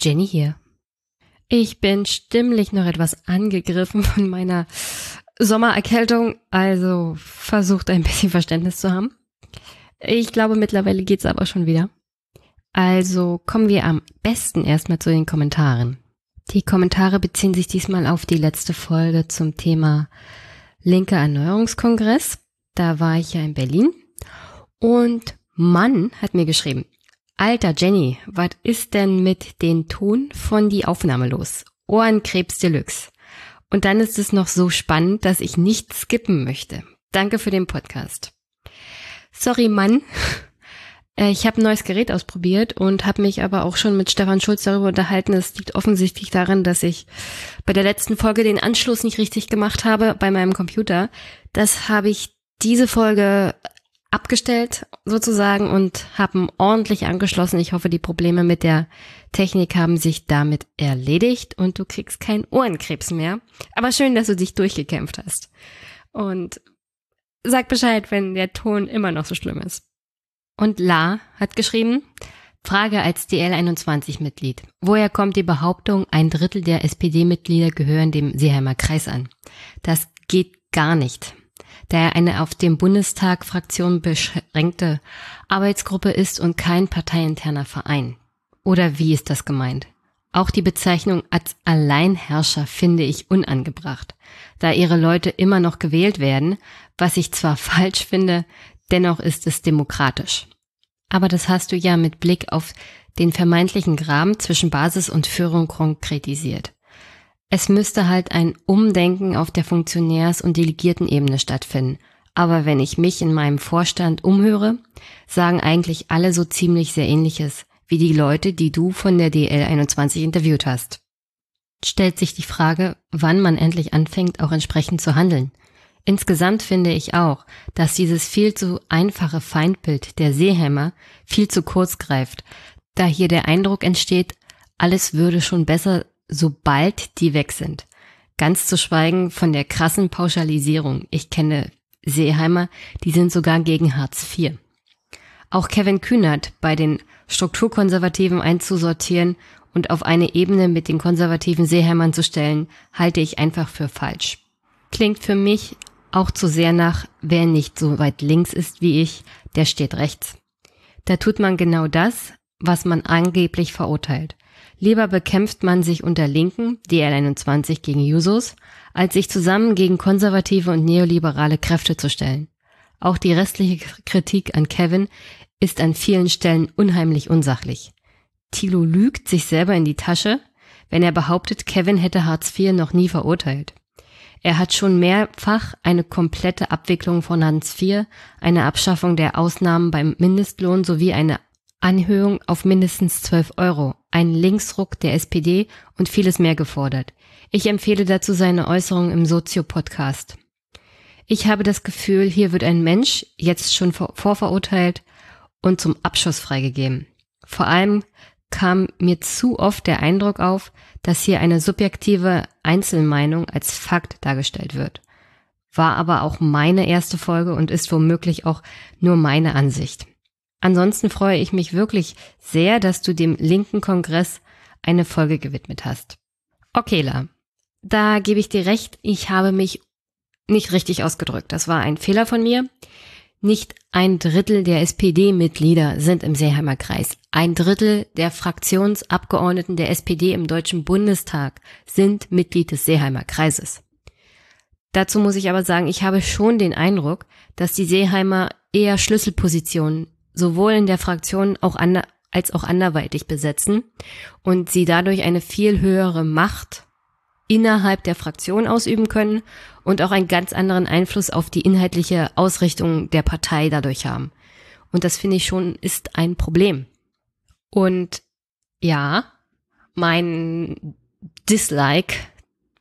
Jenny hier. Ich bin stimmlich noch etwas angegriffen von meiner Sommererkältung, also versucht ein bisschen Verständnis zu haben. Ich glaube, mittlerweile geht's aber schon wieder. Also kommen wir am besten erstmal zu den Kommentaren. Die Kommentare beziehen sich diesmal auf die letzte Folge zum Thema linker Erneuerungskongress. Da war ich ja in Berlin und Mann hat mir geschrieben, Alter Jenny, was ist denn mit den Ton von die Aufnahme los? Ohrenkrebs Deluxe. Und dann ist es noch so spannend, dass ich nicht skippen möchte. Danke für den Podcast. Sorry, Mann. Äh, ich habe ein neues Gerät ausprobiert und habe mich aber auch schon mit Stefan Schulz darüber unterhalten. Es liegt offensichtlich daran, dass ich bei der letzten Folge den Anschluss nicht richtig gemacht habe bei meinem Computer. Das habe ich diese Folge abgestellt sozusagen und haben ordentlich angeschlossen. Ich hoffe, die Probleme mit der Technik haben sich damit erledigt und du kriegst keinen Ohrenkrebs mehr. Aber schön, dass du dich durchgekämpft hast. Und sag Bescheid, wenn der Ton immer noch so schlimm ist. Und La hat geschrieben, Frage als DL21-Mitglied. Woher kommt die Behauptung, ein Drittel der SPD-Mitglieder gehören dem Seeheimer Kreis an? Das geht gar nicht da er eine auf dem Bundestag Fraktion beschränkte Arbeitsgruppe ist und kein parteiinterner Verein. Oder wie ist das gemeint? Auch die Bezeichnung als Alleinherrscher finde ich unangebracht, da ihre Leute immer noch gewählt werden, was ich zwar falsch finde, dennoch ist es demokratisch. Aber das hast du ja mit Blick auf den vermeintlichen Graben zwischen Basis und Führung konkretisiert. Es müsste halt ein Umdenken auf der Funktionärs- und Delegiertenebene stattfinden. Aber wenn ich mich in meinem Vorstand umhöre, sagen eigentlich alle so ziemlich sehr ähnliches wie die Leute, die du von der DL21 interviewt hast. Stellt sich die Frage, wann man endlich anfängt, auch entsprechend zu handeln. Insgesamt finde ich auch, dass dieses viel zu einfache Feindbild der Seehämmer viel zu kurz greift, da hier der Eindruck entsteht, alles würde schon besser sobald die weg sind. Ganz zu schweigen von der krassen Pauschalisierung. Ich kenne Seeheimer, die sind sogar gegen Hartz IV. Auch Kevin Kühnert bei den Strukturkonservativen einzusortieren und auf eine Ebene mit den konservativen Seeheimern zu stellen, halte ich einfach für falsch. Klingt für mich auch zu sehr nach, wer nicht so weit links ist wie ich, der steht rechts. Da tut man genau das, was man angeblich verurteilt. Lieber bekämpft man sich unter Linken, DL21 gegen Jusos, als sich zusammen gegen konservative und neoliberale Kräfte zu stellen. Auch die restliche Kritik an Kevin ist an vielen Stellen unheimlich unsachlich. Thilo lügt sich selber in die Tasche, wenn er behauptet, Kevin hätte Hartz IV noch nie verurteilt. Er hat schon mehrfach eine komplette Abwicklung von Hartz IV, eine Abschaffung der Ausnahmen beim Mindestlohn sowie eine Anhöhung auf mindestens 12 Euro, einen Linksruck der SPD und vieles mehr gefordert. Ich empfehle dazu seine Äußerungen im Sozio-Podcast. Ich habe das Gefühl, hier wird ein Mensch jetzt schon vorverurteilt und zum Abschuss freigegeben. Vor allem kam mir zu oft der Eindruck auf, dass hier eine subjektive Einzelmeinung als Fakt dargestellt wird. War aber auch meine erste Folge und ist womöglich auch nur meine Ansicht. Ansonsten freue ich mich wirklich sehr, dass du dem linken Kongress eine Folge gewidmet hast. Okay, La, da gebe ich dir recht, ich habe mich nicht richtig ausgedrückt. Das war ein Fehler von mir. Nicht ein Drittel der SPD-Mitglieder sind im Seeheimer Kreis. Ein Drittel der Fraktionsabgeordneten der SPD im Deutschen Bundestag sind Mitglied des Seeheimer Kreises. Dazu muss ich aber sagen, ich habe schon den Eindruck, dass die Seeheimer eher Schlüsselpositionen sowohl in der Fraktion auch ander, als auch anderweitig besetzen und sie dadurch eine viel höhere Macht innerhalb der Fraktion ausüben können und auch einen ganz anderen Einfluss auf die inhaltliche Ausrichtung der Partei dadurch haben. Und das finde ich schon ist ein Problem. Und ja, mein Dislike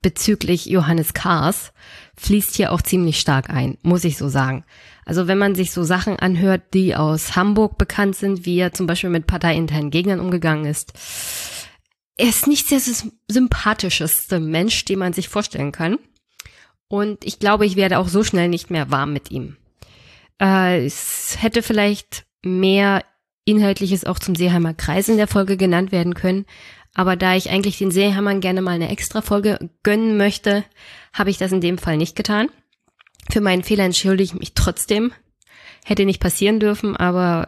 bezüglich Johannes Kahrs fließt hier auch ziemlich stark ein, muss ich so sagen. Also wenn man sich so Sachen anhört, die aus Hamburg bekannt sind, wie er zum Beispiel mit parteiinternen Gegnern umgegangen ist, er ist nicht der sympathischeste Mensch, den man sich vorstellen kann. Und ich glaube, ich werde auch so schnell nicht mehr warm mit ihm. Äh, es hätte vielleicht mehr Inhaltliches auch zum Seeheimer Kreis in der Folge genannt werden können. Aber da ich eigentlich den Seeheimern gerne mal eine extra Folge gönnen möchte, habe ich das in dem Fall nicht getan. Für meinen Fehler entschuldige ich mich trotzdem. Hätte nicht passieren dürfen, aber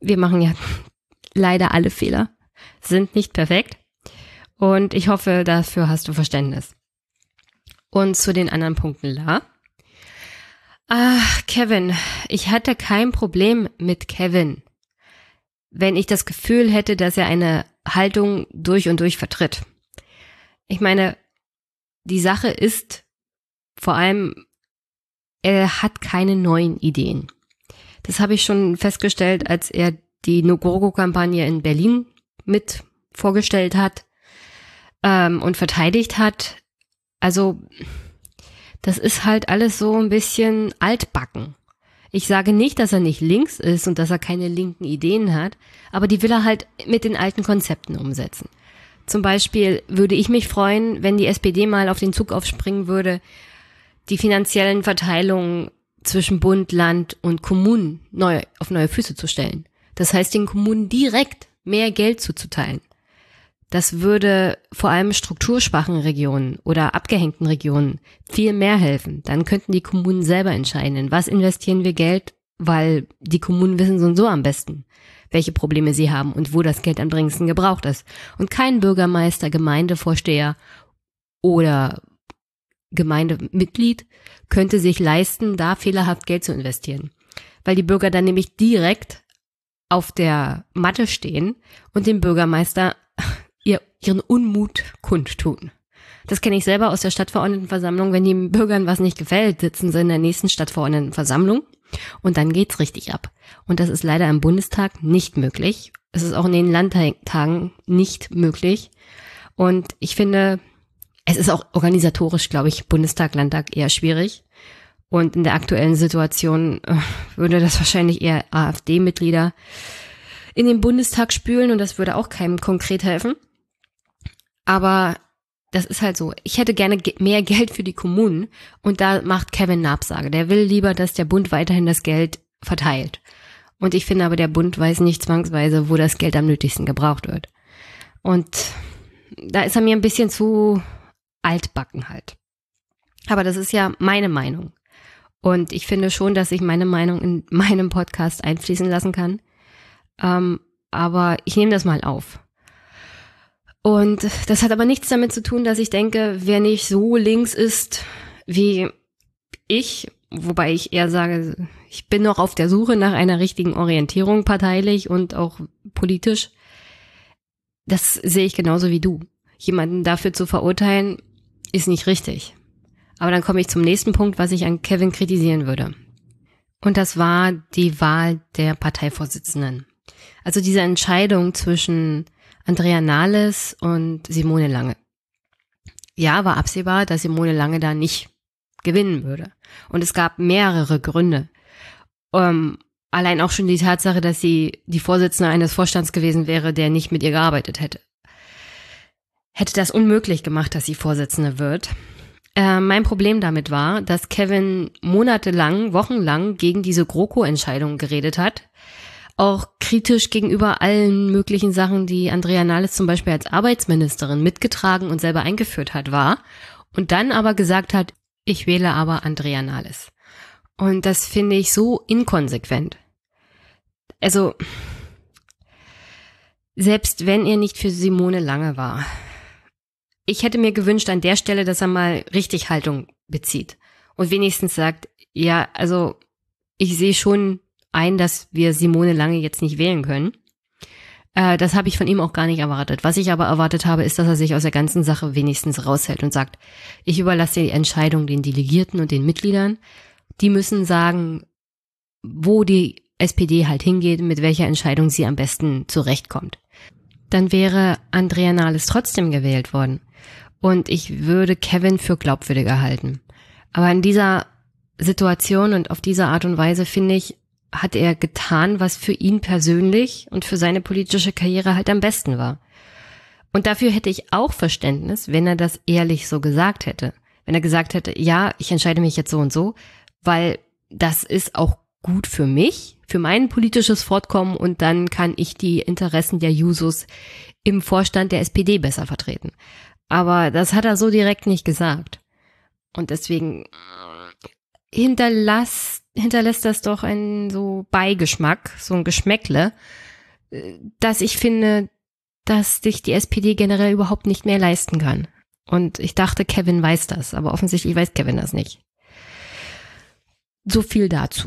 wir machen ja leider alle Fehler. Sind nicht perfekt. Und ich hoffe, dafür hast du Verständnis. Und zu den anderen Punkten, La. Ach, Kevin, ich hatte kein Problem mit Kevin, wenn ich das Gefühl hätte, dass er eine Haltung durch und durch vertritt. Ich meine, die Sache ist vor allem, er hat keine neuen Ideen. Das habe ich schon festgestellt, als er die Nogorgo-Kampagne in Berlin mit vorgestellt hat ähm, und verteidigt hat. Also das ist halt alles so ein bisschen altbacken. Ich sage nicht, dass er nicht links ist und dass er keine linken Ideen hat, aber die will er halt mit den alten Konzepten umsetzen. Zum Beispiel würde ich mich freuen, wenn die SPD mal auf den Zug aufspringen würde, die finanziellen Verteilungen zwischen Bund, Land und Kommunen neu, auf neue Füße zu stellen. Das heißt, den Kommunen direkt mehr Geld zuzuteilen. Das würde vor allem strukturschwachen Regionen oder abgehängten Regionen viel mehr helfen. Dann könnten die Kommunen selber entscheiden, in was investieren wir Geld, weil die Kommunen wissen so und so am besten, welche Probleme sie haben und wo das Geld am dringendsten gebraucht ist. Und kein Bürgermeister, Gemeindevorsteher oder Gemeindemitglied könnte sich leisten, da fehlerhaft Geld zu investieren. Weil die Bürger dann nämlich direkt auf der Matte stehen und dem Bürgermeister ihr, ihren Unmut kundtun. Das kenne ich selber aus der Stadtverordnetenversammlung. Wenn den Bürgern was nicht gefällt, sitzen sie in der nächsten Stadtverordnetenversammlung und dann geht's richtig ab. Und das ist leider im Bundestag nicht möglich. Es ist auch in den Landtagen nicht möglich. Und ich finde, es ist auch organisatorisch, glaube ich, Bundestag, Landtag eher schwierig. Und in der aktuellen Situation äh, würde das wahrscheinlich eher AfD-Mitglieder in den Bundestag spülen und das würde auch keinem konkret helfen. Aber das ist halt so. Ich hätte gerne mehr Geld für die Kommunen und da macht Kevin eine Absage. Der will lieber, dass der Bund weiterhin das Geld verteilt. Und ich finde aber, der Bund weiß nicht zwangsweise, wo das Geld am nötigsten gebraucht wird. Und da ist er mir ein bisschen zu altbacken halt. Aber das ist ja meine Meinung. Und ich finde schon, dass ich meine Meinung in meinem Podcast einfließen lassen kann. Ähm, aber ich nehme das mal auf. Und das hat aber nichts damit zu tun, dass ich denke, wer nicht so links ist wie ich, wobei ich eher sage, ich bin noch auf der Suche nach einer richtigen Orientierung parteilich und auch politisch. Das sehe ich genauso wie du. Jemanden dafür zu verurteilen, ist nicht richtig. Aber dann komme ich zum nächsten Punkt, was ich an Kevin kritisieren würde. Und das war die Wahl der Parteivorsitzenden. Also diese Entscheidung zwischen Andrea Nahles und Simone Lange. Ja, war absehbar, dass Simone Lange da nicht gewinnen würde. Und es gab mehrere Gründe. Ähm, allein auch schon die Tatsache, dass sie die Vorsitzende eines Vorstands gewesen wäre, der nicht mit ihr gearbeitet hätte. Hätte das unmöglich gemacht, dass sie Vorsitzende wird. Äh, mein Problem damit war, dass Kevin monatelang, wochenlang gegen diese GroKo-Entscheidung geredet hat, auch kritisch gegenüber allen möglichen Sachen, die Andrea Nahles zum Beispiel als Arbeitsministerin mitgetragen und selber eingeführt hat, war. Und dann aber gesagt hat, ich wähle aber Andrea Nahles. Und das finde ich so inkonsequent. Also, selbst wenn er nicht für Simone Lange war. Ich hätte mir gewünscht an der Stelle, dass er mal richtig Haltung bezieht und wenigstens sagt, ja, also ich sehe schon ein, dass wir Simone Lange jetzt nicht wählen können. Äh, das habe ich von ihm auch gar nicht erwartet. Was ich aber erwartet habe, ist, dass er sich aus der ganzen Sache wenigstens raushält und sagt, ich überlasse die Entscheidung den Delegierten und den Mitgliedern. Die müssen sagen, wo die SPD halt hingeht, mit welcher Entscheidung sie am besten zurechtkommt. Dann wäre Andrea Nahles trotzdem gewählt worden. Und ich würde Kevin für glaubwürdiger halten. Aber in dieser Situation und auf diese Art und Weise finde ich, hat er getan, was für ihn persönlich und für seine politische Karriere halt am besten war. Und dafür hätte ich auch Verständnis, wenn er das ehrlich so gesagt hätte. Wenn er gesagt hätte, ja, ich entscheide mich jetzt so und so, weil das ist auch gut für mich, für mein politisches Fortkommen und dann kann ich die Interessen der Jusos im Vorstand der SPD besser vertreten. Aber das hat er so direkt nicht gesagt. Und deswegen hinterlass, hinterlässt das doch einen so Beigeschmack, so ein Geschmäckle, dass ich finde, dass sich die SPD generell überhaupt nicht mehr leisten kann. Und ich dachte, Kevin weiß das, aber offensichtlich weiß Kevin das nicht. So viel dazu.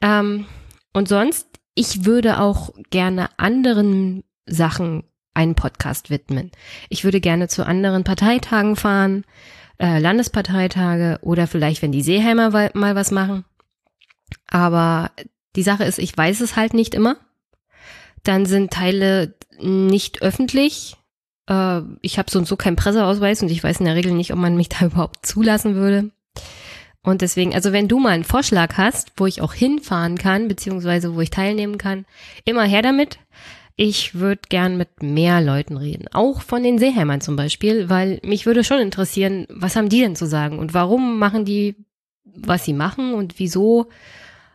Ähm, und sonst, ich würde auch gerne anderen Sachen einen Podcast widmen. Ich würde gerne zu anderen Parteitagen fahren, äh, Landesparteitage oder vielleicht, wenn die Seeheimer mal was machen. Aber die Sache ist, ich weiß es halt nicht immer. Dann sind Teile nicht öffentlich. Äh, ich habe so und so keinen Presseausweis und ich weiß in der Regel nicht, ob man mich da überhaupt zulassen würde. Und deswegen, also wenn du mal einen Vorschlag hast, wo ich auch hinfahren kann, beziehungsweise wo ich teilnehmen kann, immer her damit. Ich würde gern mit mehr Leuten reden, auch von den Seeheimern zum Beispiel, weil mich würde schon interessieren, was haben die denn zu sagen und warum machen die, was sie machen und wieso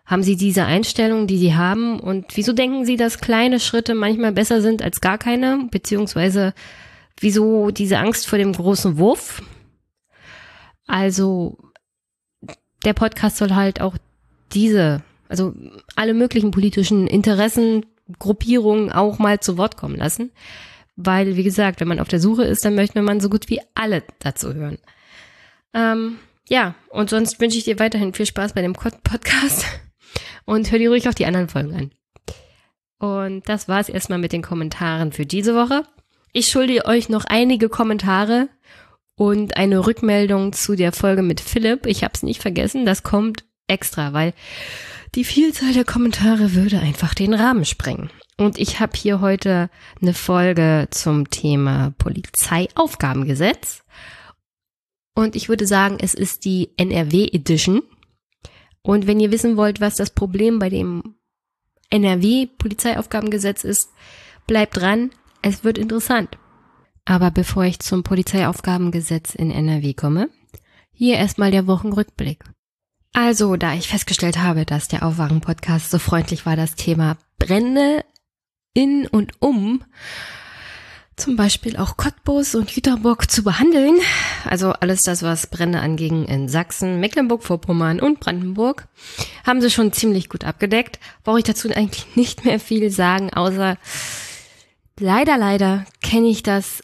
haben sie diese Einstellung, die sie haben und wieso denken sie, dass kleine Schritte manchmal besser sind als gar keine, beziehungsweise wieso diese Angst vor dem großen Wurf? Also der Podcast soll halt auch diese, also alle möglichen politischen Interessen, Gruppierungen auch mal zu Wort kommen lassen. Weil, wie gesagt, wenn man auf der Suche ist, dann möchte man so gut wie alle dazu hören. Ähm, ja, und sonst wünsche ich dir weiterhin viel Spaß bei dem Podcast und hör dir ruhig auch die anderen Folgen an. Und das war's erstmal mit den Kommentaren für diese Woche. Ich schulde euch noch einige Kommentare und eine Rückmeldung zu der Folge mit Philipp. Ich habe es nicht vergessen, das kommt extra, weil die Vielzahl der Kommentare würde einfach den Rahmen sprengen. Und ich habe hier heute eine Folge zum Thema Polizeiaufgabengesetz. Und ich würde sagen, es ist die NRW Edition. Und wenn ihr wissen wollt, was das Problem bei dem NRW-Polizeiaufgabengesetz ist, bleibt dran, es wird interessant. Aber bevor ich zum Polizeiaufgabengesetz in NRW komme, hier erstmal der Wochenrückblick. Also, da ich festgestellt habe, dass der Aufwachen-Podcast so freundlich war, das Thema Brände in und um zum Beispiel auch Cottbus und Jüterbock zu behandeln. Also alles das, was Brände anging in Sachsen, Mecklenburg-Vorpommern und Brandenburg, haben sie schon ziemlich gut abgedeckt. Brauche ich dazu eigentlich nicht mehr viel sagen, außer leider, leider kenne ich das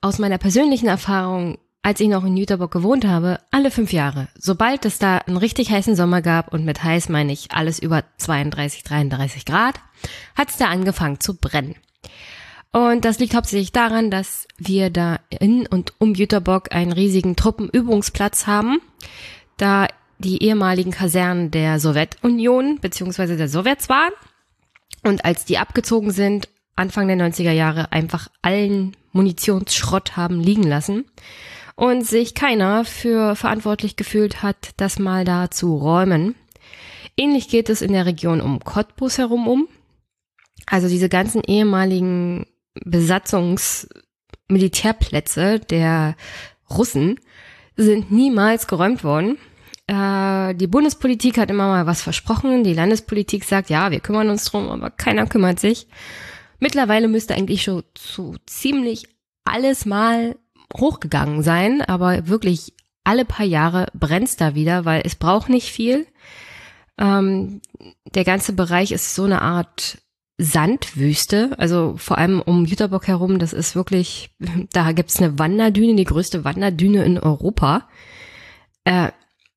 aus meiner persönlichen Erfahrung, als ich noch in Jüterbock gewohnt habe, alle fünf Jahre. Sobald es da einen richtig heißen Sommer gab, und mit heiß meine ich alles über 32, 33 Grad, hat es da angefangen zu brennen. Und das liegt hauptsächlich daran, dass wir da in und um Jüterbock einen riesigen Truppenübungsplatz haben, da die ehemaligen Kasernen der Sowjetunion bzw. der Sowjets waren. Und als die abgezogen sind, Anfang der 90er Jahre einfach allen Munitionsschrott haben liegen lassen und sich keiner für verantwortlich gefühlt hat, das mal da zu räumen. Ähnlich geht es in der Region um Cottbus herum um. Also diese ganzen ehemaligen Besatzungsmilitärplätze der Russen sind niemals geräumt worden. Äh, die Bundespolitik hat immer mal was versprochen. Die Landespolitik sagt, ja, wir kümmern uns drum, aber keiner kümmert sich. Mittlerweile müsste eigentlich schon so ziemlich alles mal hochgegangen sein, aber wirklich alle paar Jahre brennt's da wieder, weil es braucht nicht viel. Ähm, der ganze Bereich ist so eine Art Sandwüste, also vor allem um Jüterbock herum, das ist wirklich, da gibt's eine Wanderdüne, die größte Wanderdüne in Europa. Äh,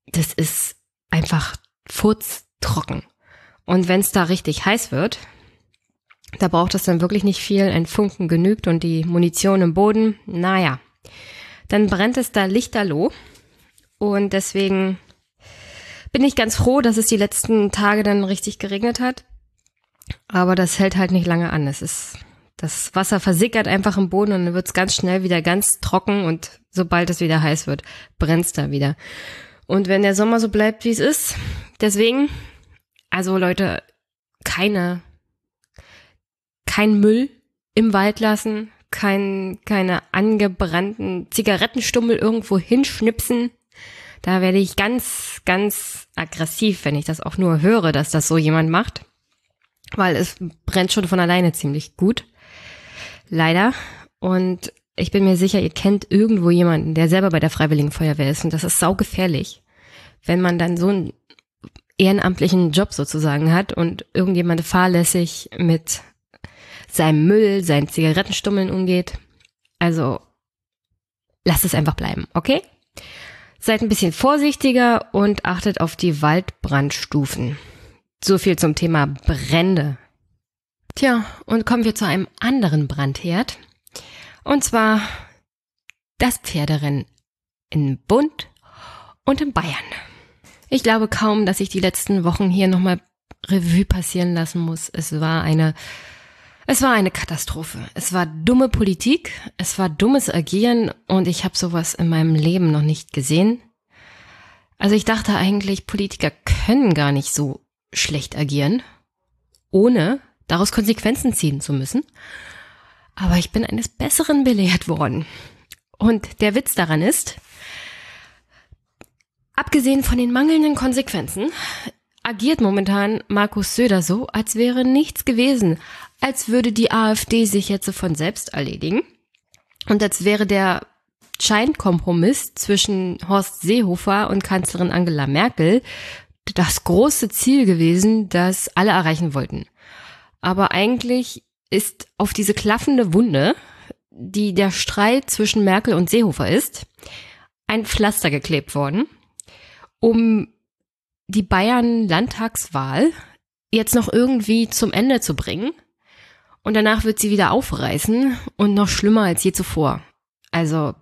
das ist einfach furztrocken. Und wenn's da richtig heiß wird, da braucht es dann wirklich nicht viel, ein Funken genügt und die Munition im Boden, naja, dann brennt es da lichterloh. Und deswegen bin ich ganz froh, dass es die letzten Tage dann richtig geregnet hat. Aber das hält halt nicht lange an. Es ist, das Wasser versickert einfach im Boden und dann wird es ganz schnell wieder ganz trocken und sobald es wieder heiß wird, brennt es da wieder. Und wenn der Sommer so bleibt, wie es ist, deswegen, also Leute, keine, kein Müll im Wald lassen, kein, keine angebrannten Zigarettenstummel irgendwo hinschnipsen. Da werde ich ganz, ganz aggressiv, wenn ich das auch nur höre, dass das so jemand macht. Weil es brennt schon von alleine ziemlich gut. Leider. Und ich bin mir sicher, ihr kennt irgendwo jemanden, der selber bei der Freiwilligen Feuerwehr ist. Und das ist saugefährlich, wenn man dann so einen ehrenamtlichen Job sozusagen hat und irgendjemand fahrlässig mit seinem Müll, seinen Zigarettenstummeln umgeht. Also lasst es einfach bleiben, okay? Seid ein bisschen vorsichtiger und achtet auf die Waldbrandstufen. So viel zum Thema Brände. Tja, und kommen wir zu einem anderen Brandherd. Und zwar das Pferderennen in Bund und in Bayern. Ich glaube kaum, dass ich die letzten Wochen hier nochmal Revue passieren lassen muss. Es war eine, es war eine Katastrophe. Es war dumme Politik, es war dummes Agieren und ich habe sowas in meinem Leben noch nicht gesehen. Also ich dachte eigentlich, Politiker können gar nicht so schlecht agieren, ohne daraus Konsequenzen ziehen zu müssen. Aber ich bin eines Besseren belehrt worden. Und der Witz daran ist, abgesehen von den mangelnden Konsequenzen, agiert momentan Markus Söder so, als wäre nichts gewesen, als würde die AfD sich jetzt von selbst erledigen und als wäre der Scheinkompromiss zwischen Horst Seehofer und Kanzlerin Angela Merkel das große Ziel gewesen, das alle erreichen wollten. Aber eigentlich ist auf diese klaffende Wunde, die der Streit zwischen Merkel und Seehofer ist, ein Pflaster geklebt worden, um die Bayern-Landtagswahl jetzt noch irgendwie zum Ende zu bringen. Und danach wird sie wieder aufreißen und noch schlimmer als je zuvor. Also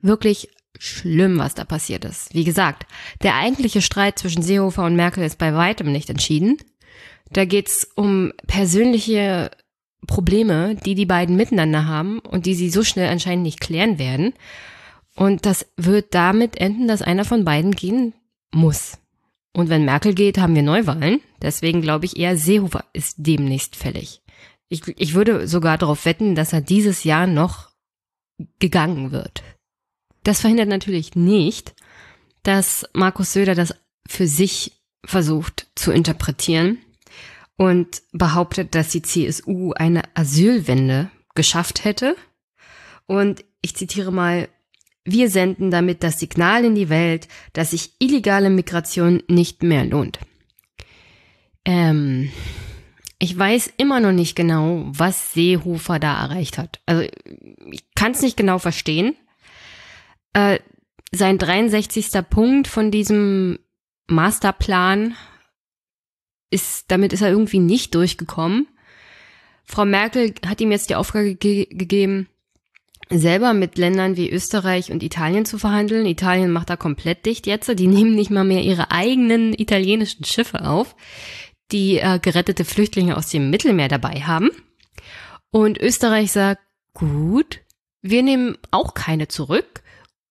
wirklich schlimm, was da passiert ist. Wie gesagt, der eigentliche Streit zwischen Seehofer und Merkel ist bei weitem nicht entschieden. Da geht's um persönliche Probleme, die die beiden miteinander haben und die sie so schnell anscheinend nicht klären werden. Und das wird damit enden, dass einer von beiden gehen muss. Und wenn Merkel geht, haben wir Neuwahlen. Deswegen glaube ich eher, Seehofer ist demnächst fällig. Ich, ich würde sogar darauf wetten, dass er dieses Jahr noch gegangen wird. Das verhindert natürlich nicht, dass Markus Söder das für sich versucht zu interpretieren und behauptet, dass die CSU eine Asylwende geschafft hätte. Und ich zitiere mal, wir senden damit das Signal in die Welt, dass sich illegale Migration nicht mehr lohnt. Ähm, ich weiß immer noch nicht genau, was Seehofer da erreicht hat. Also ich kann es nicht genau verstehen. Äh, sein 63. Punkt von diesem Masterplan ist, damit ist er irgendwie nicht durchgekommen. Frau Merkel hat ihm jetzt die Aufgabe ge gegeben, selber mit Ländern wie Österreich und Italien zu verhandeln. Italien macht da komplett dicht jetzt. Die nehmen nicht mal mehr ihre eigenen italienischen Schiffe auf, die äh, gerettete Flüchtlinge aus dem Mittelmeer dabei haben. Und Österreich sagt, gut, wir nehmen auch keine zurück.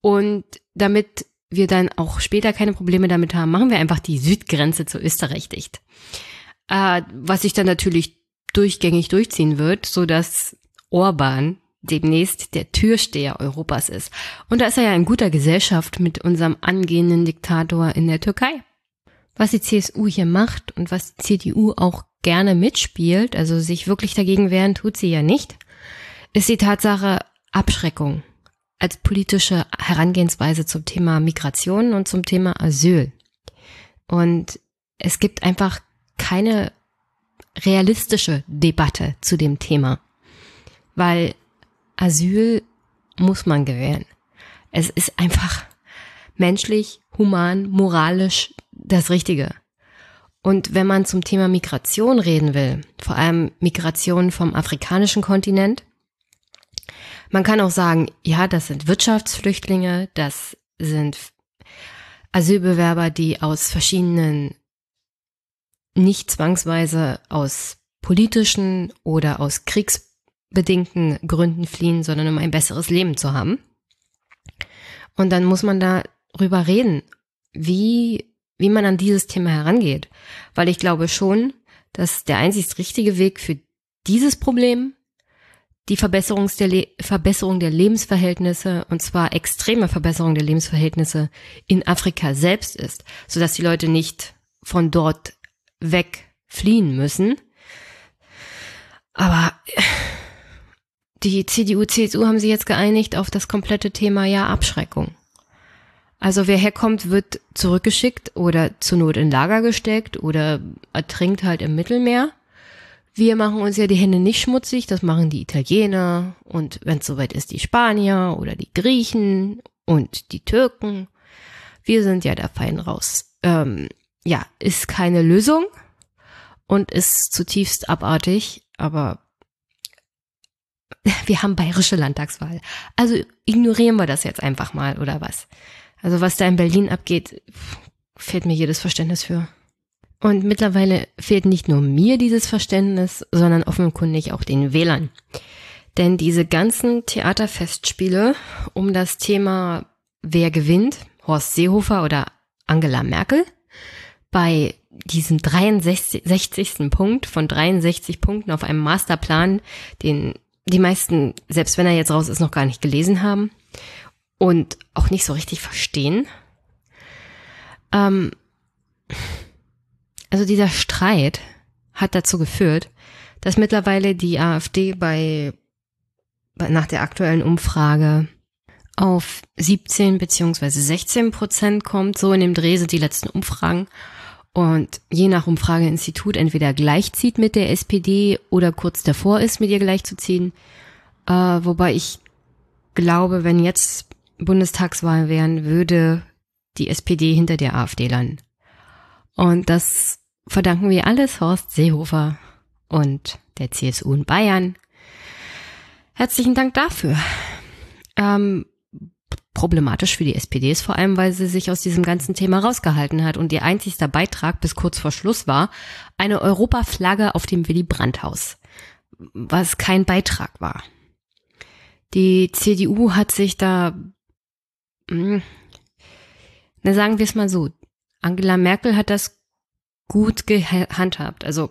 Und damit wir dann auch später keine Probleme damit haben, machen wir einfach die Südgrenze zu Österreich dicht. Äh, was sich dann natürlich durchgängig durchziehen wird, so dass Orban demnächst der Türsteher Europas ist. Und da ist er ja in guter Gesellschaft mit unserem angehenden Diktator in der Türkei. Was die CSU hier macht und was die CDU auch gerne mitspielt, also sich wirklich dagegen wehren, tut sie ja nicht, ist die Tatsache Abschreckung als politische Herangehensweise zum Thema Migration und zum Thema Asyl. Und es gibt einfach keine realistische Debatte zu dem Thema, weil Asyl muss man gewähren. Es ist einfach menschlich, human, moralisch das Richtige. Und wenn man zum Thema Migration reden will, vor allem Migration vom afrikanischen Kontinent, man kann auch sagen, ja, das sind Wirtschaftsflüchtlinge, das sind Asylbewerber, die aus verschiedenen, nicht zwangsweise aus politischen oder aus Kriegs bedingten Gründen fliehen, sondern um ein besseres Leben zu haben. Und dann muss man darüber reden, wie, wie man an dieses Thema herangeht. Weil ich glaube schon, dass der einzig richtige Weg für dieses Problem die Verbesserung der, Verbesserung der Lebensverhältnisse, und zwar extreme Verbesserung der Lebensverhältnisse in Afrika selbst ist, sodass die Leute nicht von dort weg fliehen müssen. Aber die CDU, CSU haben sich jetzt geeinigt auf das komplette Thema ja Abschreckung. Also wer herkommt, wird zurückgeschickt oder zur Not in Lager gesteckt oder ertrinkt halt im Mittelmeer. Wir machen uns ja die Hände nicht schmutzig, das machen die Italiener und wenn es soweit ist, die Spanier oder die Griechen und die Türken. Wir sind ja da fein raus. Ähm, ja, ist keine Lösung und ist zutiefst abartig, aber wir haben bayerische Landtagswahl. Also ignorieren wir das jetzt einfach mal, oder was? Also was da in Berlin abgeht, fehlt mir jedes Verständnis für. Und mittlerweile fehlt nicht nur mir dieses Verständnis, sondern offenkundig auch den Wählern. Denn diese ganzen Theaterfestspiele um das Thema Wer gewinnt, Horst Seehofer oder Angela Merkel, bei diesem 63. Punkt von 63 Punkten auf einem Masterplan, den die meisten, selbst wenn er jetzt raus ist, noch gar nicht gelesen haben und auch nicht so richtig verstehen. Ähm, also dieser Streit hat dazu geführt, dass mittlerweile die AfD bei, bei nach der aktuellen Umfrage auf 17 beziehungsweise 16 Prozent kommt. So in dem Dreh sind die letzten Umfragen. Und je nach Umfrageinstitut entweder gleichzieht mit der SPD oder kurz davor ist, mit ihr gleichzuziehen. Äh, wobei ich glaube, wenn jetzt Bundestagswahl wären, würde die SPD hinter der AfD landen. Und das verdanken wir alles Horst Seehofer und der CSU in Bayern. Herzlichen Dank dafür. Ähm, problematisch für die SPD ist vor allem, weil sie sich aus diesem ganzen Thema rausgehalten hat und ihr einzigster Beitrag bis kurz vor Schluss war eine Europaflagge auf dem Willy Brandt-Haus, was kein Beitrag war. Die CDU hat sich da, na sagen wir es mal so, Angela Merkel hat das gut gehandhabt. Also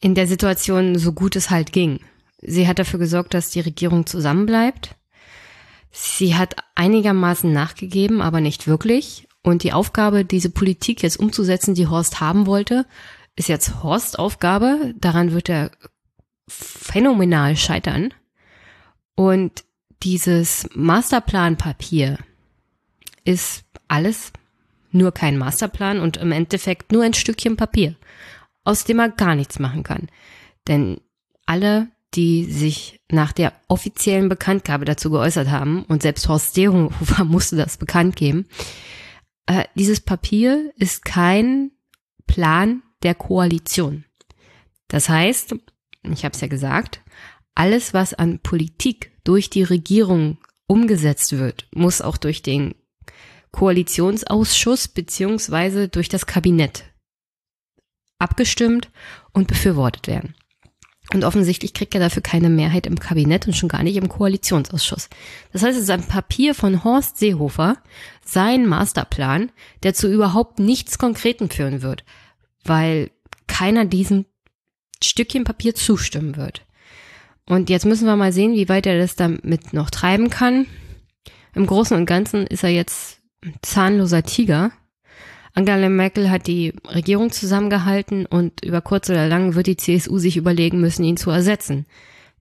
in der Situation so gut es halt ging. Sie hat dafür gesorgt, dass die Regierung zusammenbleibt. Sie hat einigermaßen nachgegeben, aber nicht wirklich. Und die Aufgabe, diese Politik jetzt umzusetzen, die Horst haben wollte, ist jetzt Horst Aufgabe. Daran wird er phänomenal scheitern. Und dieses Masterplanpapier ist alles nur kein Masterplan und im Endeffekt nur ein Stückchen Papier, aus dem er gar nichts machen kann. Denn alle, die sich nach der offiziellen Bekanntgabe dazu geäußert haben, und selbst Horst Seehofer musste das bekannt geben, äh, dieses Papier ist kein Plan der Koalition. Das heißt, ich habe es ja gesagt, alles, was an Politik durch die Regierung umgesetzt wird, muss auch durch den Koalitionsausschuss beziehungsweise durch das Kabinett abgestimmt und befürwortet werden. Und offensichtlich kriegt er dafür keine Mehrheit im Kabinett und schon gar nicht im Koalitionsausschuss. Das heißt, es ist ein Papier von Horst Seehofer, sein Masterplan, der zu überhaupt nichts Konkreten führen wird, weil keiner diesem Stückchen Papier zustimmen wird. Und jetzt müssen wir mal sehen, wie weit er das damit noch treiben kann. Im Großen und Ganzen ist er jetzt zahnloser Tiger. Angela Merkel hat die Regierung zusammengehalten und über kurz oder lang wird die CSU sich überlegen müssen, ihn zu ersetzen.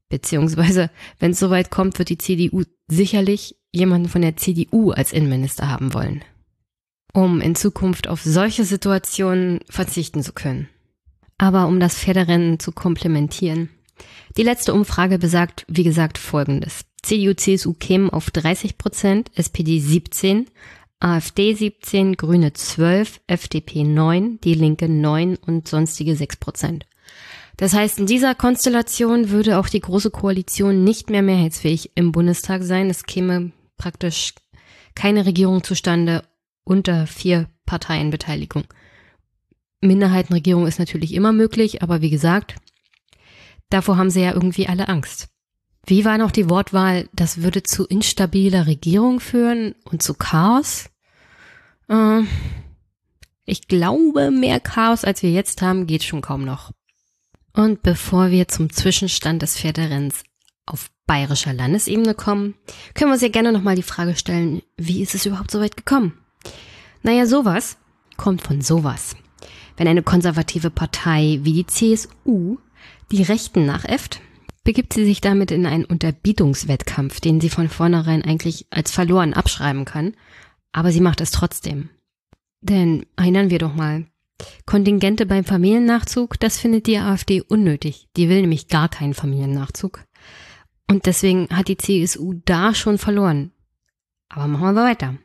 Beziehungsweise, wenn es soweit kommt, wird die CDU sicherlich jemanden von der CDU als Innenminister haben wollen, um in Zukunft auf solche Situationen verzichten zu können. Aber um das Pferderennen zu komplementieren. Die letzte Umfrage besagt, wie gesagt, Folgendes. CDU, CSU kämen auf 30 Prozent, SPD 17, AfD 17, Grüne 12, FDP 9, Die Linke 9 und sonstige 6 Prozent. Das heißt, in dieser Konstellation würde auch die Große Koalition nicht mehr mehrheitsfähig im Bundestag sein. Es käme praktisch keine Regierung zustande unter vier Parteienbeteiligung. Minderheitenregierung ist natürlich immer möglich, aber wie gesagt, davor haben sie ja irgendwie alle Angst. Wie war noch die Wortwahl? Das würde zu instabiler Regierung führen und zu Chaos? Äh, ich glaube, mehr Chaos, als wir jetzt haben, geht schon kaum noch. Und bevor wir zum Zwischenstand des Pferderenns auf bayerischer Landesebene kommen, können wir uns ja gerne nochmal die Frage stellen, wie ist es überhaupt so weit gekommen? Naja, sowas kommt von sowas. Wenn eine konservative Partei wie die CSU die Rechten nachäfft, begibt sie sich damit in einen Unterbietungswettkampf, den sie von vornherein eigentlich als verloren abschreiben kann, aber sie macht es trotzdem. Denn erinnern wir doch mal, Kontingente beim Familiennachzug, das findet die AfD unnötig. Die will nämlich gar keinen Familiennachzug. Und deswegen hat die CSU da schon verloren. Aber machen wir weiter.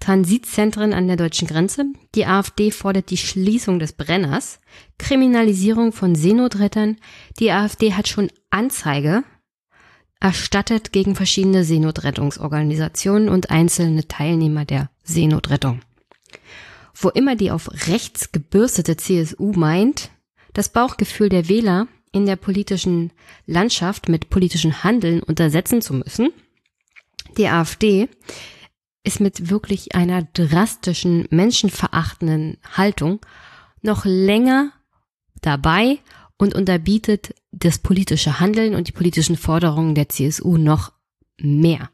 Transitzentren an der deutschen Grenze. Die AfD fordert die Schließung des Brenners. Kriminalisierung von Seenotrettern. Die AfD hat schon Anzeige erstattet gegen verschiedene Seenotrettungsorganisationen und einzelne Teilnehmer der Seenotrettung wo immer die auf rechts gebürstete CSU meint, das Bauchgefühl der Wähler in der politischen Landschaft mit politischen Handeln untersetzen zu müssen. Die AfD ist mit wirklich einer drastischen, menschenverachtenden Haltung noch länger dabei und unterbietet das politische Handeln und die politischen Forderungen der CSU noch mehr.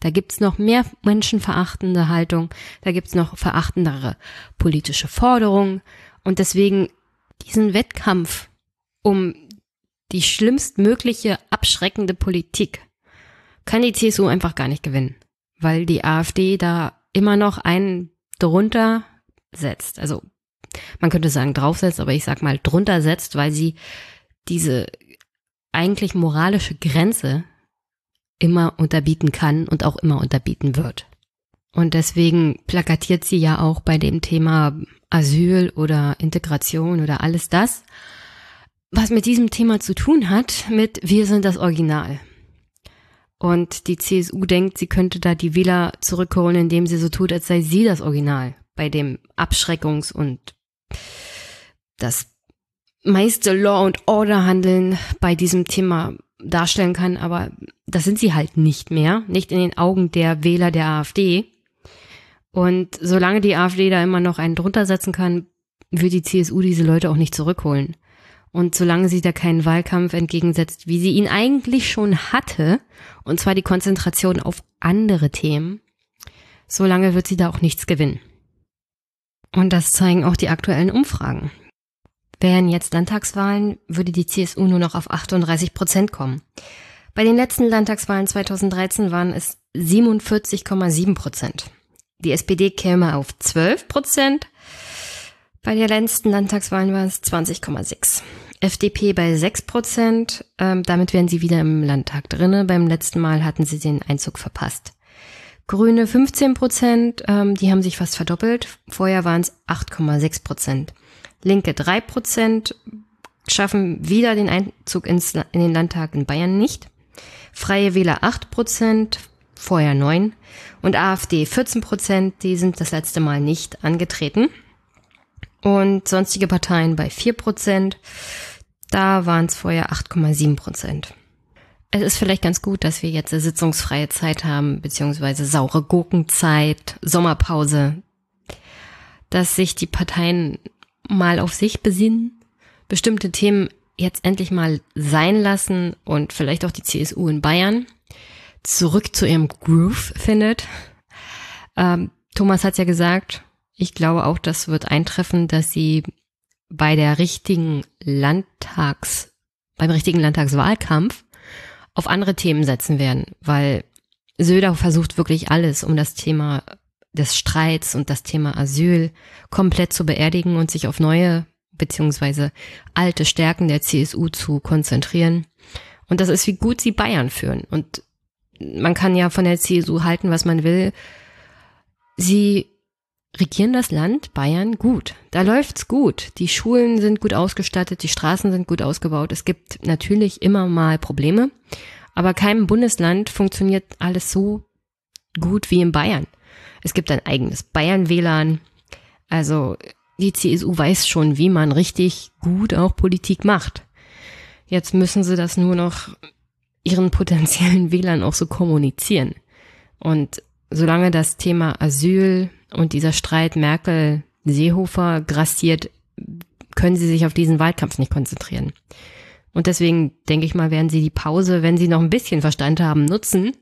Da gibt's noch mehr menschenverachtende Haltung, da gibt's noch verachtendere politische Forderungen und deswegen diesen Wettkampf um die schlimmstmögliche abschreckende Politik kann die CSU einfach gar nicht gewinnen, weil die AfD da immer noch einen drunter setzt. Also man könnte sagen draufsetzt, aber ich sag mal drunter setzt, weil sie diese eigentlich moralische Grenze immer unterbieten kann und auch immer unterbieten wird. Und deswegen plakatiert sie ja auch bei dem Thema Asyl oder Integration oder alles das, was mit diesem Thema zu tun hat, mit Wir sind das Original. Und die CSU denkt, sie könnte da die Wähler zurückholen, indem sie so tut, als sei sie das Original bei dem Abschreckungs- und das meiste Law und Order Handeln bei diesem Thema darstellen kann, aber das sind sie halt nicht mehr, nicht in den Augen der Wähler der AfD. Und solange die AfD da immer noch einen drunter setzen kann, wird die CSU diese Leute auch nicht zurückholen. Und solange sie da keinen Wahlkampf entgegensetzt, wie sie ihn eigentlich schon hatte, und zwar die Konzentration auf andere Themen, solange wird sie da auch nichts gewinnen. Und das zeigen auch die aktuellen Umfragen. Wären jetzt Landtagswahlen, würde die CSU nur noch auf 38 Prozent kommen. Bei den letzten Landtagswahlen 2013 waren es 47,7 Prozent. Die SPD käme auf 12 Prozent. Bei den letzten Landtagswahlen waren es 20,6. FDP bei 6 Prozent. Ähm, damit wären sie wieder im Landtag drinne. Beim letzten Mal hatten sie den Einzug verpasst. Grüne 15 Prozent, ähm, die haben sich fast verdoppelt. Vorher waren es 8,6 Prozent. Linke drei Prozent schaffen wieder den Einzug ins, in den Landtag in Bayern nicht. Freie Wähler acht Prozent, vorher neun. Und AfD 14 Prozent, die sind das letzte Mal nicht angetreten. Und sonstige Parteien bei vier Prozent. Da waren es vorher 8,7 Prozent. Es ist vielleicht ganz gut, dass wir jetzt eine sitzungsfreie Zeit haben, beziehungsweise saure Gurkenzeit, Sommerpause, dass sich die Parteien mal auf sich besinnen, bestimmte Themen jetzt endlich mal sein lassen und vielleicht auch die CSU in Bayern zurück zu ihrem Groove findet. Ähm, Thomas hat ja gesagt, ich glaube auch, das wird eintreffen, dass sie bei der richtigen Landtags, beim richtigen Landtagswahlkampf auf andere Themen setzen werden, weil Söder versucht wirklich alles, um das Thema des Streits und das Thema Asyl komplett zu beerdigen und sich auf neue beziehungsweise alte Stärken der CSU zu konzentrieren. Und das ist, wie gut sie Bayern führen. Und man kann ja von der CSU halten, was man will. Sie regieren das Land Bayern gut. Da läuft's gut. Die Schulen sind gut ausgestattet, die Straßen sind gut ausgebaut. Es gibt natürlich immer mal Probleme, aber keinem Bundesland funktioniert alles so gut wie in Bayern. Es gibt ein eigenes Bayern-WLAN. Also die CSU weiß schon, wie man richtig gut auch Politik macht. Jetzt müssen sie das nur noch ihren potenziellen Wählern auch so kommunizieren. Und solange das Thema Asyl und dieser Streit Merkel-Seehofer grassiert, können sie sich auf diesen Wahlkampf nicht konzentrieren. Und deswegen denke ich mal, werden sie die Pause, wenn sie noch ein bisschen Verstand haben, nutzen,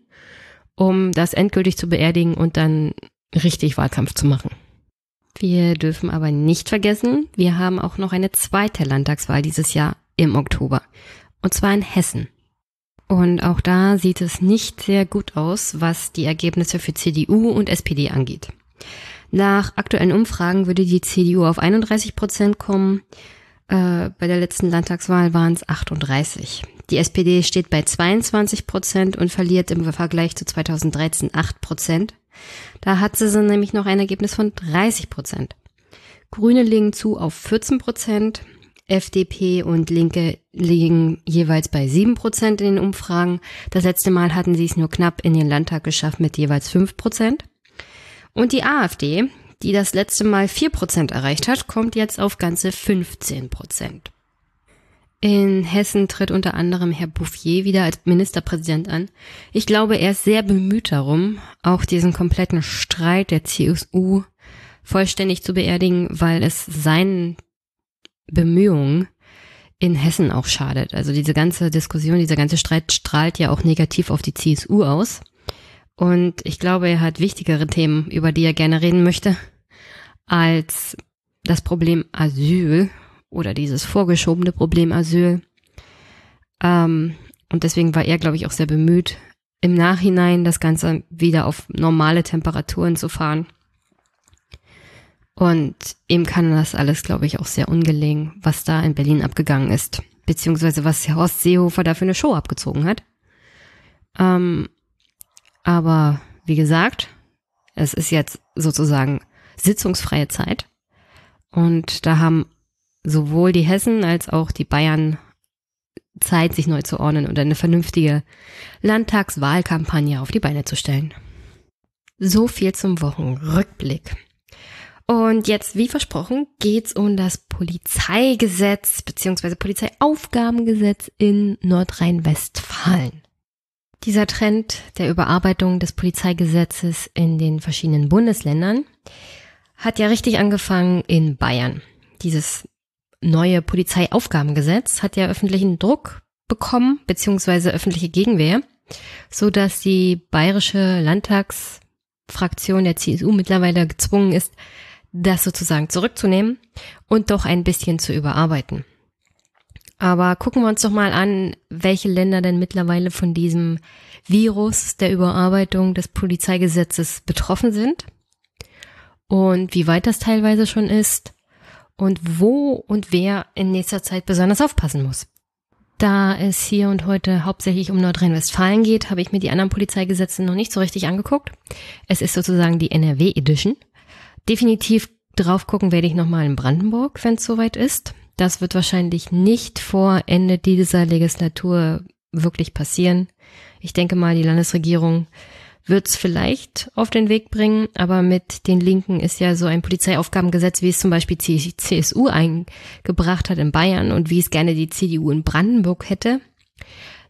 um das endgültig zu beerdigen und dann richtig Wahlkampf zu machen. Wir dürfen aber nicht vergessen, wir haben auch noch eine zweite Landtagswahl dieses Jahr im Oktober. Und zwar in Hessen. Und auch da sieht es nicht sehr gut aus, was die Ergebnisse für CDU und SPD angeht. Nach aktuellen Umfragen würde die CDU auf 31 Prozent kommen. Äh, bei der letzten Landtagswahl waren es 38. Die SPD steht bei 22 Prozent und verliert im Vergleich zu 2013 8 Prozent. Da hat sie nämlich noch ein Ergebnis von 30 Prozent. Grüne liegen zu auf 14 Prozent. FDP und Linke liegen jeweils bei 7 Prozent in den Umfragen. Das letzte Mal hatten sie es nur knapp in den Landtag geschafft mit jeweils 5 Prozent. Und die AfD, die das letzte Mal 4 Prozent erreicht hat, kommt jetzt auf ganze 15 Prozent. In Hessen tritt unter anderem Herr Bouffier wieder als Ministerpräsident an. Ich glaube, er ist sehr bemüht darum, auch diesen kompletten Streit der CSU vollständig zu beerdigen, weil es seinen Bemühungen in Hessen auch schadet. Also diese ganze Diskussion, dieser ganze Streit strahlt ja auch negativ auf die CSU aus. Und ich glaube, er hat wichtigere Themen, über die er gerne reden möchte, als das Problem Asyl oder dieses vorgeschobene Problem Asyl. Ähm, und deswegen war er, glaube ich, auch sehr bemüht, im Nachhinein das Ganze wieder auf normale Temperaturen zu fahren. Und ihm kann das alles, glaube ich, auch sehr ungelegen, was da in Berlin abgegangen ist. Beziehungsweise was Horst Seehofer da für eine Show abgezogen hat. Ähm, aber wie gesagt, es ist jetzt sozusagen sitzungsfreie Zeit. Und da haben sowohl die Hessen als auch die Bayern Zeit, sich neu zu ordnen und eine vernünftige Landtagswahlkampagne auf die Beine zu stellen. So viel zum Wochenrückblick. Und jetzt, wie versprochen, geht's um das Polizeigesetz bzw. Polizeiaufgabengesetz in Nordrhein-Westfalen. Dieser Trend der Überarbeitung des Polizeigesetzes in den verschiedenen Bundesländern hat ja richtig angefangen in Bayern. Dieses neue Polizeiaufgabengesetz hat ja öffentlichen Druck bekommen, beziehungsweise öffentliche Gegenwehr, so dass die bayerische Landtagsfraktion der CSU mittlerweile gezwungen ist, das sozusagen zurückzunehmen und doch ein bisschen zu überarbeiten. Aber gucken wir uns doch mal an, welche Länder denn mittlerweile von diesem Virus der Überarbeitung des Polizeigesetzes betroffen sind und wie weit das teilweise schon ist und wo und wer in nächster Zeit besonders aufpassen muss. Da es hier und heute hauptsächlich um Nordrhein-Westfalen geht, habe ich mir die anderen Polizeigesetze noch nicht so richtig angeguckt. Es ist sozusagen die NRW Edition. Definitiv drauf gucken werde ich nochmal in Brandenburg, wenn es soweit ist. Das wird wahrscheinlich nicht vor Ende dieser Legislatur wirklich passieren. Ich denke mal, die Landesregierung wird es vielleicht auf den Weg bringen, aber mit den Linken ist ja so ein Polizeiaufgabengesetz, wie es zum Beispiel die CSU eingebracht hat in Bayern und wie es gerne die CDU in Brandenburg hätte,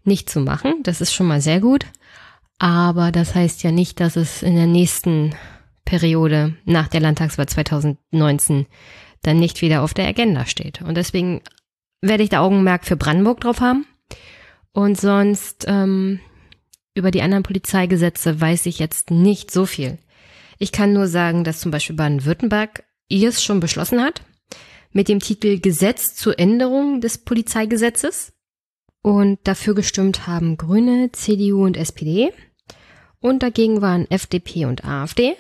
nicht zu machen. Das ist schon mal sehr gut. Aber das heißt ja nicht, dass es in der nächsten Periode nach der Landtagswahl 2019 dann nicht wieder auf der Agenda steht. Und deswegen werde ich da Augenmerk für Brandenburg drauf haben. Und sonst ähm, über die anderen Polizeigesetze weiß ich jetzt nicht so viel. Ich kann nur sagen, dass zum Beispiel Baden-Württemberg es schon beschlossen hat mit dem Titel Gesetz zur Änderung des Polizeigesetzes. Und dafür gestimmt haben Grüne, CDU und SPD. Und dagegen waren FDP und AfD.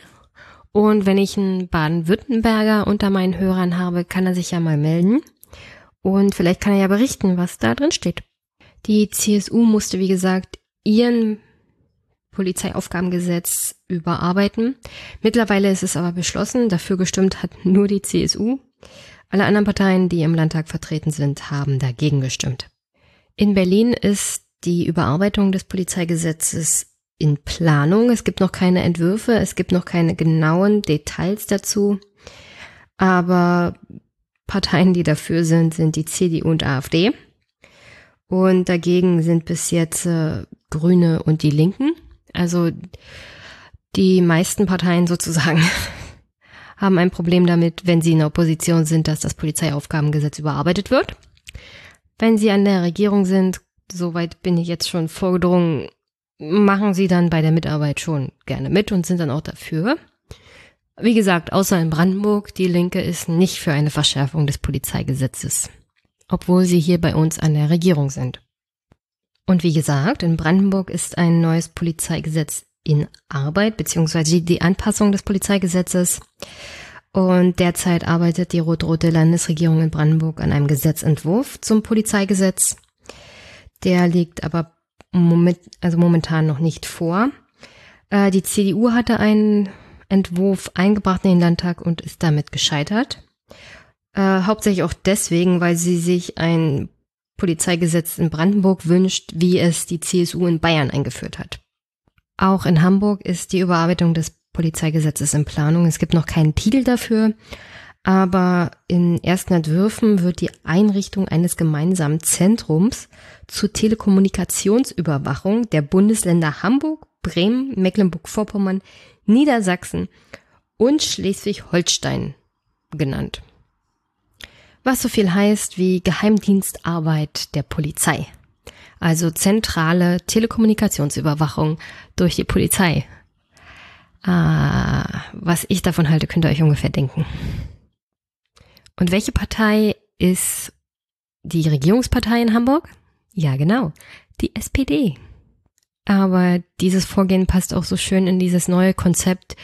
Und wenn ich einen Baden-Württemberger unter meinen Hörern habe, kann er sich ja mal melden. Und vielleicht kann er ja berichten, was da drin steht. Die CSU musste, wie gesagt, ihren Polizeiaufgabengesetz überarbeiten. Mittlerweile ist es aber beschlossen. Dafür gestimmt hat nur die CSU. Alle anderen Parteien, die im Landtag vertreten sind, haben dagegen gestimmt. In Berlin ist die Überarbeitung des Polizeigesetzes in Planung. Es gibt noch keine Entwürfe, es gibt noch keine genauen Details dazu. Aber Parteien, die dafür sind, sind die CDU und AfD. Und dagegen sind bis jetzt äh, Grüne und die Linken. Also die meisten Parteien sozusagen haben ein Problem damit, wenn sie in der Opposition sind, dass das Polizeiaufgabengesetz überarbeitet wird. Wenn Sie an der Regierung sind, soweit bin ich jetzt schon vorgedrungen, machen Sie dann bei der Mitarbeit schon gerne mit und sind dann auch dafür. Wie gesagt, außer in Brandenburg, die Linke ist nicht für eine Verschärfung des Polizeigesetzes, obwohl sie hier bei uns an der Regierung sind. Und wie gesagt, in Brandenburg ist ein neues Polizeigesetz in Arbeit, beziehungsweise die Anpassung des Polizeigesetzes. Und derzeit arbeitet die rot-rote Landesregierung in Brandenburg an einem Gesetzentwurf zum Polizeigesetz. Der liegt aber moment, also momentan noch nicht vor. Äh, die CDU hatte einen Entwurf eingebracht in den Landtag und ist damit gescheitert. Äh, hauptsächlich auch deswegen, weil sie sich ein Polizeigesetz in Brandenburg wünscht, wie es die CSU in Bayern eingeführt hat. Auch in Hamburg ist die Überarbeitung des Polizeigesetzes in Planung. Es gibt noch keinen Titel dafür, aber in ersten Entwürfen wird die Einrichtung eines gemeinsamen Zentrums zur Telekommunikationsüberwachung der Bundesländer Hamburg, Bremen, Mecklenburg-Vorpommern, Niedersachsen und Schleswig-Holstein genannt. Was so viel heißt wie Geheimdienstarbeit der Polizei. Also zentrale Telekommunikationsüberwachung durch die Polizei. Ah, was ich davon halte, könnt ihr euch ungefähr denken. Und welche Partei ist die Regierungspartei in Hamburg? Ja, genau, die SPD. Aber dieses Vorgehen passt auch so schön in dieses neue Konzept.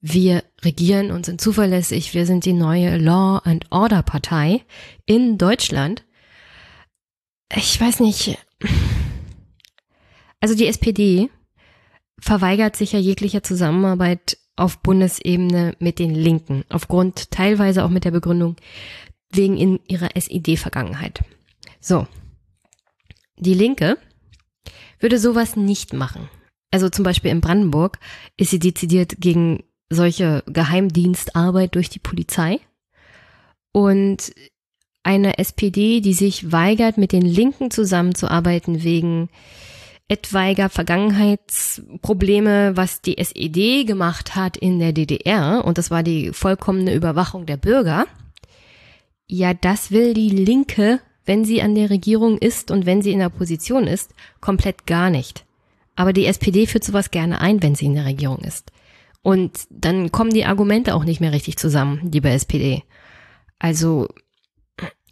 Wir regieren und sind zuverlässig. Wir sind die neue Law and Order Partei in Deutschland. Ich weiß nicht. Also die SPD verweigert sich ja jeglicher Zusammenarbeit auf Bundesebene mit den Linken, aufgrund teilweise auch mit der Begründung wegen in ihrer SED-Vergangenheit. So. Die Linke würde sowas nicht machen. Also zum Beispiel in Brandenburg ist sie dezidiert gegen solche Geheimdienstarbeit durch die Polizei. Und eine SPD, die sich weigert, mit den Linken zusammenzuarbeiten wegen etwaiger Vergangenheitsprobleme, was die SED gemacht hat in der DDR, und das war die vollkommene Überwachung der Bürger, ja, das will die Linke, wenn sie an der Regierung ist und wenn sie in der Position ist, komplett gar nicht. Aber die SPD führt sowas gerne ein, wenn sie in der Regierung ist. Und dann kommen die Argumente auch nicht mehr richtig zusammen, liebe SPD. Also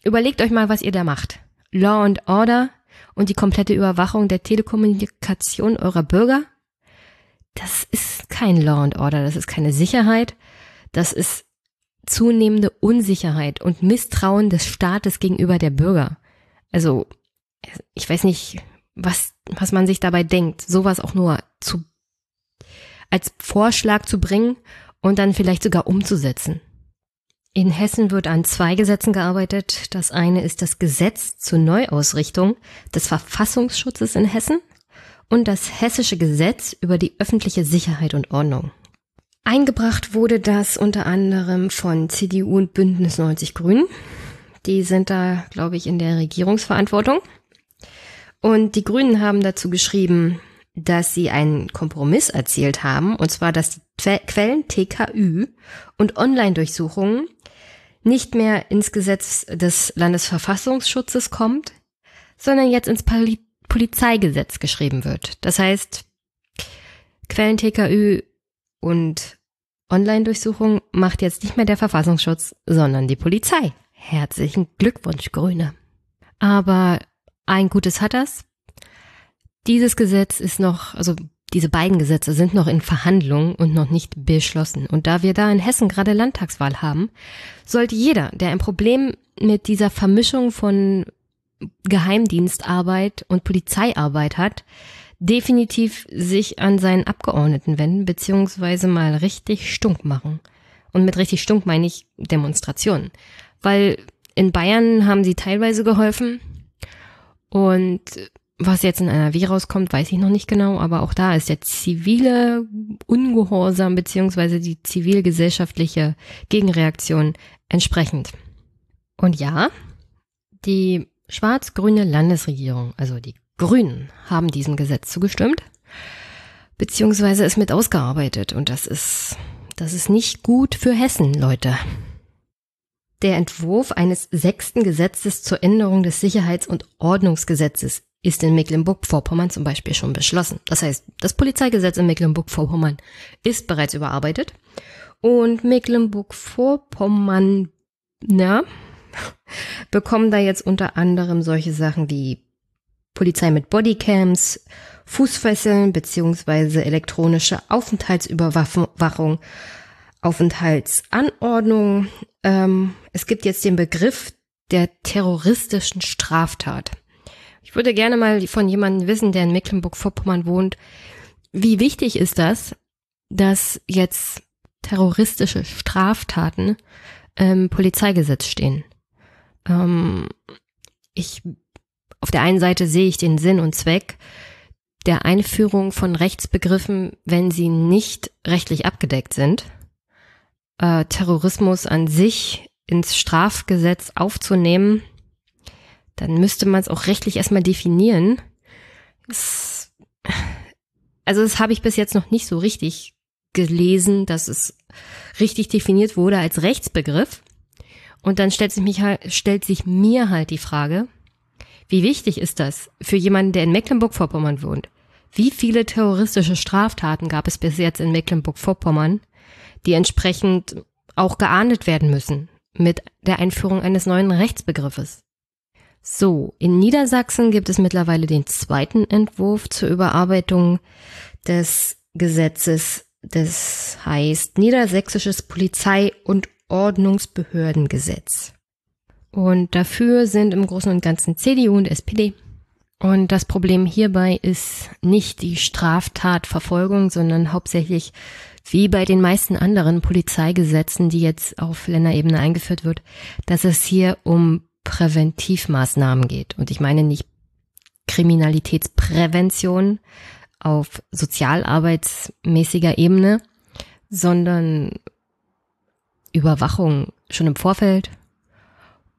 überlegt euch mal, was ihr da macht. Law and Order und die komplette Überwachung der Telekommunikation eurer Bürger, das ist kein Law and Order, das ist keine Sicherheit, das ist zunehmende Unsicherheit und Misstrauen des Staates gegenüber der Bürger. Also, ich weiß nicht, was, was man sich dabei denkt, sowas auch nur zu, als Vorschlag zu bringen und dann vielleicht sogar umzusetzen. In Hessen wird an zwei Gesetzen gearbeitet. Das eine ist das Gesetz zur Neuausrichtung des Verfassungsschutzes in Hessen und das Hessische Gesetz über die öffentliche Sicherheit und Ordnung. Eingebracht wurde das unter anderem von CDU und Bündnis 90 Grünen. Die sind da, glaube ich, in der Regierungsverantwortung. Und die Grünen haben dazu geschrieben, dass sie einen Kompromiss erzielt haben, und zwar, dass die Quellen TKÜ und Online-Durchsuchungen nicht mehr ins Gesetz des Landesverfassungsschutzes kommt, sondern jetzt ins Poli Polizeigesetz geschrieben wird. Das heißt, Quellen TKÜ und Online-Durchsuchung macht jetzt nicht mehr der Verfassungsschutz, sondern die Polizei. Herzlichen Glückwunsch, Grüne. Aber ein Gutes hat das. Dieses Gesetz ist noch, also diese beiden Gesetze sind noch in Verhandlungen und noch nicht beschlossen. Und da wir da in Hessen gerade Landtagswahl haben, sollte jeder, der ein Problem mit dieser Vermischung von Geheimdienstarbeit und Polizeiarbeit hat, definitiv sich an seinen Abgeordneten wenden, beziehungsweise mal richtig stunk machen. Und mit richtig stunk meine ich Demonstrationen. Weil in Bayern haben sie teilweise geholfen und was jetzt in NRW rauskommt, weiß ich noch nicht genau, aber auch da ist der zivile Ungehorsam beziehungsweise die zivilgesellschaftliche Gegenreaktion entsprechend. Und ja, die schwarz-grüne Landesregierung, also die Grünen, haben diesem Gesetz zugestimmt, beziehungsweise es mit ausgearbeitet und das ist, das ist nicht gut für Hessen, Leute. Der Entwurf eines sechsten Gesetzes zur Änderung des Sicherheits- und Ordnungsgesetzes ist in Mecklenburg-Vorpommern zum Beispiel schon beschlossen. Das heißt, das Polizeigesetz in Mecklenburg-Vorpommern ist bereits überarbeitet und Mecklenburg-Vorpommern, na, bekommen da jetzt unter anderem solche Sachen wie Polizei mit Bodycams, Fußfesseln beziehungsweise elektronische Aufenthaltsüberwachung, Aufenthaltsanordnung. Ähm, es gibt jetzt den Begriff der terroristischen Straftat. Ich würde gerne mal von jemandem wissen, der in Mecklenburg-Vorpommern wohnt, wie wichtig ist das, dass jetzt terroristische Straftaten im Polizeigesetz stehen? Ähm, ich, auf der einen Seite sehe ich den Sinn und Zweck der Einführung von Rechtsbegriffen, wenn sie nicht rechtlich abgedeckt sind. Äh, Terrorismus an sich ins Strafgesetz aufzunehmen, dann müsste man es auch rechtlich erstmal definieren. Es, also das habe ich bis jetzt noch nicht so richtig gelesen, dass es richtig definiert wurde als Rechtsbegriff. Und dann stellt sich, mich stellt sich mir halt die Frage, wie wichtig ist das für jemanden, der in Mecklenburg-Vorpommern wohnt? Wie viele terroristische Straftaten gab es bis jetzt in Mecklenburg-Vorpommern, die entsprechend auch geahndet werden müssen mit der Einführung eines neuen Rechtsbegriffes? So, in Niedersachsen gibt es mittlerweile den zweiten Entwurf zur Überarbeitung des Gesetzes. Das heißt Niedersächsisches Polizei- und Ordnungsbehördengesetz. Und dafür sind im Großen und Ganzen CDU und SPD. Und das Problem hierbei ist nicht die Straftatverfolgung, sondern hauptsächlich wie bei den meisten anderen Polizeigesetzen, die jetzt auf Länderebene eingeführt wird, dass es hier um Präventivmaßnahmen geht. Und ich meine nicht Kriminalitätsprävention auf sozialarbeitsmäßiger Ebene, sondern Überwachung schon im Vorfeld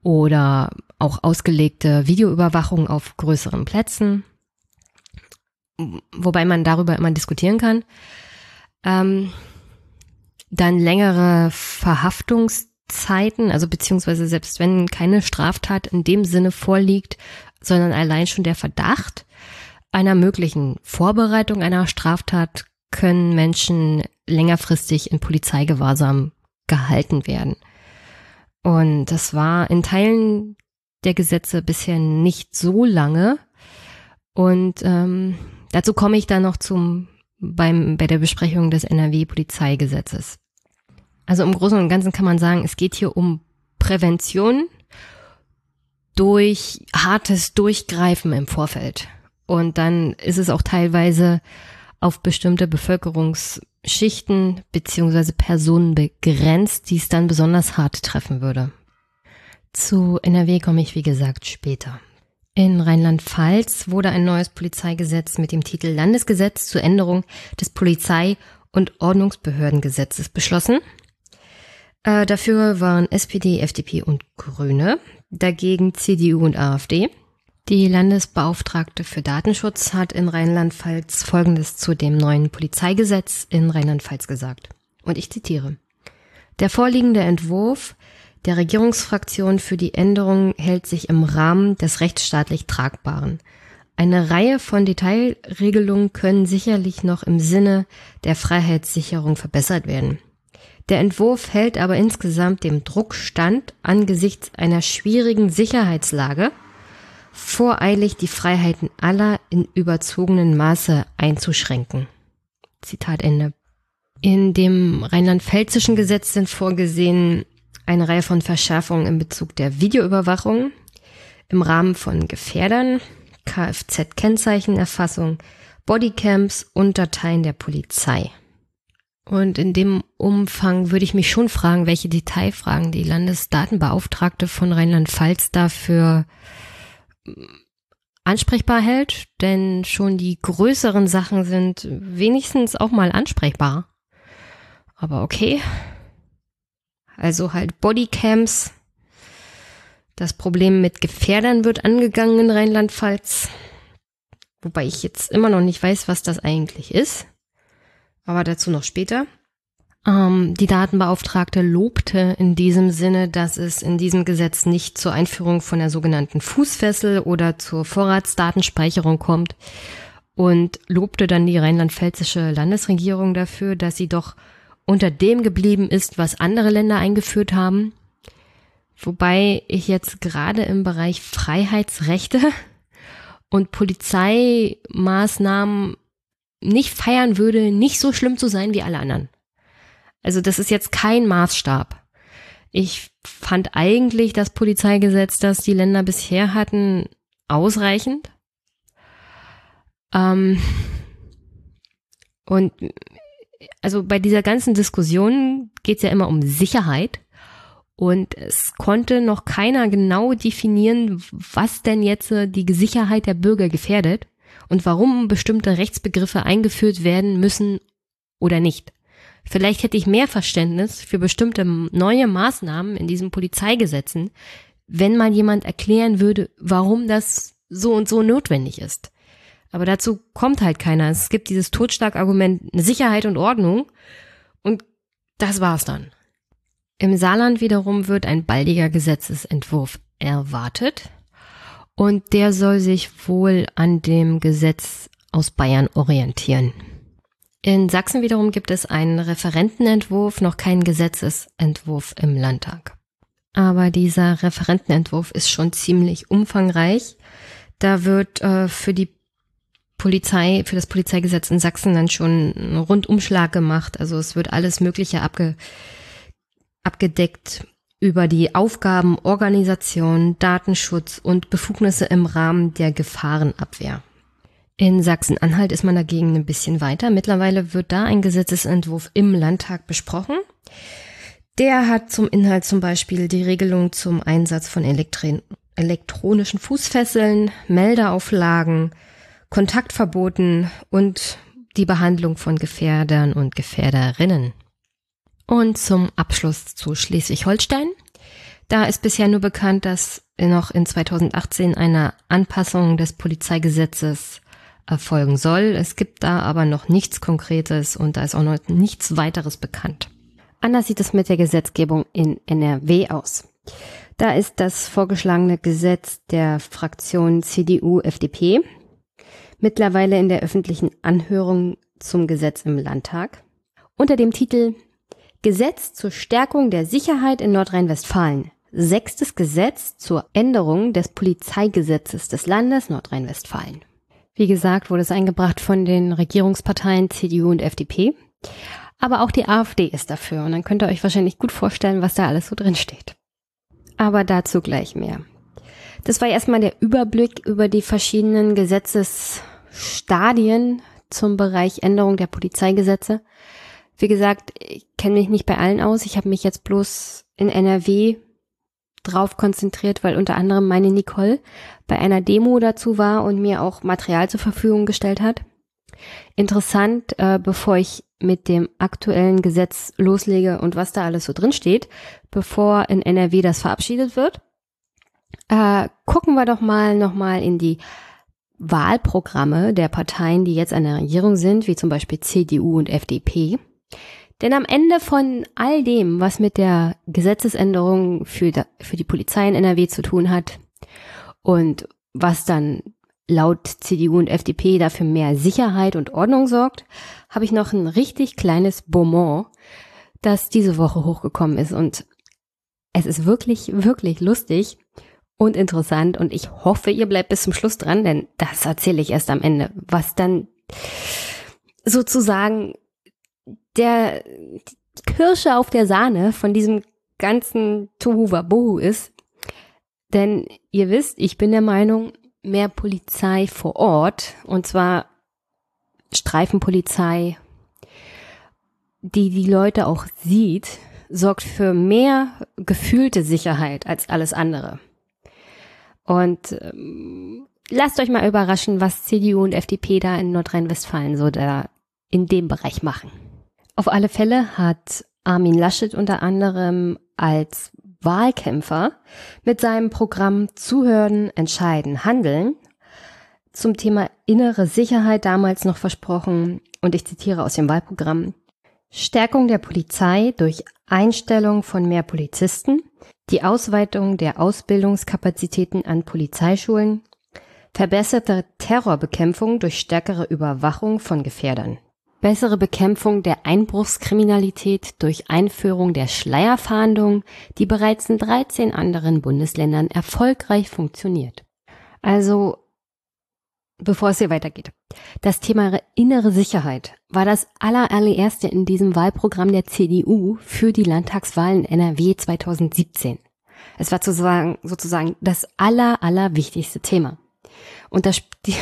oder auch ausgelegte Videoüberwachung auf größeren Plätzen, wobei man darüber immer diskutieren kann. Ähm, dann längere Verhaftungszeiten, also beziehungsweise selbst wenn keine Straftat in dem Sinne vorliegt, sondern allein schon der Verdacht einer möglichen Vorbereitung einer Straftat können Menschen längerfristig in Polizeigewahrsam gehalten werden. Und das war in Teilen der Gesetze bisher nicht so lange. Und ähm, dazu komme ich dann noch zum beim bei der Besprechung des NRW-Polizeigesetzes. Also im Großen und Ganzen kann man sagen, es geht hier um Prävention durch hartes Durchgreifen im Vorfeld. Und dann ist es auch teilweise auf bestimmte Bevölkerungsschichten beziehungsweise Personen begrenzt, die es dann besonders hart treffen würde. Zu NRW komme ich wie gesagt später. In Rheinland-Pfalz wurde ein neues Polizeigesetz mit dem Titel Landesgesetz zur Änderung des Polizei- und Ordnungsbehördengesetzes beschlossen. Äh, dafür waren SPD, FDP und Grüne, dagegen CDU und AfD. Die Landesbeauftragte für Datenschutz hat in Rheinland-Pfalz Folgendes zu dem neuen Polizeigesetz in Rheinland-Pfalz gesagt. Und ich zitiere. Der vorliegende Entwurf der Regierungsfraktion für die Änderung hält sich im Rahmen des rechtsstaatlich Tragbaren. Eine Reihe von Detailregelungen können sicherlich noch im Sinne der Freiheitssicherung verbessert werden. Der Entwurf hält aber insgesamt dem Druck stand, angesichts einer schwierigen Sicherheitslage voreilig die Freiheiten aller in überzogenen Maße einzuschränken. Zitat Ende. In dem rheinland-pfälzischen Gesetz sind vorgesehen eine Reihe von Verschärfungen in Bezug der Videoüberwachung im Rahmen von Gefährdern, Kfz-Kennzeichenerfassung, Bodycams und Dateien der Polizei. Und in dem Umfang würde ich mich schon fragen, welche Detailfragen die Landesdatenbeauftragte von Rheinland-Pfalz dafür ansprechbar hält, denn schon die größeren Sachen sind wenigstens auch mal ansprechbar. Aber okay. Also halt Bodycams. Das Problem mit Gefährdern wird angegangen in Rheinland-Pfalz. Wobei ich jetzt immer noch nicht weiß, was das eigentlich ist. Aber dazu noch später. Ähm, die Datenbeauftragte lobte in diesem Sinne, dass es in diesem Gesetz nicht zur Einführung von der sogenannten Fußfessel oder zur Vorratsdatenspeicherung kommt und lobte dann die rheinland-pfälzische Landesregierung dafür, dass sie doch unter dem geblieben ist, was andere Länder eingeführt haben. Wobei ich jetzt gerade im Bereich Freiheitsrechte und Polizeimaßnahmen nicht feiern würde, nicht so schlimm zu sein wie alle anderen. Also das ist jetzt kein Maßstab. Ich fand eigentlich das Polizeigesetz, das die Länder bisher hatten, ausreichend. Ähm und also bei dieser ganzen Diskussion geht es ja immer um Sicherheit. Und es konnte noch keiner genau definieren, was denn jetzt äh, die Sicherheit der Bürger gefährdet und warum bestimmte Rechtsbegriffe eingeführt werden müssen oder nicht. Vielleicht hätte ich mehr Verständnis für bestimmte neue Maßnahmen in diesen Polizeigesetzen, wenn mal jemand erklären würde, warum das so und so notwendig ist. Aber dazu kommt halt keiner. Es gibt dieses Totschlagargument Sicherheit und Ordnung und das war's dann. Im Saarland wiederum wird ein baldiger Gesetzesentwurf erwartet und der soll sich wohl an dem Gesetz aus Bayern orientieren. In Sachsen wiederum gibt es einen Referentenentwurf, noch keinen Gesetzesentwurf im Landtag. Aber dieser Referentenentwurf ist schon ziemlich umfangreich. Da wird äh, für die Polizei, für das Polizeigesetz in Sachsen dann schon einen Rundumschlag gemacht. Also es wird alles Mögliche abge, abgedeckt über die Aufgaben, Organisation, Datenschutz und Befugnisse im Rahmen der Gefahrenabwehr. In Sachsen-Anhalt ist man dagegen ein bisschen weiter. Mittlerweile wird da ein Gesetzesentwurf im Landtag besprochen. Der hat zum Inhalt zum Beispiel die Regelung zum Einsatz von Elektri elektronischen Fußfesseln, Meldeauflagen, Kontaktverboten und die Behandlung von Gefährdern und Gefährderinnen. Und zum Abschluss zu Schleswig-Holstein. Da ist bisher nur bekannt, dass noch in 2018 eine Anpassung des Polizeigesetzes erfolgen soll. Es gibt da aber noch nichts Konkretes und da ist auch noch nichts weiteres bekannt. Anders sieht es mit der Gesetzgebung in NRW aus. Da ist das vorgeschlagene Gesetz der Fraktion CDU-FDP mittlerweile in der öffentlichen Anhörung zum Gesetz im Landtag unter dem Titel Gesetz zur Stärkung der Sicherheit in Nordrhein-Westfalen. Sechstes Gesetz zur Änderung des Polizeigesetzes des Landes Nordrhein-Westfalen. Wie gesagt, wurde es eingebracht von den Regierungsparteien CDU und FDP. Aber auch die AfD ist dafür und dann könnt ihr euch wahrscheinlich gut vorstellen, was da alles so drin steht. Aber dazu gleich mehr. Das war erstmal der Überblick über die verschiedenen Gesetzesstadien zum Bereich Änderung der Polizeigesetze. Wie gesagt, ich kenne mich nicht bei allen aus. Ich habe mich jetzt bloß in NRW drauf konzentriert, weil unter anderem meine Nicole bei einer Demo dazu war und mir auch Material zur Verfügung gestellt hat. Interessant, äh, bevor ich mit dem aktuellen Gesetz loslege und was da alles so drin steht, bevor in NRW das verabschiedet wird, äh, gucken wir doch mal nochmal in die Wahlprogramme der Parteien, die jetzt an der Regierung sind, wie zum Beispiel CDU und FDP. Denn am Ende von all dem, was mit der Gesetzesänderung für, für die Polizei in NRW zu tun hat und was dann laut CDU und FDP dafür mehr Sicherheit und Ordnung sorgt, habe ich noch ein richtig kleines Beaumont, das diese Woche hochgekommen ist. Und es ist wirklich, wirklich lustig und interessant. Und ich hoffe, ihr bleibt bis zum Schluss dran, denn das erzähle ich erst am Ende, was dann sozusagen der Kirsche auf der Sahne von diesem ganzen Tohuwabohu ist. Denn ihr wisst, ich bin der Meinung, mehr Polizei vor Ort, und zwar Streifenpolizei, die die Leute auch sieht, sorgt für mehr gefühlte Sicherheit als alles andere. Und ähm, lasst euch mal überraschen, was CDU und FDP da in Nordrhein-Westfalen so da in dem Bereich machen. Auf alle Fälle hat Armin Laschet unter anderem als Wahlkämpfer mit seinem Programm Zuhören, Entscheiden, Handeln zum Thema innere Sicherheit damals noch versprochen, und ich zitiere aus dem Wahlprogramm, Stärkung der Polizei durch Einstellung von mehr Polizisten, die Ausweitung der Ausbildungskapazitäten an Polizeischulen, verbesserte Terrorbekämpfung durch stärkere Überwachung von Gefährdern, bessere Bekämpfung der Einbruchskriminalität durch Einführung der Schleierfahndung, die bereits in 13 anderen Bundesländern erfolgreich funktioniert. Also bevor es hier weitergeht. Das Thema innere Sicherheit war das allererste in diesem Wahlprogramm der CDU für die Landtagswahlen NRW 2017. Es war sozusagen, sozusagen das aller, aller wichtigste Thema. Und da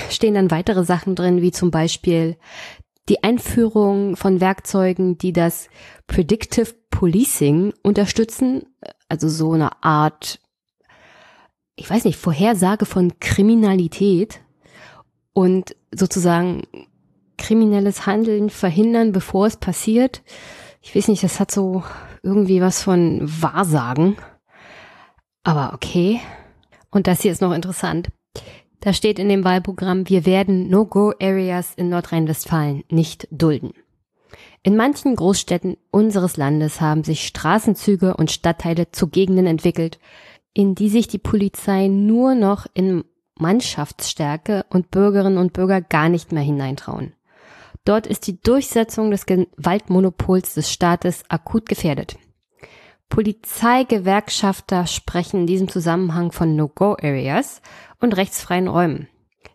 stehen dann weitere Sachen drin, wie zum Beispiel die Einführung von Werkzeugen, die das Predictive Policing unterstützen, also so eine Art, ich weiß nicht, Vorhersage von Kriminalität und sozusagen kriminelles Handeln verhindern, bevor es passiert. Ich weiß nicht, das hat so irgendwie was von Wahrsagen. Aber okay. Und das hier ist noch interessant. Da steht in dem Wahlprogramm, wir werden No-Go-Areas in Nordrhein-Westfalen nicht dulden. In manchen Großstädten unseres Landes haben sich Straßenzüge und Stadtteile zu Gegenden entwickelt, in die sich die Polizei nur noch in Mannschaftsstärke und Bürgerinnen und Bürger gar nicht mehr hineintrauen. Dort ist die Durchsetzung des Gewaltmonopols des Staates akut gefährdet. Polizeigewerkschafter sprechen in diesem Zusammenhang von No-Go-Areas und rechtsfreien Räumen.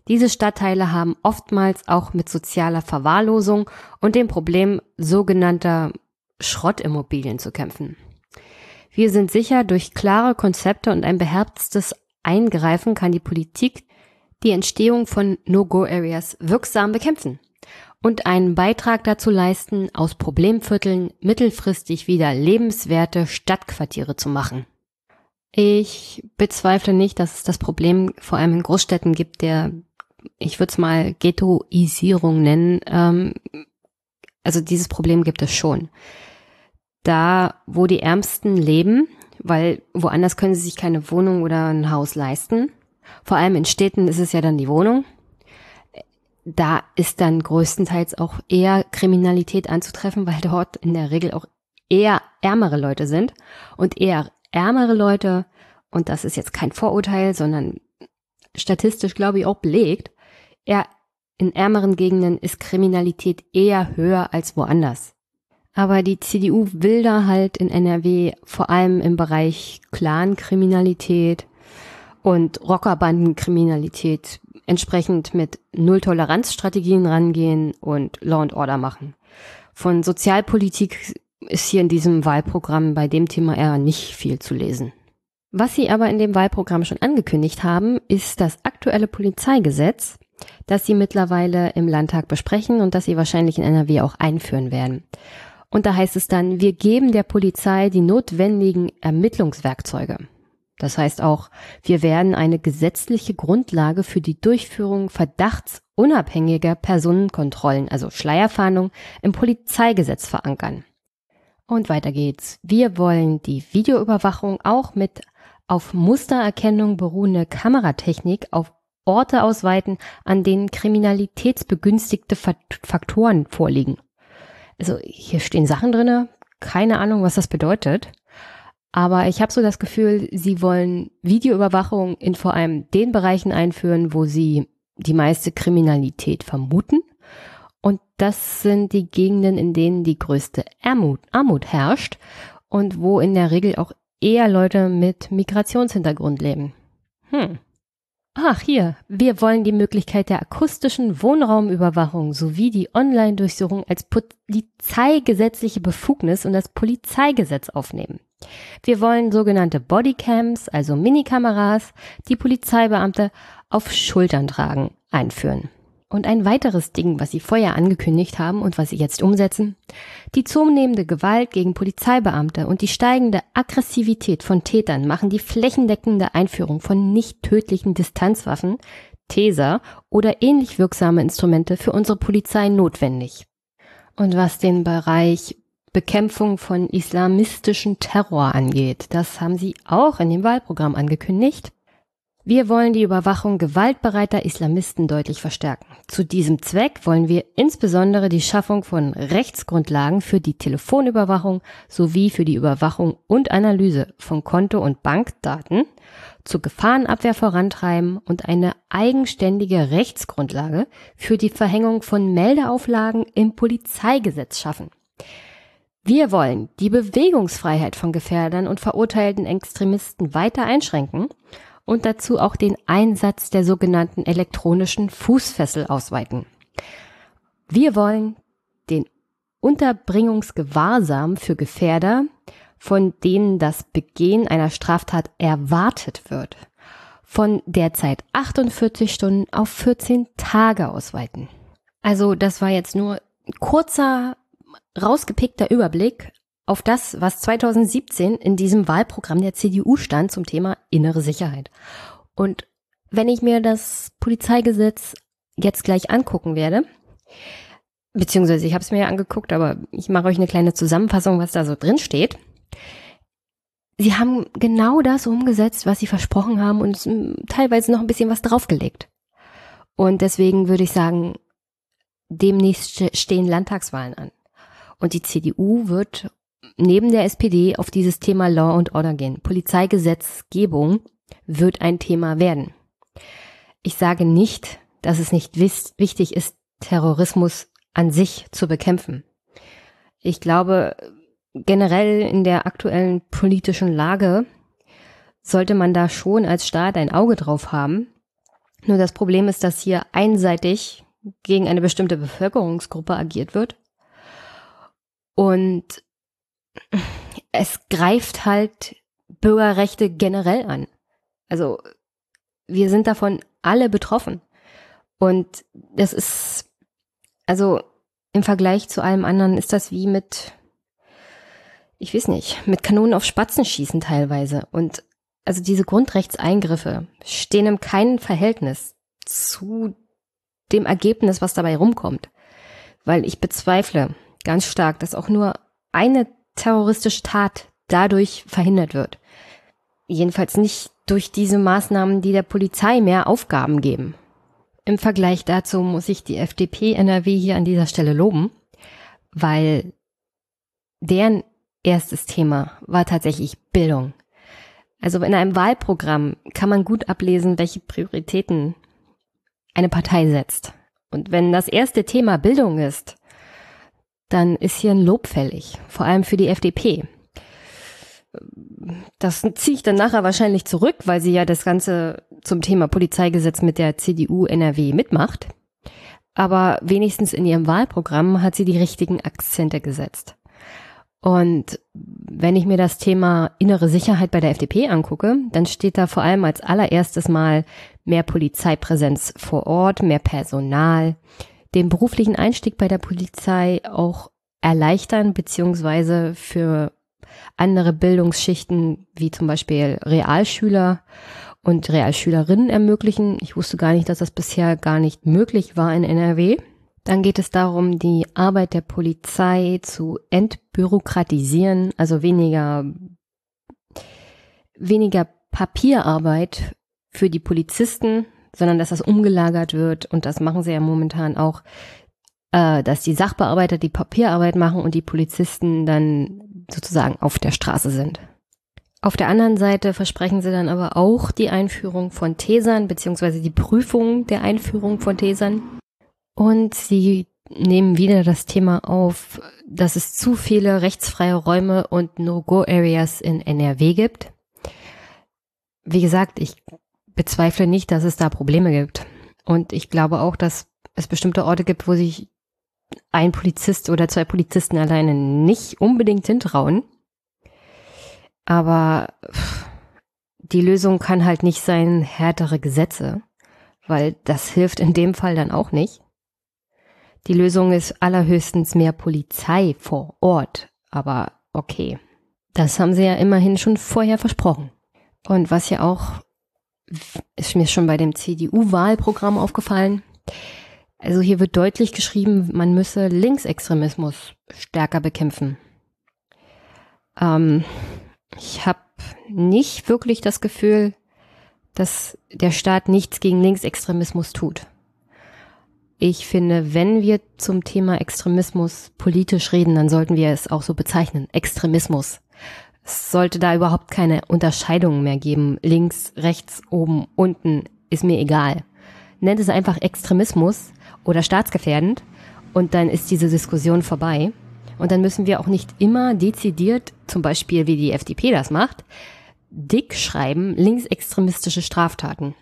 Diese Stadtteile haben oftmals auch mit sozialer Verwahrlosung und dem Problem sogenannter Schrottimmobilien zu kämpfen. Wir sind sicher, durch klare Konzepte und ein beherztes Eingreifen kann die Politik die Entstehung von No-Go-Areas wirksam bekämpfen und einen Beitrag dazu leisten, aus Problemvierteln mittelfristig wieder lebenswerte Stadtquartiere zu machen. Ich bezweifle nicht, dass es das Problem vor allem in Großstädten gibt, der, ich würde es mal Ghettoisierung nennen. Ähm, also dieses Problem gibt es schon. Da, wo die Ärmsten leben, weil woanders können sie sich keine Wohnung oder ein Haus leisten. Vor allem in Städten ist es ja dann die Wohnung. Da ist dann größtenteils auch eher Kriminalität anzutreffen, weil dort in der Regel auch eher ärmere Leute sind und eher ärmere Leute, und das ist jetzt kein Vorurteil, sondern statistisch glaube ich auch belegt, eher in ärmeren Gegenden ist Kriminalität eher höher als woanders. Aber die CDU will da halt in NRW vor allem im Bereich Clankriminalität und Rockerbandenkriminalität entsprechend mit Null-Toleranz-Strategien rangehen und Law and Order machen. Von Sozialpolitik ist hier in diesem Wahlprogramm bei dem Thema eher nicht viel zu lesen. Was sie aber in dem Wahlprogramm schon angekündigt haben, ist das aktuelle Polizeigesetz, das sie mittlerweile im Landtag besprechen und das sie wahrscheinlich in NRW auch einführen werden. Und da heißt es dann, wir geben der Polizei die notwendigen Ermittlungswerkzeuge. Das heißt auch, wir werden eine gesetzliche Grundlage für die Durchführung verdachtsunabhängiger Personenkontrollen, also Schleierfahndung, im Polizeigesetz verankern. Und weiter geht's. Wir wollen die Videoüberwachung auch mit auf Mustererkennung beruhende Kameratechnik auf Orte ausweiten, an denen kriminalitätsbegünstigte Faktoren vorliegen also hier stehen Sachen drinne, keine Ahnung, was das bedeutet. Aber ich habe so das Gefühl, sie wollen Videoüberwachung in vor allem den Bereichen einführen, wo sie die meiste Kriminalität vermuten. Und das sind die Gegenden, in denen die größte Armut, Armut herrscht und wo in der Regel auch eher Leute mit Migrationshintergrund leben. Hm. Ach, hier. Wir wollen die Möglichkeit der akustischen Wohnraumüberwachung sowie die Online-Durchsuchung als polizeigesetzliche Befugnis und das Polizeigesetz aufnehmen. Wir wollen sogenannte Bodycams, also Minikameras, die Polizeibeamte auf Schultern tragen, einführen. Und ein weiteres Ding, was sie vorher angekündigt haben und was sie jetzt umsetzen, die zunehmende Gewalt gegen Polizeibeamte und die steigende Aggressivität von Tätern machen die flächendeckende Einführung von nicht tödlichen Distanzwaffen, Taser oder ähnlich wirksame Instrumente für unsere Polizei notwendig. Und was den Bereich Bekämpfung von islamistischen Terror angeht, das haben sie auch in dem Wahlprogramm angekündigt. Wir wollen die Überwachung gewaltbereiter Islamisten deutlich verstärken. Zu diesem Zweck wollen wir insbesondere die Schaffung von Rechtsgrundlagen für die Telefonüberwachung sowie für die Überwachung und Analyse von Konto- und Bankdaten zur Gefahrenabwehr vorantreiben und eine eigenständige Rechtsgrundlage für die Verhängung von Meldeauflagen im Polizeigesetz schaffen. Wir wollen die Bewegungsfreiheit von Gefährdern und verurteilten Extremisten weiter einschränken und dazu auch den Einsatz der sogenannten elektronischen Fußfessel ausweiten. Wir wollen den Unterbringungsgewahrsam für Gefährder, von denen das Begehen einer Straftat erwartet wird, von derzeit 48 Stunden auf 14 Tage ausweiten. Also das war jetzt nur ein kurzer, rausgepickter Überblick auf das, was 2017 in diesem Wahlprogramm der CDU stand zum Thema innere Sicherheit. Und wenn ich mir das Polizeigesetz jetzt gleich angucken werde, beziehungsweise ich habe es mir ja angeguckt, aber ich mache euch eine kleine Zusammenfassung, was da so drin steht. Sie haben genau das umgesetzt, was sie versprochen haben und teilweise noch ein bisschen was draufgelegt. Und deswegen würde ich sagen, demnächst stehen Landtagswahlen an. Und die CDU wird neben der SPD auf dieses Thema Law and Order gehen. Polizeigesetzgebung wird ein Thema werden. Ich sage nicht, dass es nicht wichtig ist, Terrorismus an sich zu bekämpfen. Ich glaube, generell in der aktuellen politischen Lage sollte man da schon als Staat ein Auge drauf haben. Nur das Problem ist, dass hier einseitig gegen eine bestimmte Bevölkerungsgruppe agiert wird. Und es greift halt Bürgerrechte generell an. Also wir sind davon alle betroffen. Und das ist, also im Vergleich zu allem anderen ist das wie mit, ich weiß nicht, mit Kanonen auf Spatzen schießen teilweise. Und also diese Grundrechtseingriffe stehen im keinen Verhältnis zu dem Ergebnis, was dabei rumkommt. Weil ich bezweifle ganz stark, dass auch nur eine terroristische Tat dadurch verhindert wird. Jedenfalls nicht durch diese Maßnahmen, die der Polizei mehr Aufgaben geben. Im Vergleich dazu muss ich die FDP NRW hier an dieser Stelle loben, weil deren erstes Thema war tatsächlich Bildung. Also in einem Wahlprogramm kann man gut ablesen, welche Prioritäten eine Partei setzt. Und wenn das erste Thema Bildung ist, dann ist hier ein Lob fällig, vor allem für die FDP. Das ziehe ich dann nachher wahrscheinlich zurück, weil sie ja das Ganze zum Thema Polizeigesetz mit der CDU NRW mitmacht. Aber wenigstens in ihrem Wahlprogramm hat sie die richtigen Akzente gesetzt. Und wenn ich mir das Thema innere Sicherheit bei der FDP angucke, dann steht da vor allem als allererstes Mal mehr Polizeipräsenz vor Ort, mehr Personal, den beruflichen Einstieg bei der Polizei auch erleichtern, beziehungsweise für andere Bildungsschichten wie zum Beispiel Realschüler und Realschülerinnen ermöglichen. Ich wusste gar nicht, dass das bisher gar nicht möglich war in NRW. Dann geht es darum, die Arbeit der Polizei zu entbürokratisieren, also weniger, weniger Papierarbeit für die Polizisten, sondern dass das umgelagert wird und das machen sie ja momentan auch, äh, dass die Sachbearbeiter die Papierarbeit machen und die Polizisten dann sozusagen auf der Straße sind. Auf der anderen Seite versprechen sie dann aber auch die Einführung von Tesern beziehungsweise die Prüfung der Einführung von Tesern. Und sie nehmen wieder das Thema auf, dass es zu viele rechtsfreie Räume und No-Go-Areas in NRW gibt. Wie gesagt, ich bezweifle nicht, dass es da Probleme gibt. Und ich glaube auch, dass es bestimmte Orte gibt, wo sich ein Polizist oder zwei Polizisten alleine nicht unbedingt hintrauen. Aber die Lösung kann halt nicht sein, härtere Gesetze, weil das hilft in dem Fall dann auch nicht. Die Lösung ist allerhöchstens mehr Polizei vor Ort. Aber okay, das haben sie ja immerhin schon vorher versprochen. Und was ja auch ist mir schon bei dem CDU-Wahlprogramm aufgefallen. Also hier wird deutlich geschrieben, man müsse Linksextremismus stärker bekämpfen. Ähm, ich habe nicht wirklich das Gefühl, dass der Staat nichts gegen Linksextremismus tut. Ich finde, wenn wir zum Thema Extremismus politisch reden, dann sollten wir es auch so bezeichnen. Extremismus. Es sollte da überhaupt keine Unterscheidungen mehr geben. Links, rechts, oben, unten, ist mir egal. Nennt es einfach Extremismus oder staatsgefährdend und dann ist diese Diskussion vorbei. Und dann müssen wir auch nicht immer dezidiert, zum Beispiel wie die FDP das macht, dick schreiben, linksextremistische Straftaten.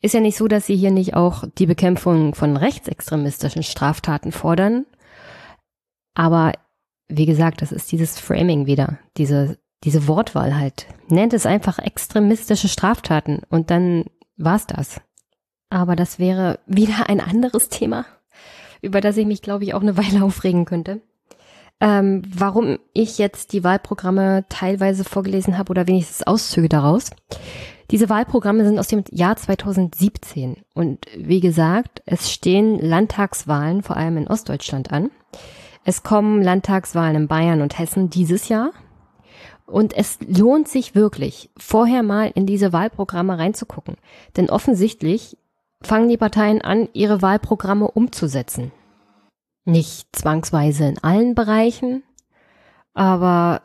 Ist ja nicht so, dass sie hier nicht auch die Bekämpfung von rechtsextremistischen Straftaten fordern. Aber wie gesagt, das ist dieses Framing wieder, diese, diese Wortwahl halt. Nennt es einfach extremistische Straftaten und dann war's das. Aber das wäre wieder ein anderes Thema, über das ich mich, glaube ich, auch eine Weile aufregen könnte. Ähm, warum ich jetzt die Wahlprogramme teilweise vorgelesen habe oder wenigstens Auszüge daraus. Diese Wahlprogramme sind aus dem Jahr 2017 und wie gesagt, es stehen Landtagswahlen vor allem in Ostdeutschland an. Es kommen Landtagswahlen in Bayern und Hessen dieses Jahr. Und es lohnt sich wirklich, vorher mal in diese Wahlprogramme reinzugucken. Denn offensichtlich fangen die Parteien an, ihre Wahlprogramme umzusetzen. Nicht zwangsweise in allen Bereichen, aber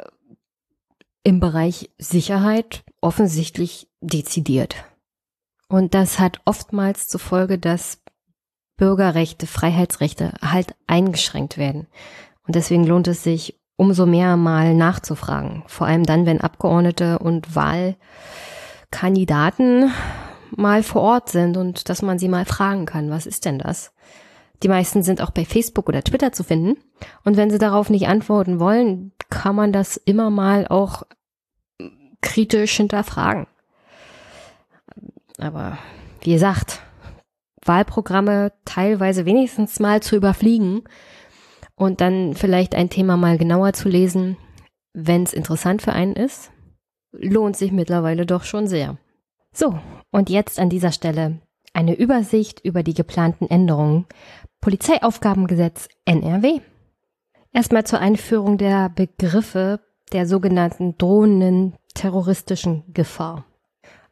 im Bereich Sicherheit offensichtlich dezidiert. Und das hat oftmals zur Folge, dass Bürgerrechte, Freiheitsrechte halt eingeschränkt werden. Und deswegen lohnt es sich, umso mehr mal nachzufragen. Vor allem dann, wenn Abgeordnete und Wahlkandidaten mal vor Ort sind und dass man sie mal fragen kann, was ist denn das? Die meisten sind auch bei Facebook oder Twitter zu finden. Und wenn sie darauf nicht antworten wollen, kann man das immer mal auch kritisch hinterfragen. Aber wie gesagt, Wahlprogramme teilweise wenigstens mal zu überfliegen und dann vielleicht ein Thema mal genauer zu lesen, wenn es interessant für einen ist, lohnt sich mittlerweile doch schon sehr. So, und jetzt an dieser Stelle eine Übersicht über die geplanten Änderungen Polizeiaufgabengesetz NRW. Erstmal zur Einführung der Begriffe der sogenannten drohenden terroristischen Gefahr.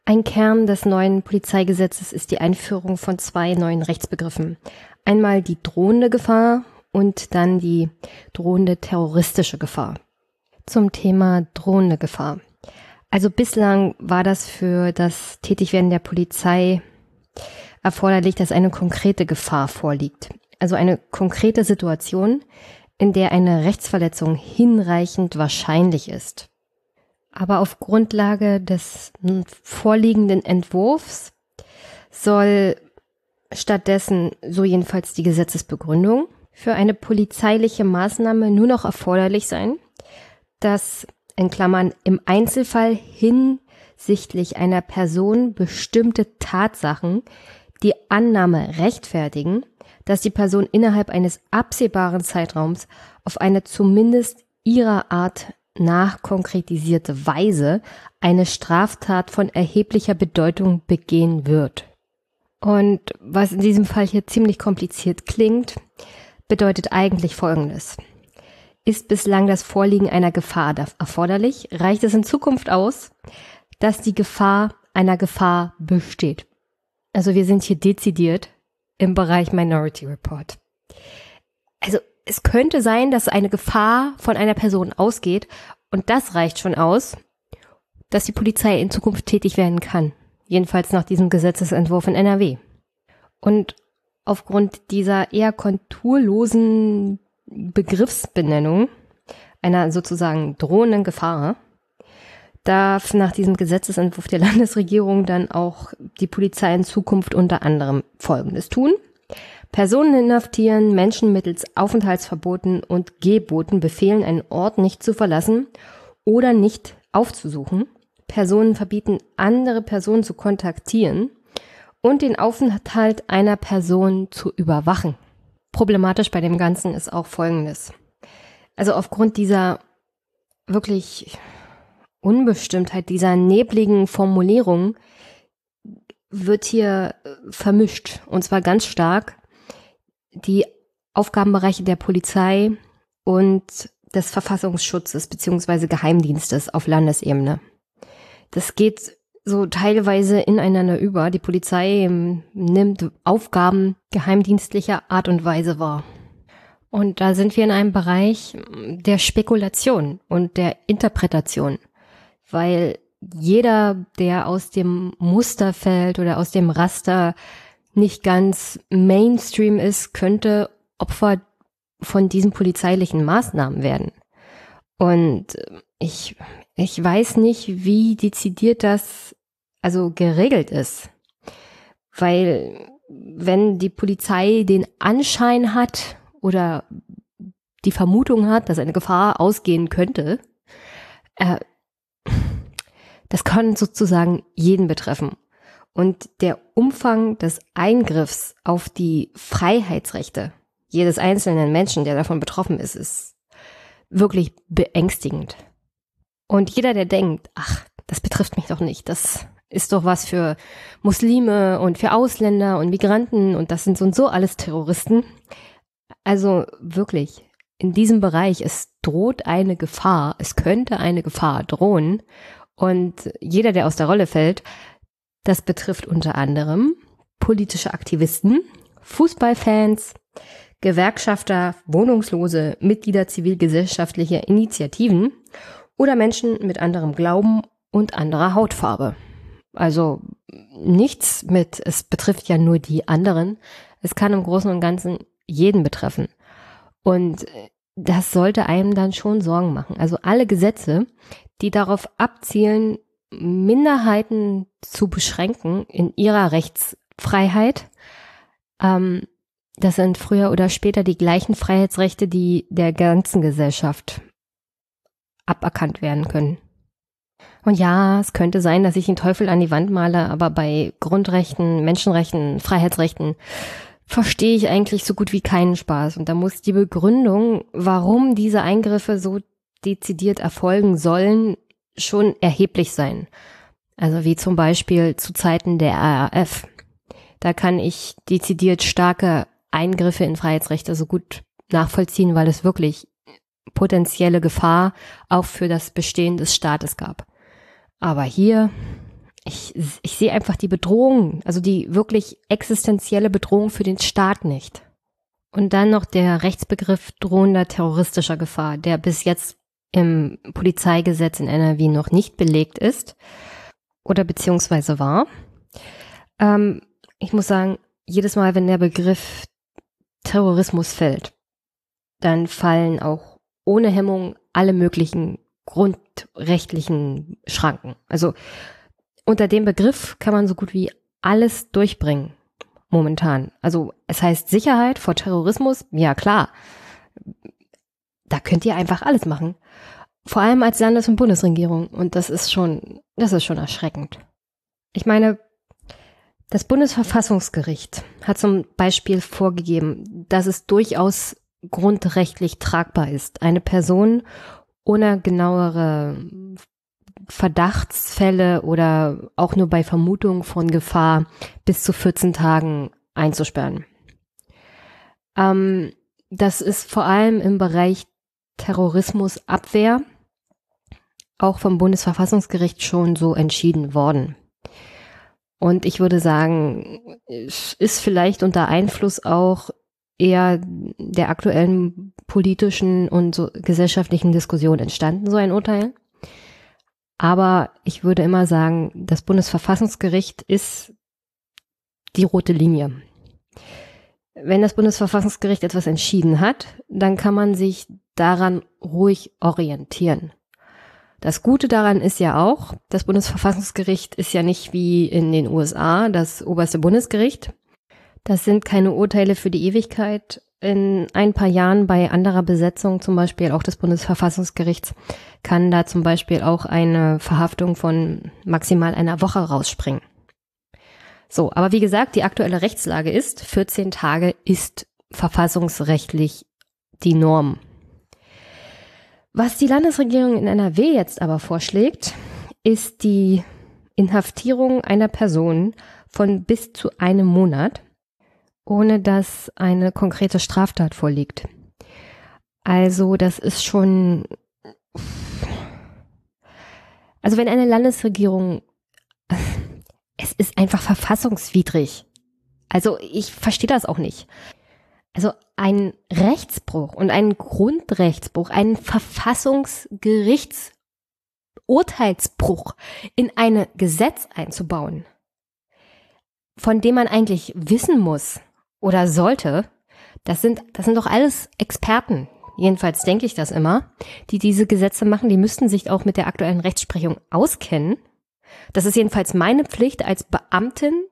Ein Kern des neuen Polizeigesetzes ist die Einführung von zwei neuen Rechtsbegriffen. Einmal die drohende Gefahr und dann die drohende terroristische Gefahr. Zum Thema drohende Gefahr. Also bislang war das für das Tätigwerden der Polizei erforderlich, dass eine konkrete Gefahr vorliegt. Also eine konkrete Situation, in der eine Rechtsverletzung hinreichend wahrscheinlich ist. Aber auf Grundlage des vorliegenden Entwurfs soll stattdessen, so jedenfalls die Gesetzesbegründung, für eine polizeiliche Maßnahme nur noch erforderlich sein, dass in Klammern im Einzelfall hinsichtlich einer Person bestimmte Tatsachen die Annahme rechtfertigen, dass die Person innerhalb eines absehbaren Zeitraums auf eine zumindest ihrer Art nach konkretisierte Weise eine Straftat von erheblicher Bedeutung begehen wird. Und was in diesem Fall hier ziemlich kompliziert klingt, bedeutet eigentlich Folgendes. Ist bislang das Vorliegen einer Gefahr erforderlich, reicht es in Zukunft aus, dass die Gefahr einer Gefahr besteht. Also wir sind hier dezidiert im Bereich Minority Report. Also es könnte sein, dass eine Gefahr von einer Person ausgeht und das reicht schon aus, dass die Polizei in Zukunft tätig werden kann. Jedenfalls nach diesem Gesetzesentwurf in NRW. Und aufgrund dieser eher konturlosen Begriffsbenennung einer sozusagen drohenden Gefahr darf nach diesem Gesetzesentwurf der Landesregierung dann auch die Polizei in Zukunft unter anderem Folgendes tun. Personen inhaftieren, Menschen mittels Aufenthaltsverboten und Geboten befehlen, einen Ort nicht zu verlassen oder nicht aufzusuchen. Personen verbieten, andere Personen zu kontaktieren und den Aufenthalt einer Person zu überwachen. Problematisch bei dem Ganzen ist auch Folgendes. Also aufgrund dieser wirklich Unbestimmtheit, dieser nebligen Formulierung wird hier vermischt und zwar ganz stark die Aufgabenbereiche der Polizei und des Verfassungsschutzes beziehungsweise Geheimdienstes auf Landesebene. Das geht so teilweise ineinander über. Die Polizei ähm, nimmt Aufgaben geheimdienstlicher Art und Weise wahr. Und da sind wir in einem Bereich der Spekulation und der Interpretation, weil jeder, der aus dem Muster fällt oder aus dem Raster nicht ganz Mainstream ist, könnte Opfer von diesen polizeilichen Maßnahmen werden. Und ich, ich weiß nicht, wie dezidiert das also geregelt ist. Weil wenn die Polizei den Anschein hat oder die Vermutung hat, dass eine Gefahr ausgehen könnte, äh, das kann sozusagen jeden betreffen. Und der Umfang des Eingriffs auf die Freiheitsrechte jedes einzelnen Menschen, der davon betroffen ist, ist wirklich beängstigend. Und jeder, der denkt, ach, das betrifft mich doch nicht, das ist doch was für Muslime und für Ausländer und Migranten und das sind so und so alles Terroristen. Also wirklich, in diesem Bereich, es droht eine Gefahr, es könnte eine Gefahr drohen und jeder, der aus der Rolle fällt, das betrifft unter anderem politische Aktivisten, Fußballfans, Gewerkschafter, Wohnungslose, Mitglieder zivilgesellschaftlicher Initiativen oder Menschen mit anderem Glauben und anderer Hautfarbe. Also nichts mit, es betrifft ja nur die anderen. Es kann im Großen und Ganzen jeden betreffen. Und das sollte einem dann schon Sorgen machen. Also alle Gesetze, die darauf abzielen, Minderheiten zu beschränken in ihrer Rechtsfreiheit, ähm, das sind früher oder später die gleichen Freiheitsrechte, die der ganzen Gesellschaft aberkannt werden können. Und ja, es könnte sein, dass ich den Teufel an die Wand male, aber bei Grundrechten, Menschenrechten, Freiheitsrechten verstehe ich eigentlich so gut wie keinen Spaß. Und da muss die Begründung, warum diese Eingriffe so dezidiert erfolgen sollen, schon erheblich sein. Also wie zum Beispiel zu Zeiten der RAF. Da kann ich dezidiert starke Eingriffe in Freiheitsrechte so gut nachvollziehen, weil es wirklich potenzielle Gefahr auch für das Bestehen des Staates gab. Aber hier, ich, ich sehe einfach die Bedrohung, also die wirklich existenzielle Bedrohung für den Staat nicht. Und dann noch der Rechtsbegriff drohender terroristischer Gefahr, der bis jetzt im Polizeigesetz in NRW noch nicht belegt ist oder beziehungsweise war. Ähm, ich muss sagen, jedes Mal, wenn der Begriff Terrorismus fällt, dann fallen auch ohne Hemmung alle möglichen grundrechtlichen Schranken. Also unter dem Begriff kann man so gut wie alles durchbringen momentan. Also es heißt Sicherheit vor Terrorismus, ja klar. Da könnt ihr einfach alles machen. Vor allem als Landes- und Bundesregierung. Und das ist schon, das ist schon erschreckend. Ich meine, das Bundesverfassungsgericht hat zum Beispiel vorgegeben, dass es durchaus grundrechtlich tragbar ist, eine Person ohne genauere Verdachtsfälle oder auch nur bei Vermutung von Gefahr bis zu 14 Tagen einzusperren. Ähm, das ist vor allem im Bereich Terrorismusabwehr auch vom Bundesverfassungsgericht schon so entschieden worden. Und ich würde sagen, ist vielleicht unter Einfluss auch eher der aktuellen politischen und so gesellschaftlichen Diskussion entstanden, so ein Urteil. Aber ich würde immer sagen, das Bundesverfassungsgericht ist die rote Linie. Wenn das Bundesverfassungsgericht etwas entschieden hat, dann kann man sich daran ruhig orientieren. Das Gute daran ist ja auch, das Bundesverfassungsgericht ist ja nicht wie in den USA das oberste Bundesgericht. Das sind keine Urteile für die Ewigkeit. In ein paar Jahren bei anderer Besetzung, zum Beispiel auch des Bundesverfassungsgerichts, kann da zum Beispiel auch eine Verhaftung von maximal einer Woche rausspringen. So, aber wie gesagt, die aktuelle Rechtslage ist, 14 Tage ist verfassungsrechtlich die Norm. Was die Landesregierung in NRW jetzt aber vorschlägt, ist die Inhaftierung einer Person von bis zu einem Monat, ohne dass eine konkrete Straftat vorliegt. Also das ist schon, also wenn eine Landesregierung es ist einfach verfassungswidrig. Also ich verstehe das auch nicht. Also ein Rechtsbruch und ein Grundrechtsbruch, ein Verfassungsgerichtsurteilsbruch in eine Gesetz einzubauen, von dem man eigentlich wissen muss oder sollte, das sind, das sind doch alles Experten. Jedenfalls denke ich das immer, die diese Gesetze machen, die müssten sich auch mit der aktuellen Rechtsprechung auskennen. Das ist jedenfalls meine Pflicht als Beamtin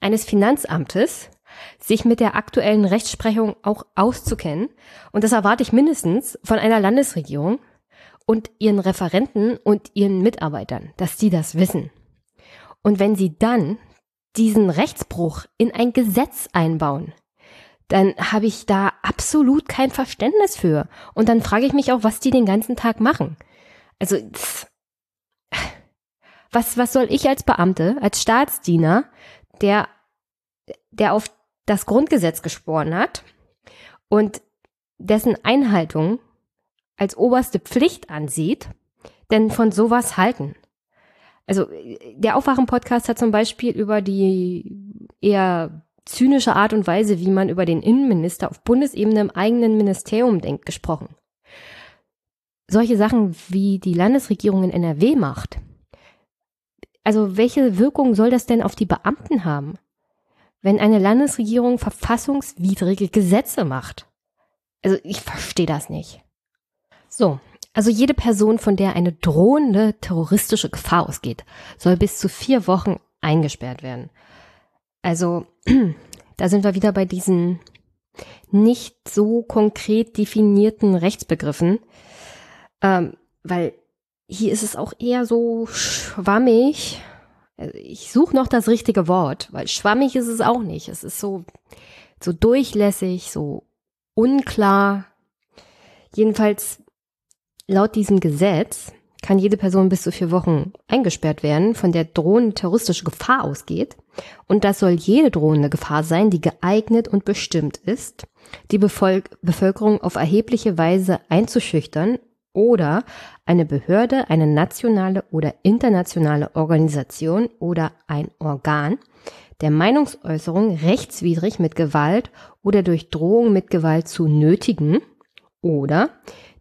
eines Finanzamtes, sich mit der aktuellen Rechtsprechung auch auszukennen. Und das erwarte ich mindestens von einer Landesregierung und ihren Referenten und ihren Mitarbeitern, dass die das wissen. Und wenn sie dann diesen Rechtsbruch in ein Gesetz einbauen, dann habe ich da absolut kein Verständnis für. Und dann frage ich mich auch, was die den ganzen Tag machen. Also, was, was soll ich als Beamte, als Staatsdiener, der, der auf das Grundgesetz geschworen hat und dessen Einhaltung als oberste Pflicht ansieht, denn von sowas halten. Also der Aufwachen-Podcast hat zum Beispiel über die eher zynische Art und Weise, wie man über den Innenminister auf Bundesebene im eigenen Ministerium denkt, gesprochen. Solche Sachen, wie die Landesregierung in NRW macht. Also welche Wirkung soll das denn auf die Beamten haben? Wenn eine Landesregierung verfassungswidrige Gesetze macht. Also ich verstehe das nicht. So, also jede Person, von der eine drohende terroristische Gefahr ausgeht, soll bis zu vier Wochen eingesperrt werden. Also da sind wir wieder bei diesen nicht so konkret definierten Rechtsbegriffen, ähm, weil hier ist es auch eher so schwammig ich suche noch das richtige Wort, weil schwammig ist es auch nicht. Es ist so, so durchlässig, so unklar. Jedenfalls laut diesem Gesetz kann jede Person bis zu vier Wochen eingesperrt werden, von der drohende terroristische Gefahr ausgeht. Und das soll jede drohende Gefahr sein, die geeignet und bestimmt ist, die Bevölkerung auf erhebliche Weise einzuschüchtern oder eine Behörde, eine nationale oder internationale Organisation oder ein Organ der Meinungsäußerung rechtswidrig mit Gewalt oder durch Drohung mit Gewalt zu nötigen oder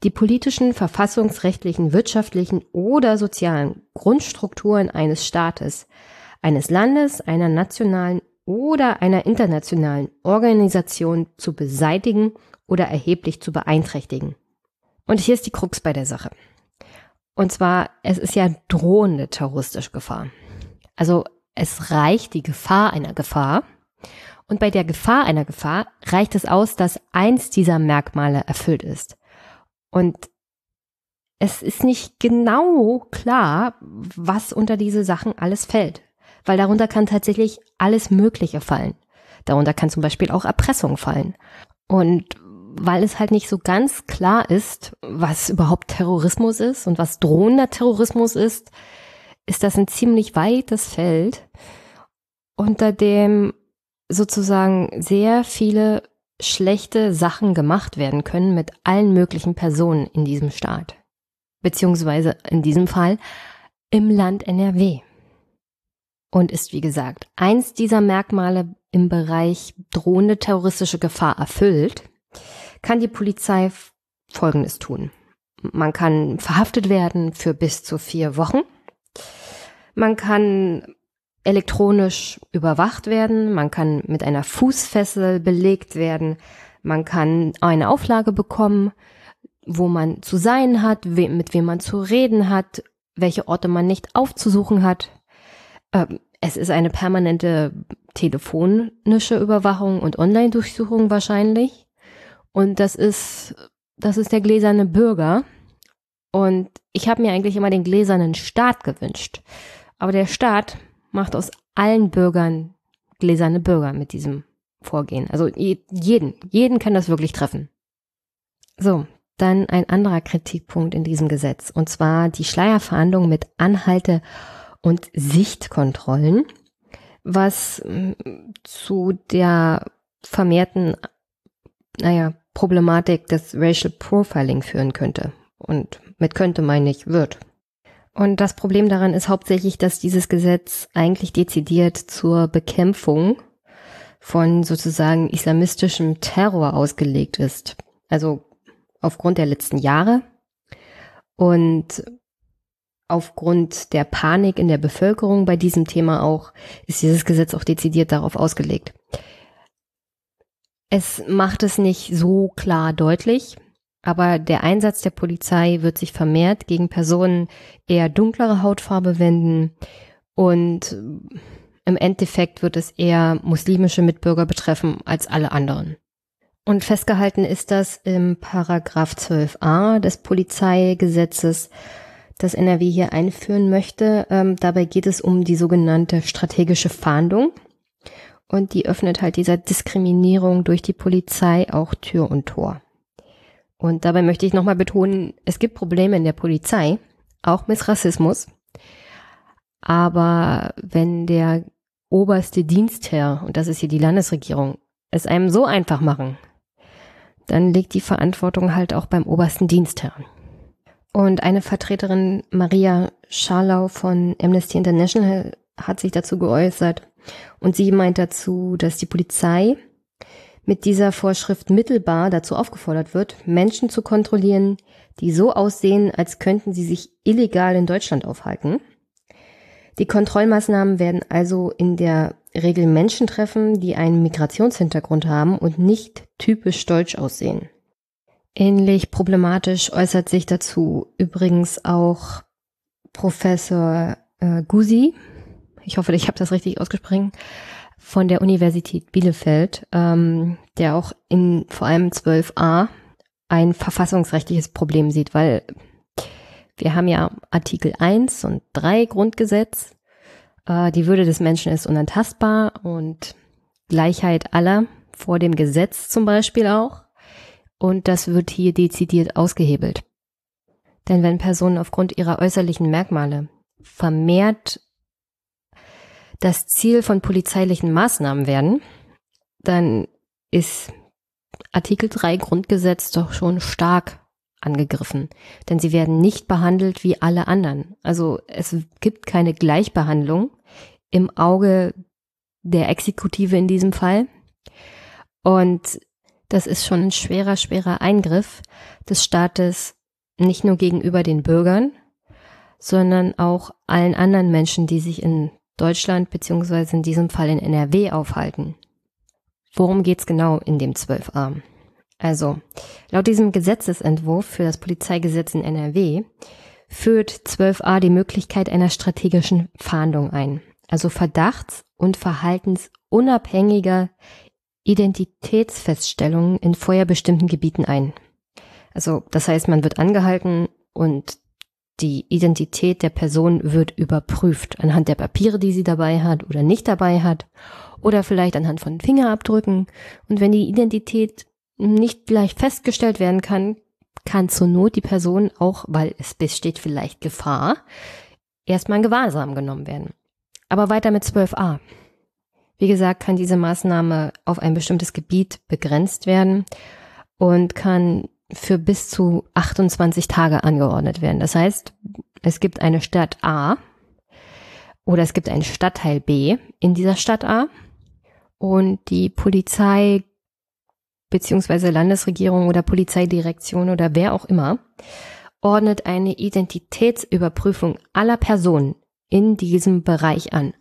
die politischen, verfassungsrechtlichen, wirtschaftlichen oder sozialen Grundstrukturen eines Staates, eines Landes, einer nationalen oder einer internationalen Organisation zu beseitigen oder erheblich zu beeinträchtigen. Und hier ist die Krux bei der Sache. Und zwar, es ist ja drohende terroristische Gefahr. Also es reicht die Gefahr einer Gefahr. Und bei der Gefahr einer Gefahr reicht es aus, dass eins dieser Merkmale erfüllt ist. Und es ist nicht genau klar, was unter diese Sachen alles fällt. Weil darunter kann tatsächlich alles Mögliche fallen. Darunter kann zum Beispiel auch Erpressung fallen. Und weil es halt nicht so ganz klar ist, was überhaupt Terrorismus ist und was drohender Terrorismus ist, ist das ein ziemlich weites Feld, unter dem sozusagen sehr viele schlechte Sachen gemacht werden können mit allen möglichen Personen in diesem Staat. Beziehungsweise in diesem Fall im Land NRW. Und ist, wie gesagt, eins dieser Merkmale im Bereich drohende terroristische Gefahr erfüllt, kann die Polizei Folgendes tun. Man kann verhaftet werden für bis zu vier Wochen. Man kann elektronisch überwacht werden. Man kann mit einer Fußfessel belegt werden. Man kann eine Auflage bekommen, wo man zu sein hat, mit wem man zu reden hat, welche Orte man nicht aufzusuchen hat. Ähm, es ist eine permanente telefonische Überwachung und Online-Durchsuchung wahrscheinlich. Und das ist, das ist der gläserne Bürger. Und ich habe mir eigentlich immer den gläsernen Staat gewünscht. Aber der Staat macht aus allen Bürgern gläserne Bürger mit diesem Vorgehen. Also jeden, jeden kann das wirklich treffen. So, dann ein anderer Kritikpunkt in diesem Gesetz. Und zwar die Schleierverhandlung mit Anhalte- und Sichtkontrollen, was mm, zu der vermehrten, naja, Problematik des Racial Profiling führen könnte. Und mit könnte meine ich wird. Und das Problem daran ist hauptsächlich, dass dieses Gesetz eigentlich dezidiert zur Bekämpfung von sozusagen islamistischem Terror ausgelegt ist. Also aufgrund der letzten Jahre und aufgrund der Panik in der Bevölkerung bei diesem Thema auch, ist dieses Gesetz auch dezidiert darauf ausgelegt. Es macht es nicht so klar deutlich, aber der Einsatz der Polizei wird sich vermehrt gegen Personen eher dunklere Hautfarbe wenden und im Endeffekt wird es eher muslimische Mitbürger betreffen als alle anderen. Und festgehalten ist das im Paragraph 12a des Polizeigesetzes, das NRW hier einführen möchte. Ähm, dabei geht es um die sogenannte strategische Fahndung. Und die öffnet halt dieser Diskriminierung durch die Polizei auch Tür und Tor. Und dabei möchte ich nochmal betonen, es gibt Probleme in der Polizei, auch mit Rassismus. Aber wenn der oberste Dienstherr, und das ist hier die Landesregierung, es einem so einfach machen, dann liegt die Verantwortung halt auch beim obersten Dienstherrn. Und eine Vertreterin, Maria Scharlau von Amnesty International, hat sich dazu geäußert. Und sie meint dazu, dass die Polizei mit dieser Vorschrift mittelbar dazu aufgefordert wird, Menschen zu kontrollieren, die so aussehen, als könnten sie sich illegal in Deutschland aufhalten. Die Kontrollmaßnahmen werden also in der Regel Menschen treffen, die einen Migrationshintergrund haben und nicht typisch deutsch aussehen. Ähnlich problematisch äußert sich dazu übrigens auch Professor äh, Gusi, ich hoffe, ich habe das richtig ausgesprochen, von der Universität Bielefeld, ähm, der auch in vor allem 12a ein verfassungsrechtliches Problem sieht, weil wir haben ja Artikel 1 und 3 Grundgesetz, äh, die Würde des Menschen ist unantastbar und Gleichheit aller vor dem Gesetz zum Beispiel auch. Und das wird hier dezidiert ausgehebelt. Denn wenn Personen aufgrund ihrer äußerlichen Merkmale vermehrt das Ziel von polizeilichen Maßnahmen werden, dann ist Artikel 3 Grundgesetz doch schon stark angegriffen. Denn sie werden nicht behandelt wie alle anderen. Also es gibt keine Gleichbehandlung im Auge der Exekutive in diesem Fall. Und das ist schon ein schwerer, schwerer Eingriff des Staates, nicht nur gegenüber den Bürgern, sondern auch allen anderen Menschen, die sich in Deutschland beziehungsweise in diesem Fall in NRW aufhalten. Worum geht's genau in dem 12a? Also, laut diesem Gesetzesentwurf für das Polizeigesetz in NRW führt 12a die Möglichkeit einer strategischen Fahndung ein, also verdachts- und verhaltensunabhängiger Identitätsfeststellungen in vorher bestimmten Gebieten ein. Also das heißt, man wird angehalten und die Identität der Person wird überprüft anhand der Papiere, die sie dabei hat oder nicht dabei hat oder vielleicht anhand von Fingerabdrücken. Und wenn die Identität nicht gleich festgestellt werden kann, kann zur Not die Person auch, weil es besteht vielleicht Gefahr, erstmal in Gewahrsam genommen werden. Aber weiter mit 12a. Wie gesagt, kann diese Maßnahme auf ein bestimmtes Gebiet begrenzt werden und kann für bis zu 28 Tage angeordnet werden. Das heißt, es gibt eine Stadt A oder es gibt einen Stadtteil B in dieser Stadt A und die Polizei beziehungsweise Landesregierung oder Polizeidirektion oder wer auch immer ordnet eine Identitätsüberprüfung aller Personen in diesem Bereich an.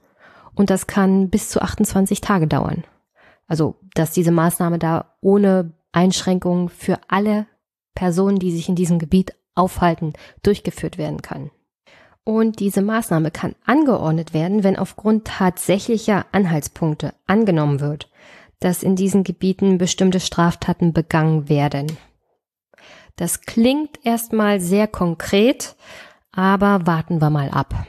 Und das kann bis zu 28 Tage dauern. Also, dass diese Maßnahme da ohne Einschränkungen für alle Personen, die sich in diesem Gebiet aufhalten, durchgeführt werden kann. Und diese Maßnahme kann angeordnet werden, wenn aufgrund tatsächlicher Anhaltspunkte angenommen wird, dass in diesen Gebieten bestimmte Straftaten begangen werden. Das klingt erstmal sehr konkret, aber warten wir mal ab.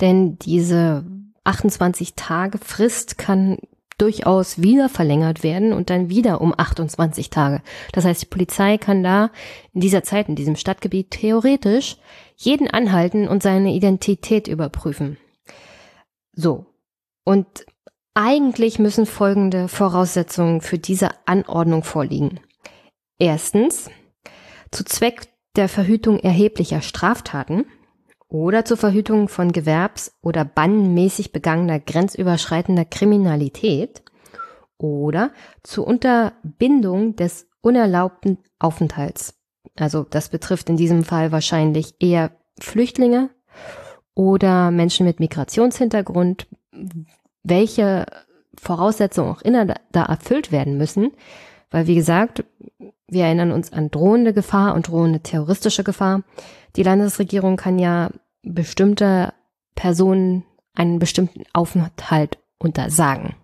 Denn diese 28 Tage Frist kann durchaus wieder verlängert werden und dann wieder um 28 Tage. Das heißt, die Polizei kann da in dieser Zeit, in diesem Stadtgebiet theoretisch jeden anhalten und seine Identität überprüfen. So. Und eigentlich müssen folgende Voraussetzungen für diese Anordnung vorliegen. Erstens, zu Zweck der Verhütung erheblicher Straftaten oder zur Verhütung von gewerbs- oder bannmäßig begangener grenzüberschreitender Kriminalität oder zur Unterbindung des unerlaubten Aufenthalts. Also das betrifft in diesem Fall wahrscheinlich eher Flüchtlinge oder Menschen mit Migrationshintergrund, welche Voraussetzungen auch immer da erfüllt werden müssen. Weil, wie gesagt, wir erinnern uns an drohende Gefahr und drohende terroristische Gefahr. Die Landesregierung kann ja bestimmte Personen einen bestimmten Aufenthalt untersagen.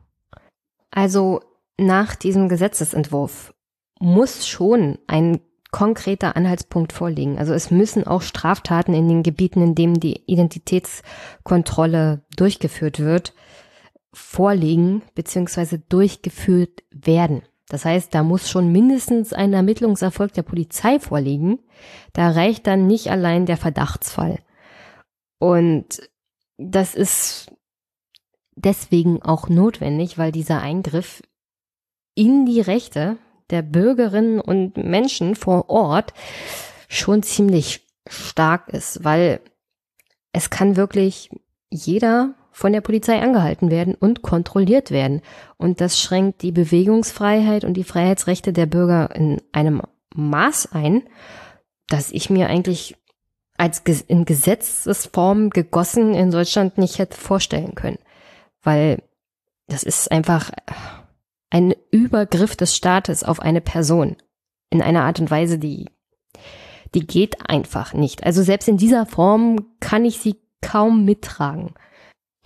Also nach diesem Gesetzesentwurf muss schon ein konkreter Anhaltspunkt vorliegen. Also es müssen auch Straftaten in den Gebieten, in denen die Identitätskontrolle durchgeführt wird, vorliegen bzw. durchgeführt werden. Das heißt, da muss schon mindestens ein Ermittlungserfolg der Polizei vorliegen. Da reicht dann nicht allein der Verdachtsfall. Und das ist deswegen auch notwendig, weil dieser Eingriff in die Rechte der Bürgerinnen und Menschen vor Ort schon ziemlich stark ist, weil es kann wirklich jeder von der Polizei angehalten werden und kontrolliert werden. Und das schränkt die Bewegungsfreiheit und die Freiheitsrechte der Bürger in einem Maß ein, dass ich mir eigentlich als in Gesetzesform gegossen in Deutschland nicht hätte vorstellen können. Weil das ist einfach ein Übergriff des Staates auf eine Person in einer Art und Weise, die, die geht einfach nicht. Also selbst in dieser Form kann ich sie kaum mittragen.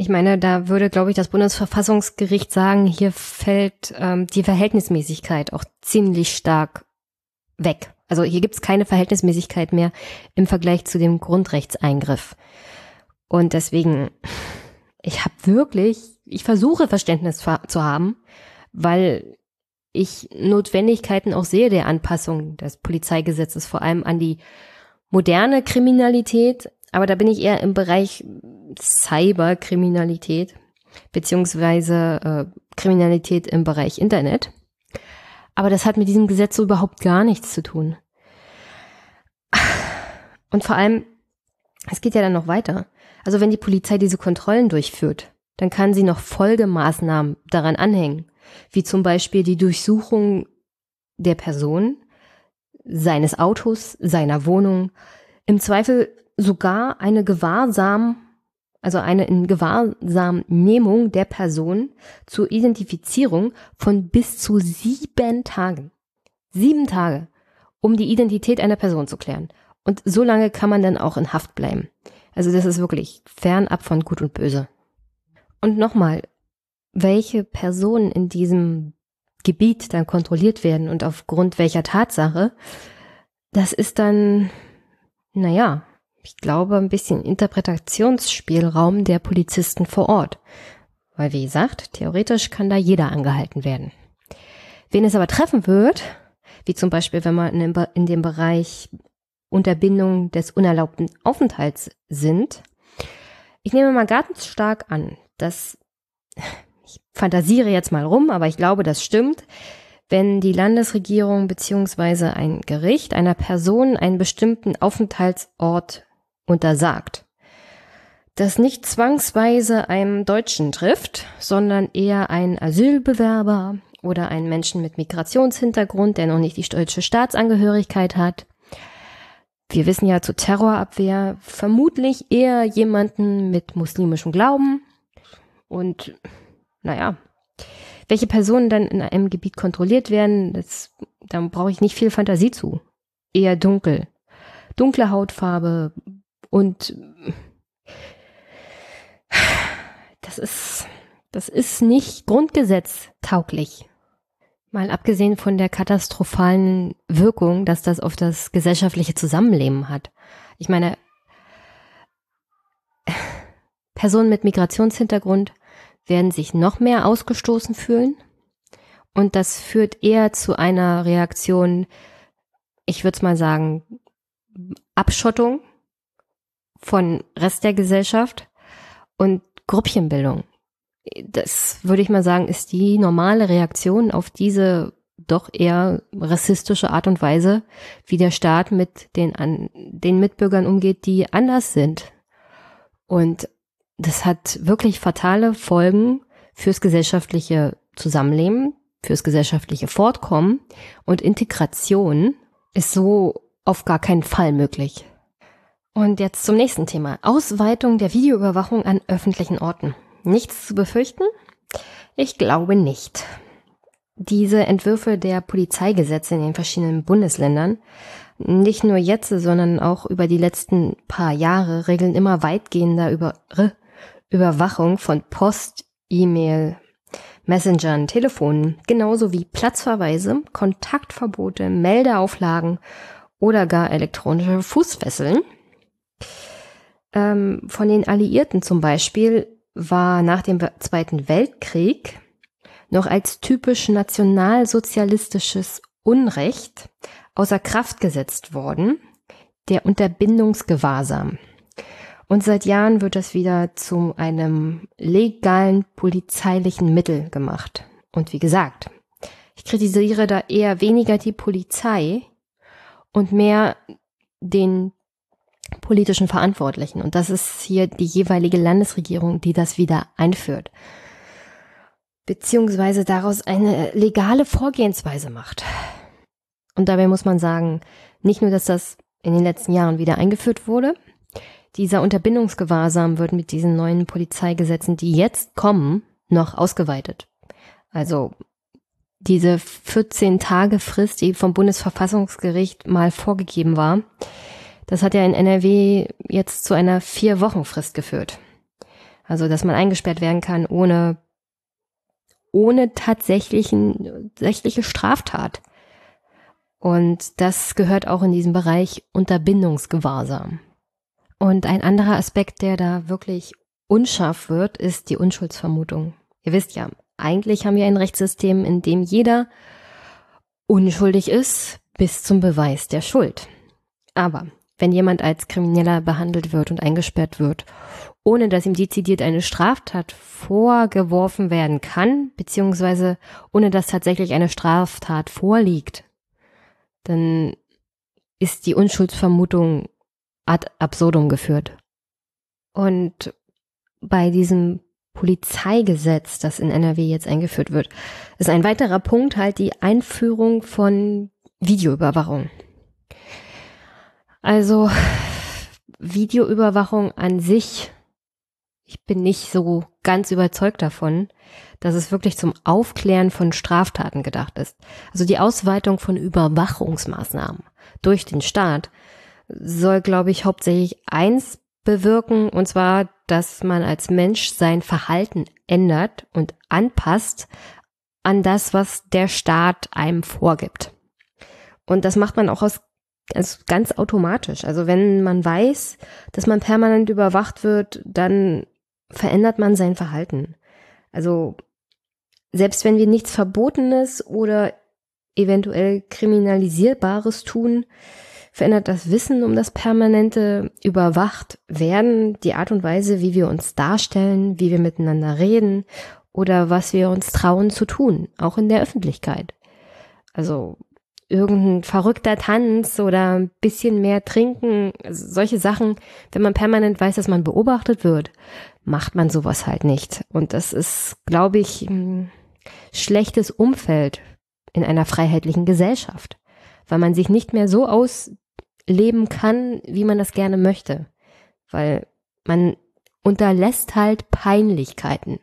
Ich meine, da würde, glaube ich, das Bundesverfassungsgericht sagen, hier fällt ähm, die Verhältnismäßigkeit auch ziemlich stark weg. Also hier gibt es keine Verhältnismäßigkeit mehr im Vergleich zu dem Grundrechtseingriff. Und deswegen, ich habe wirklich, ich versuche Verständnis zu haben, weil ich Notwendigkeiten auch sehe der Anpassung des Polizeigesetzes, vor allem an die moderne Kriminalität. Aber da bin ich eher im Bereich Cyberkriminalität beziehungsweise äh, Kriminalität im Bereich Internet. Aber das hat mit diesem Gesetz so überhaupt gar nichts zu tun. Und vor allem, es geht ja dann noch weiter. Also wenn die Polizei diese Kontrollen durchführt, dann kann sie noch Folgemaßnahmen daran anhängen wie zum Beispiel die Durchsuchung der Person, seines Autos, seiner Wohnung, im Zweifel sogar eine Gewahrsam, also eine in Gewahrsamnehmung der Person zur Identifizierung von bis zu sieben Tagen. Sieben Tage, um die Identität einer Person zu klären. Und so lange kann man dann auch in Haft bleiben. Also das ist wirklich fernab von Gut und Böse. Und nochmal, welche Personen in diesem Gebiet dann kontrolliert werden und aufgrund welcher Tatsache, das ist dann, naja, ich glaube, ein bisschen Interpretationsspielraum der Polizisten vor Ort. Weil, wie gesagt, theoretisch kann da jeder angehalten werden. Wen es aber treffen wird, wie zum Beispiel, wenn man in dem Bereich Unterbindung des unerlaubten Aufenthalts sind, ich nehme mal ganz stark an, dass ich fantasiere jetzt mal rum, aber ich glaube, das stimmt, wenn die Landesregierung beziehungsweise ein Gericht einer Person einen bestimmten Aufenthaltsort untersagt. Das nicht zwangsweise einem Deutschen trifft, sondern eher einen Asylbewerber oder einen Menschen mit Migrationshintergrund, der noch nicht die deutsche Staatsangehörigkeit hat. Wir wissen ja zur Terrorabwehr vermutlich eher jemanden mit muslimischem Glauben und naja, welche Personen dann in einem Gebiet kontrolliert werden, das, da brauche ich nicht viel Fantasie zu. Eher dunkel. Dunkle Hautfarbe und das ist, das ist nicht grundgesetztauglich. Mal abgesehen von der katastrophalen Wirkung, dass das auf das gesellschaftliche Zusammenleben hat. Ich meine, Personen mit Migrationshintergrund werden sich noch mehr ausgestoßen fühlen. Und das führt eher zu einer Reaktion, ich würde es mal sagen, Abschottung von Rest der Gesellschaft und Gruppchenbildung. Das würde ich mal sagen, ist die normale Reaktion auf diese doch eher rassistische Art und Weise, wie der Staat mit den, an, den Mitbürgern umgeht, die anders sind Und das hat wirklich fatale Folgen fürs gesellschaftliche Zusammenleben, fürs gesellschaftliche Fortkommen und Integration ist so auf gar keinen Fall möglich. Und jetzt zum nächsten Thema. Ausweitung der Videoüberwachung an öffentlichen Orten. Nichts zu befürchten? Ich glaube nicht. Diese Entwürfe der Polizeigesetze in den verschiedenen Bundesländern, nicht nur jetzt, sondern auch über die letzten paar Jahre, regeln immer weitgehender über Überwachung von Post, E-Mail, Messengern, Telefonen, genauso wie Platzverweise, Kontaktverbote, Meldeauflagen oder gar elektronische Fußfesseln. Ähm, von den Alliierten zum Beispiel war nach dem Zweiten Weltkrieg noch als typisch nationalsozialistisches Unrecht außer Kraft gesetzt worden, der Unterbindungsgewahrsam. Und seit Jahren wird das wieder zu einem legalen polizeilichen Mittel gemacht. Und wie gesagt, ich kritisiere da eher weniger die Polizei und mehr den politischen Verantwortlichen. Und das ist hier die jeweilige Landesregierung, die das wieder einführt. Beziehungsweise daraus eine legale Vorgehensweise macht. Und dabei muss man sagen, nicht nur, dass das in den letzten Jahren wieder eingeführt wurde, dieser Unterbindungsgewahrsam wird mit diesen neuen Polizeigesetzen, die jetzt kommen, noch ausgeweitet. Also diese 14 Tage Frist, die vom Bundesverfassungsgericht mal vorgegeben war, das hat ja in NRW jetzt zu einer vier Wochen Frist geführt. Also, dass man eingesperrt werden kann ohne, ohne tatsächlichen, tatsächliche Straftat. Und das gehört auch in diesem Bereich Unterbindungsgewahrsam. Und ein anderer Aspekt, der da wirklich unscharf wird, ist die Unschuldsvermutung. Ihr wisst ja, eigentlich haben wir ein Rechtssystem, in dem jeder unschuldig ist bis zum Beweis der Schuld. Aber wenn jemand als Krimineller behandelt wird und eingesperrt wird, ohne dass ihm dezidiert eine Straftat vorgeworfen werden kann, beziehungsweise ohne dass tatsächlich eine Straftat vorliegt, dann ist die Unschuldsvermutung ad absurdum geführt. Und bei diesem Polizeigesetz, das in NRW jetzt eingeführt wird, ist ein weiterer Punkt halt die Einführung von Videoüberwachung. Also Videoüberwachung an sich, ich bin nicht so ganz überzeugt davon, dass es wirklich zum Aufklären von Straftaten gedacht ist. Also die Ausweitung von Überwachungsmaßnahmen durch den Staat soll, glaube ich, hauptsächlich eins bewirken, und zwar, dass man als Mensch sein Verhalten ändert und anpasst an das, was der Staat einem vorgibt. Und das macht man auch aus also ganz automatisch. Also wenn man weiß, dass man permanent überwacht wird, dann verändert man sein Verhalten. Also selbst wenn wir nichts Verbotenes oder eventuell Kriminalisierbares tun, verändert das Wissen um das permanente überwacht werden, die Art und Weise, wie wir uns darstellen, wie wir miteinander reden oder was wir uns trauen zu tun, auch in der Öffentlichkeit. Also irgendein verrückter Tanz oder ein bisschen mehr trinken, also solche Sachen, wenn man permanent weiß, dass man beobachtet wird, macht man sowas halt nicht. Und das ist, glaube ich, ein schlechtes Umfeld in einer freiheitlichen Gesellschaft, weil man sich nicht mehr so aus leben kann, wie man das gerne möchte. Weil man unterlässt halt Peinlichkeiten.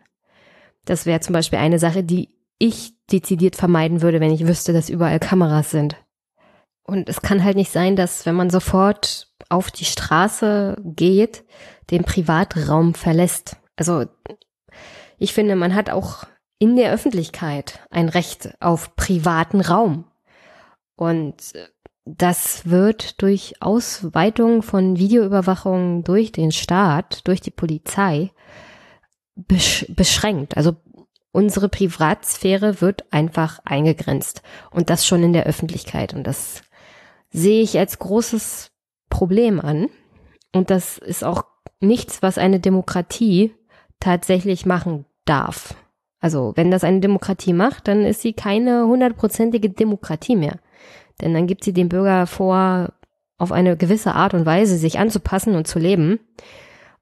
Das wäre zum Beispiel eine Sache, die ich dezidiert vermeiden würde, wenn ich wüsste, dass überall Kameras sind. Und es kann halt nicht sein, dass wenn man sofort auf die Straße geht, den Privatraum verlässt. Also ich finde, man hat auch in der Öffentlichkeit ein Recht auf privaten Raum. Und das wird durch Ausweitung von Videoüberwachung durch den Staat, durch die Polizei besch beschränkt. Also unsere Privatsphäre wird einfach eingegrenzt und das schon in der Öffentlichkeit und das sehe ich als großes Problem an und das ist auch nichts, was eine Demokratie tatsächlich machen darf. Also wenn das eine Demokratie macht, dann ist sie keine hundertprozentige Demokratie mehr. Denn dann gibt sie dem Bürger vor, auf eine gewisse Art und Weise sich anzupassen und zu leben.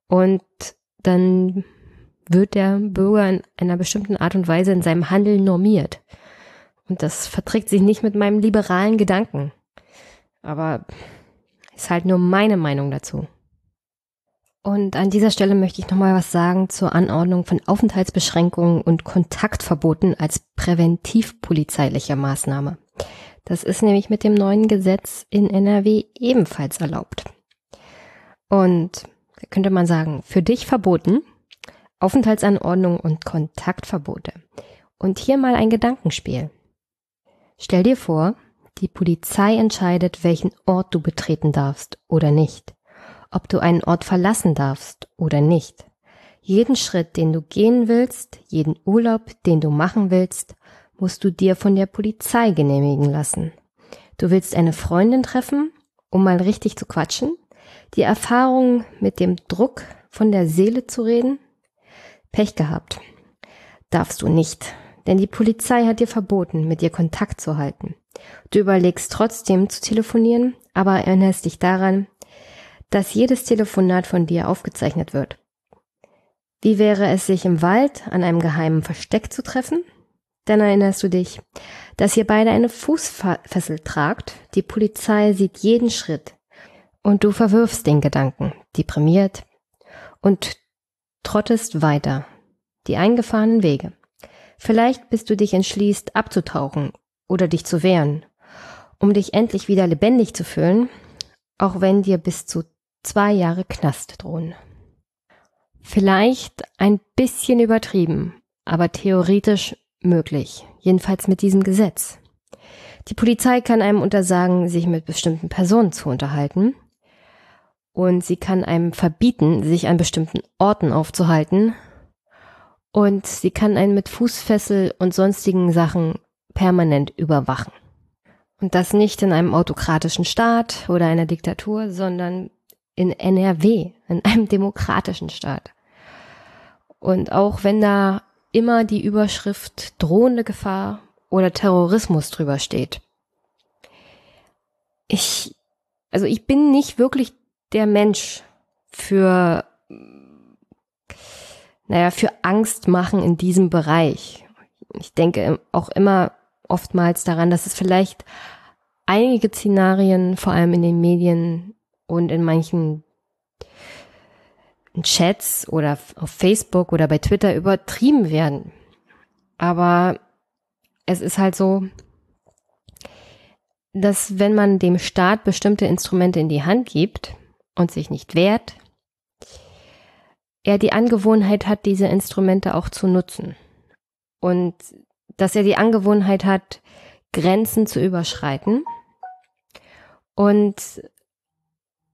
Und dann wird der Bürger in einer bestimmten Art und Weise in seinem Handeln normiert. Und das verträgt sich nicht mit meinem liberalen Gedanken. Aber ist halt nur meine Meinung dazu. Und an dieser Stelle möchte ich nochmal was sagen zur Anordnung von Aufenthaltsbeschränkungen und Kontaktverboten als präventivpolizeilicher Maßnahme. Das ist nämlich mit dem neuen Gesetz in NRW ebenfalls erlaubt. Und da könnte man sagen, für dich verboten, Aufenthaltsanordnung und Kontaktverbote. Und hier mal ein Gedankenspiel. Stell dir vor, die Polizei entscheidet, welchen Ort du betreten darfst oder nicht ob du einen Ort verlassen darfst oder nicht. Jeden Schritt, den du gehen willst, jeden Urlaub, den du machen willst, musst du dir von der Polizei genehmigen lassen. Du willst eine Freundin treffen, um mal richtig zu quatschen, die Erfahrung mit dem Druck von der Seele zu reden? Pech gehabt. Darfst du nicht, denn die Polizei hat dir verboten, mit dir Kontakt zu halten. Du überlegst trotzdem zu telefonieren, aber erinnerst dich daran, dass jedes Telefonat von dir aufgezeichnet wird. Wie wäre es, sich im Wald an einem geheimen Versteck zu treffen? Dann erinnerst du dich, dass ihr beide eine Fußfessel tragt, die Polizei sieht jeden Schritt und du verwirfst den Gedanken, deprimiert und trottest weiter, die eingefahrenen Wege. Vielleicht bis du dich entschließt, abzutauchen oder dich zu wehren, um dich endlich wieder lebendig zu fühlen, auch wenn dir bis zu zwei Jahre Knast drohen. Vielleicht ein bisschen übertrieben, aber theoretisch möglich, jedenfalls mit diesem Gesetz. Die Polizei kann einem untersagen, sich mit bestimmten Personen zu unterhalten und sie kann einem verbieten, sich an bestimmten Orten aufzuhalten und sie kann einen mit Fußfessel und sonstigen Sachen permanent überwachen. Und das nicht in einem autokratischen Staat oder einer Diktatur, sondern in NRW, in einem demokratischen Staat. Und auch wenn da immer die Überschrift drohende Gefahr oder Terrorismus drüber steht. Ich, also ich bin nicht wirklich der Mensch für, naja, für Angst machen in diesem Bereich. Ich denke auch immer oftmals daran, dass es vielleicht einige Szenarien, vor allem in den Medien, und in manchen Chats oder auf Facebook oder bei Twitter übertrieben werden. Aber es ist halt so, dass wenn man dem Staat bestimmte Instrumente in die Hand gibt und sich nicht wehrt, er die Angewohnheit hat, diese Instrumente auch zu nutzen. Und dass er die Angewohnheit hat, Grenzen zu überschreiten und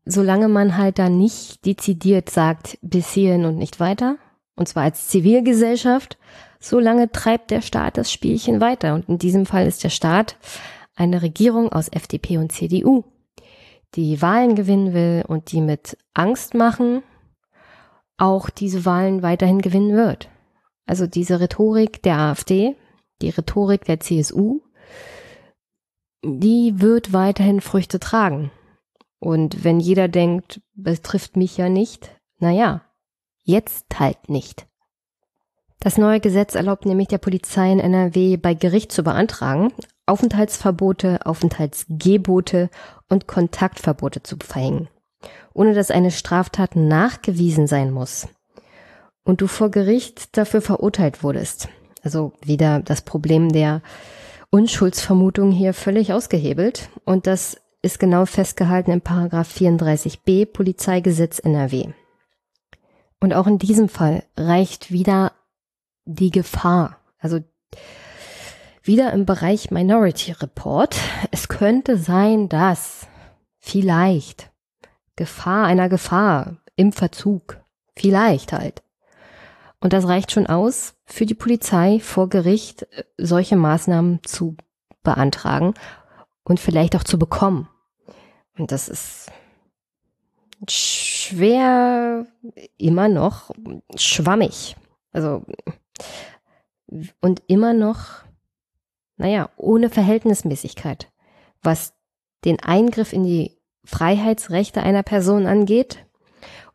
solange man halt da nicht dezidiert sagt, bis hierhin und nicht weiter, und zwar als Zivilgesellschaft, solange treibt der Staat das Spielchen weiter. Und in diesem Fall ist der Staat eine Regierung aus FDP und CDU, die Wahlen gewinnen will und die mit Angst machen auch diese Wahlen weiterhin gewinnen wird. Also diese Rhetorik der AfD, die Rhetorik der CSU, die wird weiterhin Früchte tragen. Und wenn jeder denkt, betrifft mich ja nicht, naja, jetzt halt nicht. Das neue Gesetz erlaubt nämlich der Polizei in NRW bei Gericht zu beantragen, Aufenthaltsverbote, Aufenthaltsgebote und Kontaktverbote zu verhängen, ohne dass eine Straftat nachgewiesen sein muss und du vor Gericht dafür verurteilt wurdest. Also wieder das Problem der Unschuldsvermutung hier völlig ausgehebelt und das ist genau festgehalten im Paragraph 34b Polizeigesetz NRW. Und auch in diesem Fall reicht wieder die Gefahr, also wieder im Bereich Minority Report. Es könnte sein, dass vielleicht Gefahr einer Gefahr im Verzug, vielleicht halt. Und das reicht schon aus, für die Polizei vor Gericht äh, solche Maßnahmen zu beantragen und vielleicht auch zu bekommen. Und das ist schwer immer noch schwammig. Also und immer noch, naja, ohne Verhältnismäßigkeit, was den Eingriff in die Freiheitsrechte einer Person angeht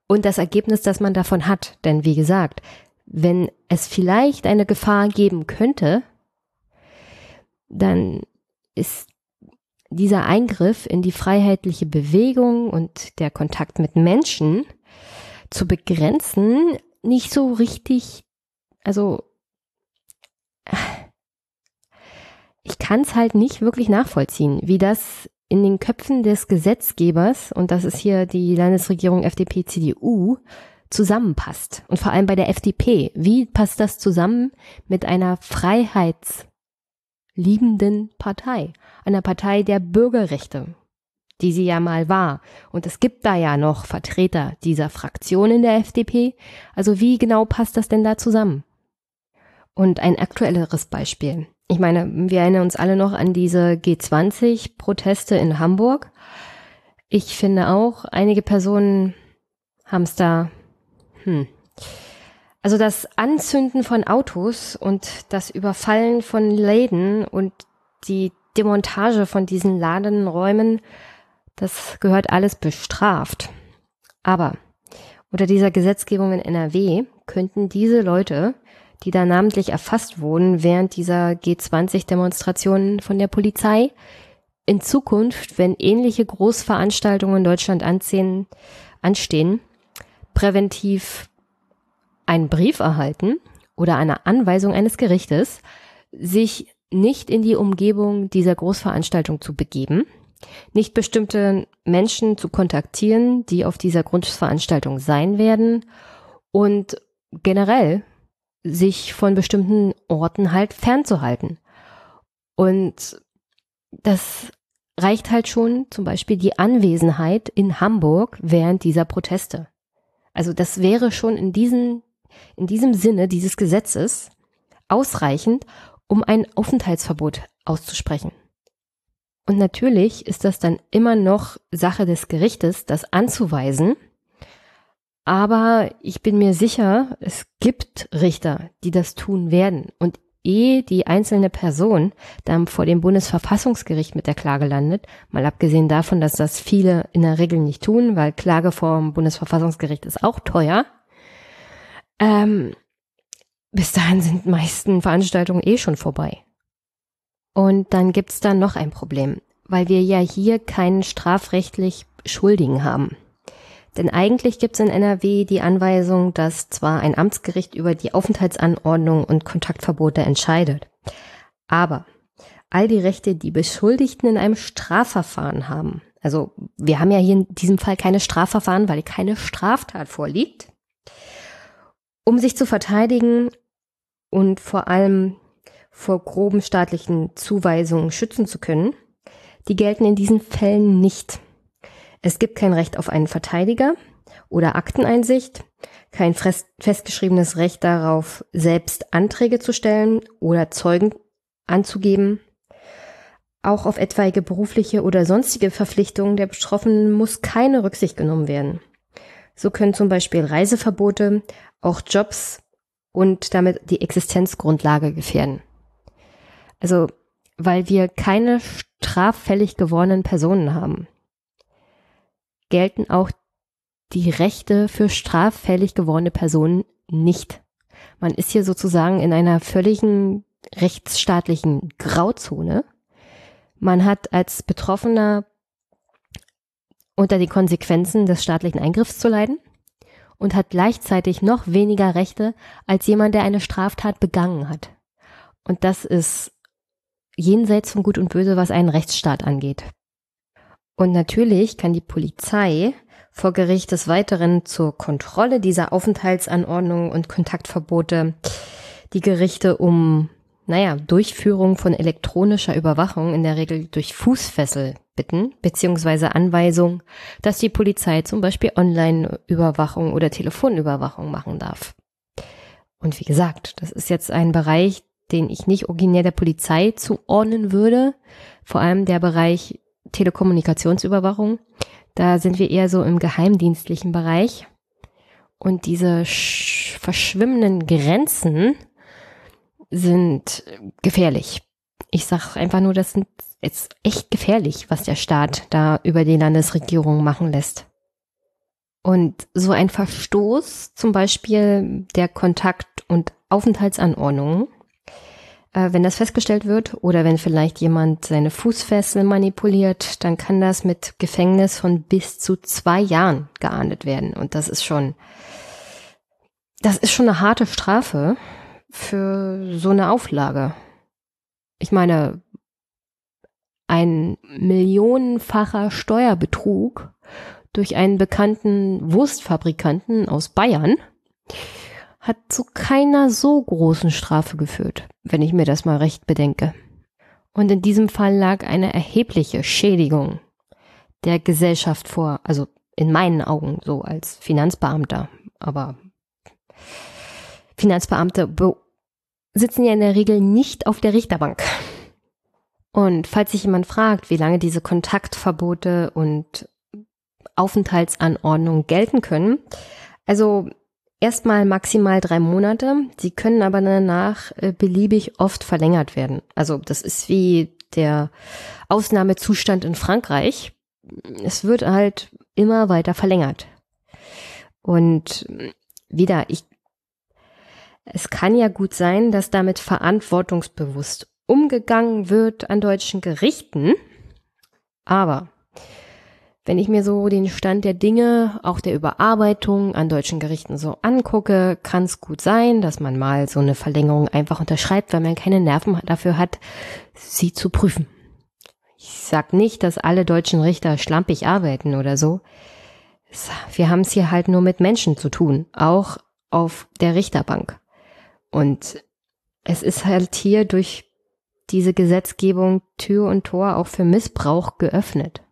und das Ergebnis, das man davon hat. Denn wie gesagt, wenn es vielleicht eine Gefahr geben könnte, dann ist dieser Eingriff in die freiheitliche Bewegung und der Kontakt mit Menschen zu begrenzen nicht so richtig, also ich kann es halt nicht wirklich nachvollziehen, wie das in den Köpfen des Gesetzgebers, und das ist hier die Landesregierung FDP-CDU, zusammenpasst. Und vor allem bei der FDP. Wie passt das zusammen mit einer freiheitsliebenden Partei? Einer Partei der Bürgerrechte, die sie ja mal war. Und es gibt da ja noch Vertreter dieser Fraktion in der FDP. Also wie genau passt das denn da zusammen? Und ein aktuelleres Beispiel. Ich meine, wir erinnern uns alle noch an diese G20-Proteste in Hamburg. Ich finde auch, einige Personen haben es da, hm. Also das Anzünden von Autos und das Überfallen von Läden und die Demontage von diesen Ladenräumen, das gehört alles bestraft. Aber unter dieser Gesetzgebung in NRW könnten diese Leute die da namentlich erfasst wurden während dieser G20-Demonstrationen von der Polizei. In Zukunft, wenn ähnliche Großveranstaltungen in Deutschland anziehen, anstehen, präventiv einen Brief erhalten oder eine Anweisung eines Gerichtes, sich nicht in die Umgebung dieser Großveranstaltung zu begeben, nicht bestimmte Menschen zu kontaktieren, die auf dieser Großveranstaltung sein werden und generell sich von bestimmten Orten halt fernzuhalten. Und das reicht halt schon zum Beispiel die Anwesenheit in Hamburg während dieser Proteste. Also das wäre schon in diesem, in diesem Sinne dieses Gesetzes ausreichend, um ein Aufenthaltsverbot auszusprechen. Und natürlich ist das dann immer noch Sache des Gerichtes, das anzuweisen aber ich bin mir sicher, es gibt Richter, die das tun werden. Und ehe die einzelne Person dann vor dem Bundesverfassungsgericht mit der Klage landet, mal abgesehen davon, dass das viele in der Regel nicht tun, weil Klage vor dem Bundesverfassungsgericht ist auch teuer, ähm, bis dahin sind meisten Veranstaltungen eh schon vorbei. Und dann gibt's da noch ein Problem, weil wir ja hier keinen strafrechtlich Schuldigen haben. Denn eigentlich gibt es in NRW die Anweisung, dass zwar ein Amtsgericht über die Aufenthaltsanordnung und Kontaktverbote entscheidet, aber all die Rechte, die Beschuldigten in einem Strafverfahren haben, also wir haben ja hier in diesem Fall keine Strafverfahren, weil keine Straftat vorliegt, um sich zu verteidigen und vor allem vor groben staatlichen Zuweisungen schützen zu können, die gelten in diesen Fällen nicht. Es gibt kein Recht auf einen Verteidiger oder Akteneinsicht, kein festgeschriebenes Recht darauf, selbst Anträge zu stellen oder Zeugen anzugeben. Auch auf etwaige berufliche oder sonstige Verpflichtungen der Betroffenen muss keine Rücksicht genommen werden. So können zum Beispiel Reiseverbote auch Jobs und damit die Existenzgrundlage gefährden. Also, weil wir keine straffällig gewordenen Personen haben gelten auch die Rechte für straffällig gewordene Personen nicht. Man ist hier sozusagen in einer völligen rechtsstaatlichen Grauzone. Man hat als Betroffener unter die Konsequenzen des staatlichen Eingriffs zu leiden und hat gleichzeitig noch weniger Rechte als jemand, der eine Straftat begangen hat. Und das ist jenseits von Gut und Böse, was einen Rechtsstaat angeht. Und natürlich kann die Polizei vor Gericht des Weiteren zur Kontrolle dieser Aufenthaltsanordnungen und Kontaktverbote die Gerichte um, naja, Durchführung von elektronischer Überwachung in der Regel durch Fußfessel bitten, beziehungsweise Anweisung, dass die Polizei zum Beispiel Online-Überwachung oder Telefonüberwachung machen darf. Und wie gesagt, das ist jetzt ein Bereich, den ich nicht originär der Polizei zuordnen würde. Vor allem der Bereich Telekommunikationsüberwachung. Da sind wir eher so im geheimdienstlichen Bereich. Und diese verschwimmenden Grenzen sind gefährlich. Ich sage einfach nur, das ist echt gefährlich, was der Staat da über die Landesregierung machen lässt. Und so ein Verstoß, zum Beispiel der Kontakt- und Aufenthaltsanordnungen, wenn das festgestellt wird oder wenn vielleicht jemand seine Fußfessel manipuliert, dann kann das mit Gefängnis von bis zu zwei Jahren geahndet werden. Und das ist schon, das ist schon eine harte Strafe für so eine Auflage. Ich meine, ein millionenfacher Steuerbetrug durch einen bekannten Wurstfabrikanten aus Bayern hat zu keiner so großen Strafe geführt, wenn ich mir das mal recht bedenke. Und in diesem Fall lag eine erhebliche Schädigung der Gesellschaft vor, also in meinen Augen so als Finanzbeamter. Aber Finanzbeamte sitzen ja in der Regel nicht auf der Richterbank. Und falls sich jemand fragt, wie lange diese Kontaktverbote und Aufenthaltsanordnungen gelten können, also erstmal maximal drei Monate. Sie können aber danach äh, beliebig oft verlängert werden. Also das ist wie der Ausnahmezustand in Frankreich. Es wird halt immer weiter verlängert. Und wieder, ich, es kann ja gut sein, dass damit verantwortungsbewusst umgegangen wird an deutschen Gerichten. Aber wenn ich mir so den Stand der Dinge, auch der Überarbeitung an deutschen Gerichten so angucke, kann es gut sein, dass man mal so eine Verlängerung einfach unterschreibt, weil man keine Nerven dafür hat, sie zu prüfen. Ich sag nicht, dass alle deutschen Richter schlampig arbeiten oder so. Wir haben es hier halt nur mit Menschen zu tun, auch auf der Richterbank. Und es ist halt hier durch diese Gesetzgebung Tür und Tor auch für Missbrauch geöffnet.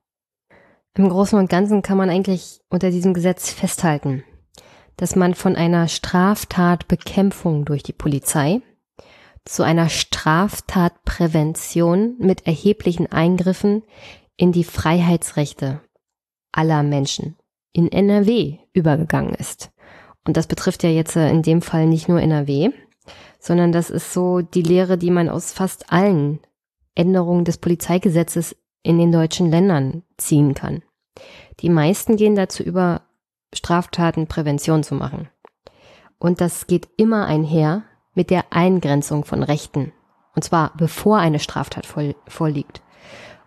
Im Großen und Ganzen kann man eigentlich unter diesem Gesetz festhalten, dass man von einer Straftatbekämpfung durch die Polizei zu einer Straftatprävention mit erheblichen Eingriffen in die Freiheitsrechte aller Menschen in NRW übergegangen ist. Und das betrifft ja jetzt in dem Fall nicht nur NRW, sondern das ist so die Lehre, die man aus fast allen Änderungen des Polizeigesetzes in den deutschen Ländern ziehen kann. Die meisten gehen dazu über, Straftaten Prävention zu machen. Und das geht immer einher mit der Eingrenzung von Rechten. Und zwar bevor eine Straftat vorliegt.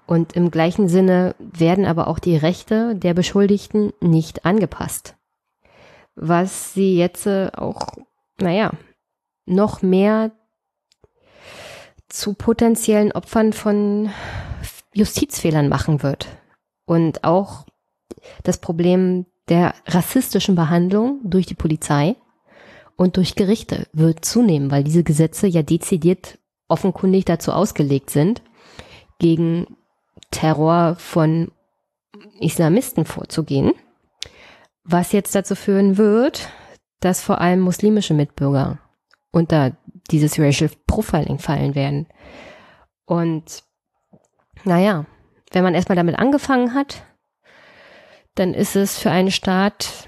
Und im gleichen Sinne werden aber auch die Rechte der Beschuldigten nicht angepasst. Was sie jetzt äh, auch, naja, noch mehr zu potenziellen Opfern von Justizfehlern machen wird. Und auch das Problem der rassistischen Behandlung durch die Polizei und durch Gerichte wird zunehmen, weil diese Gesetze ja dezidiert offenkundig dazu ausgelegt sind, gegen Terror von Islamisten vorzugehen, was jetzt dazu führen wird, dass vor allem muslimische Mitbürger unter dieses Racial Profiling fallen werden. Und naja, wenn man erstmal damit angefangen hat, dann ist es für einen Staat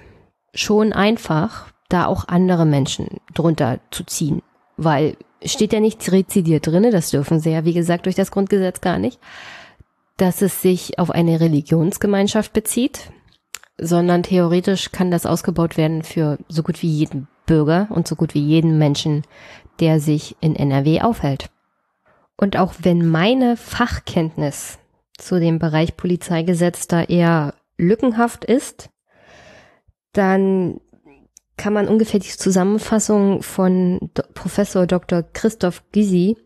schon einfach, da auch andere Menschen drunter zu ziehen. Weil steht ja nicht rezidiert drinne, das dürfen sie ja, wie gesagt, durch das Grundgesetz gar nicht, dass es sich auf eine Religionsgemeinschaft bezieht, sondern theoretisch kann das ausgebaut werden für so gut wie jeden Bürger und so gut wie jeden Menschen, der sich in NRW aufhält. Und auch wenn meine Fachkenntnis zu dem Bereich Polizeigesetz da eher lückenhaft ist, dann kann man ungefähr die Zusammenfassung von Do Professor Dr. Christoph Gysi,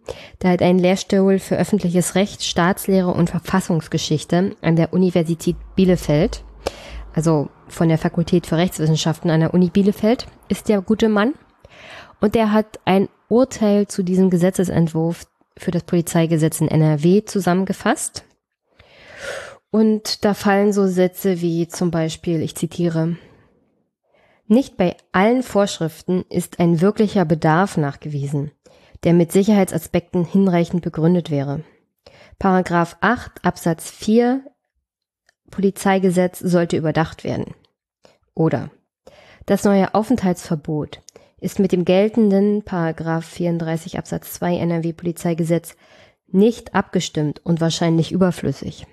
der hat einen Lehrstuhl für öffentliches Recht, Staatslehre und Verfassungsgeschichte an der Universität Bielefeld, also von der Fakultät für Rechtswissenschaften an der Uni Bielefeld, ist der gute Mann. Und der hat ein Urteil zu diesem Gesetzesentwurf für das Polizeigesetz in NRW zusammengefasst. Und da fallen so Sätze wie zum Beispiel, ich zitiere, nicht bei allen Vorschriften ist ein wirklicher Bedarf nachgewiesen, der mit Sicherheitsaspekten hinreichend begründet wäre. Paragraph 8 Absatz 4 Polizeigesetz sollte überdacht werden. Oder das neue Aufenthaltsverbot ist mit dem geltenden Paragraph 34 Absatz 2 NRW Polizeigesetz nicht abgestimmt und wahrscheinlich überflüssig.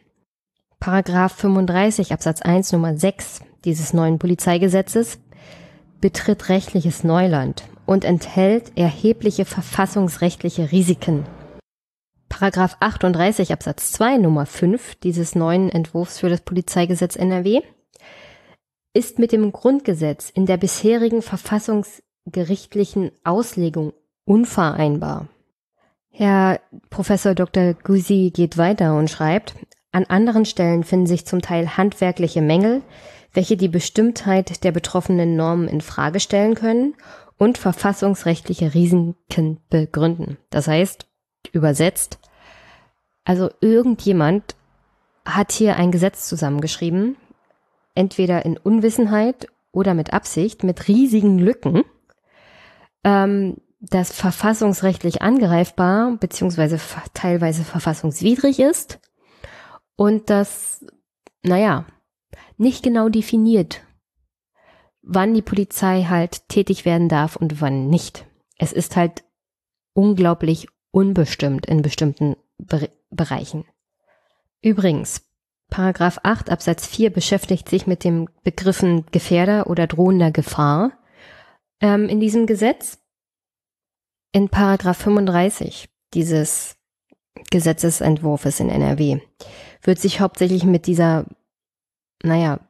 Paragraph 35 Absatz 1 Nummer 6 dieses neuen Polizeigesetzes betritt rechtliches Neuland und enthält erhebliche verfassungsrechtliche Risiken. Paragraph 38 Absatz 2 Nummer 5 dieses neuen Entwurfs für das Polizeigesetz NRW ist mit dem Grundgesetz in der bisherigen verfassungsgerichtlichen Auslegung unvereinbar. Herr Professor Dr. Gusi geht weiter und schreibt, an anderen Stellen finden sich zum Teil handwerkliche Mängel, welche die Bestimmtheit der betroffenen Normen in Frage stellen können und verfassungsrechtliche Risiken begründen. Das heißt, übersetzt, also irgendjemand hat hier ein Gesetz zusammengeschrieben, entweder in Unwissenheit oder mit Absicht, mit riesigen Lücken, ähm, das verfassungsrechtlich angreifbar beziehungsweise teilweise verfassungswidrig ist und das, naja, nicht genau definiert, wann die Polizei halt tätig werden darf und wann nicht. Es ist halt unglaublich unbestimmt in bestimmten Be Bereichen. Übrigens, Paragraph 8 Absatz 4 beschäftigt sich mit dem Begriffen Gefährder oder drohender Gefahr ähm, in diesem Gesetz. In Paragraph 35 dieses Gesetzesentwurfs in NRW wird sich hauptsächlich mit dieser, naja,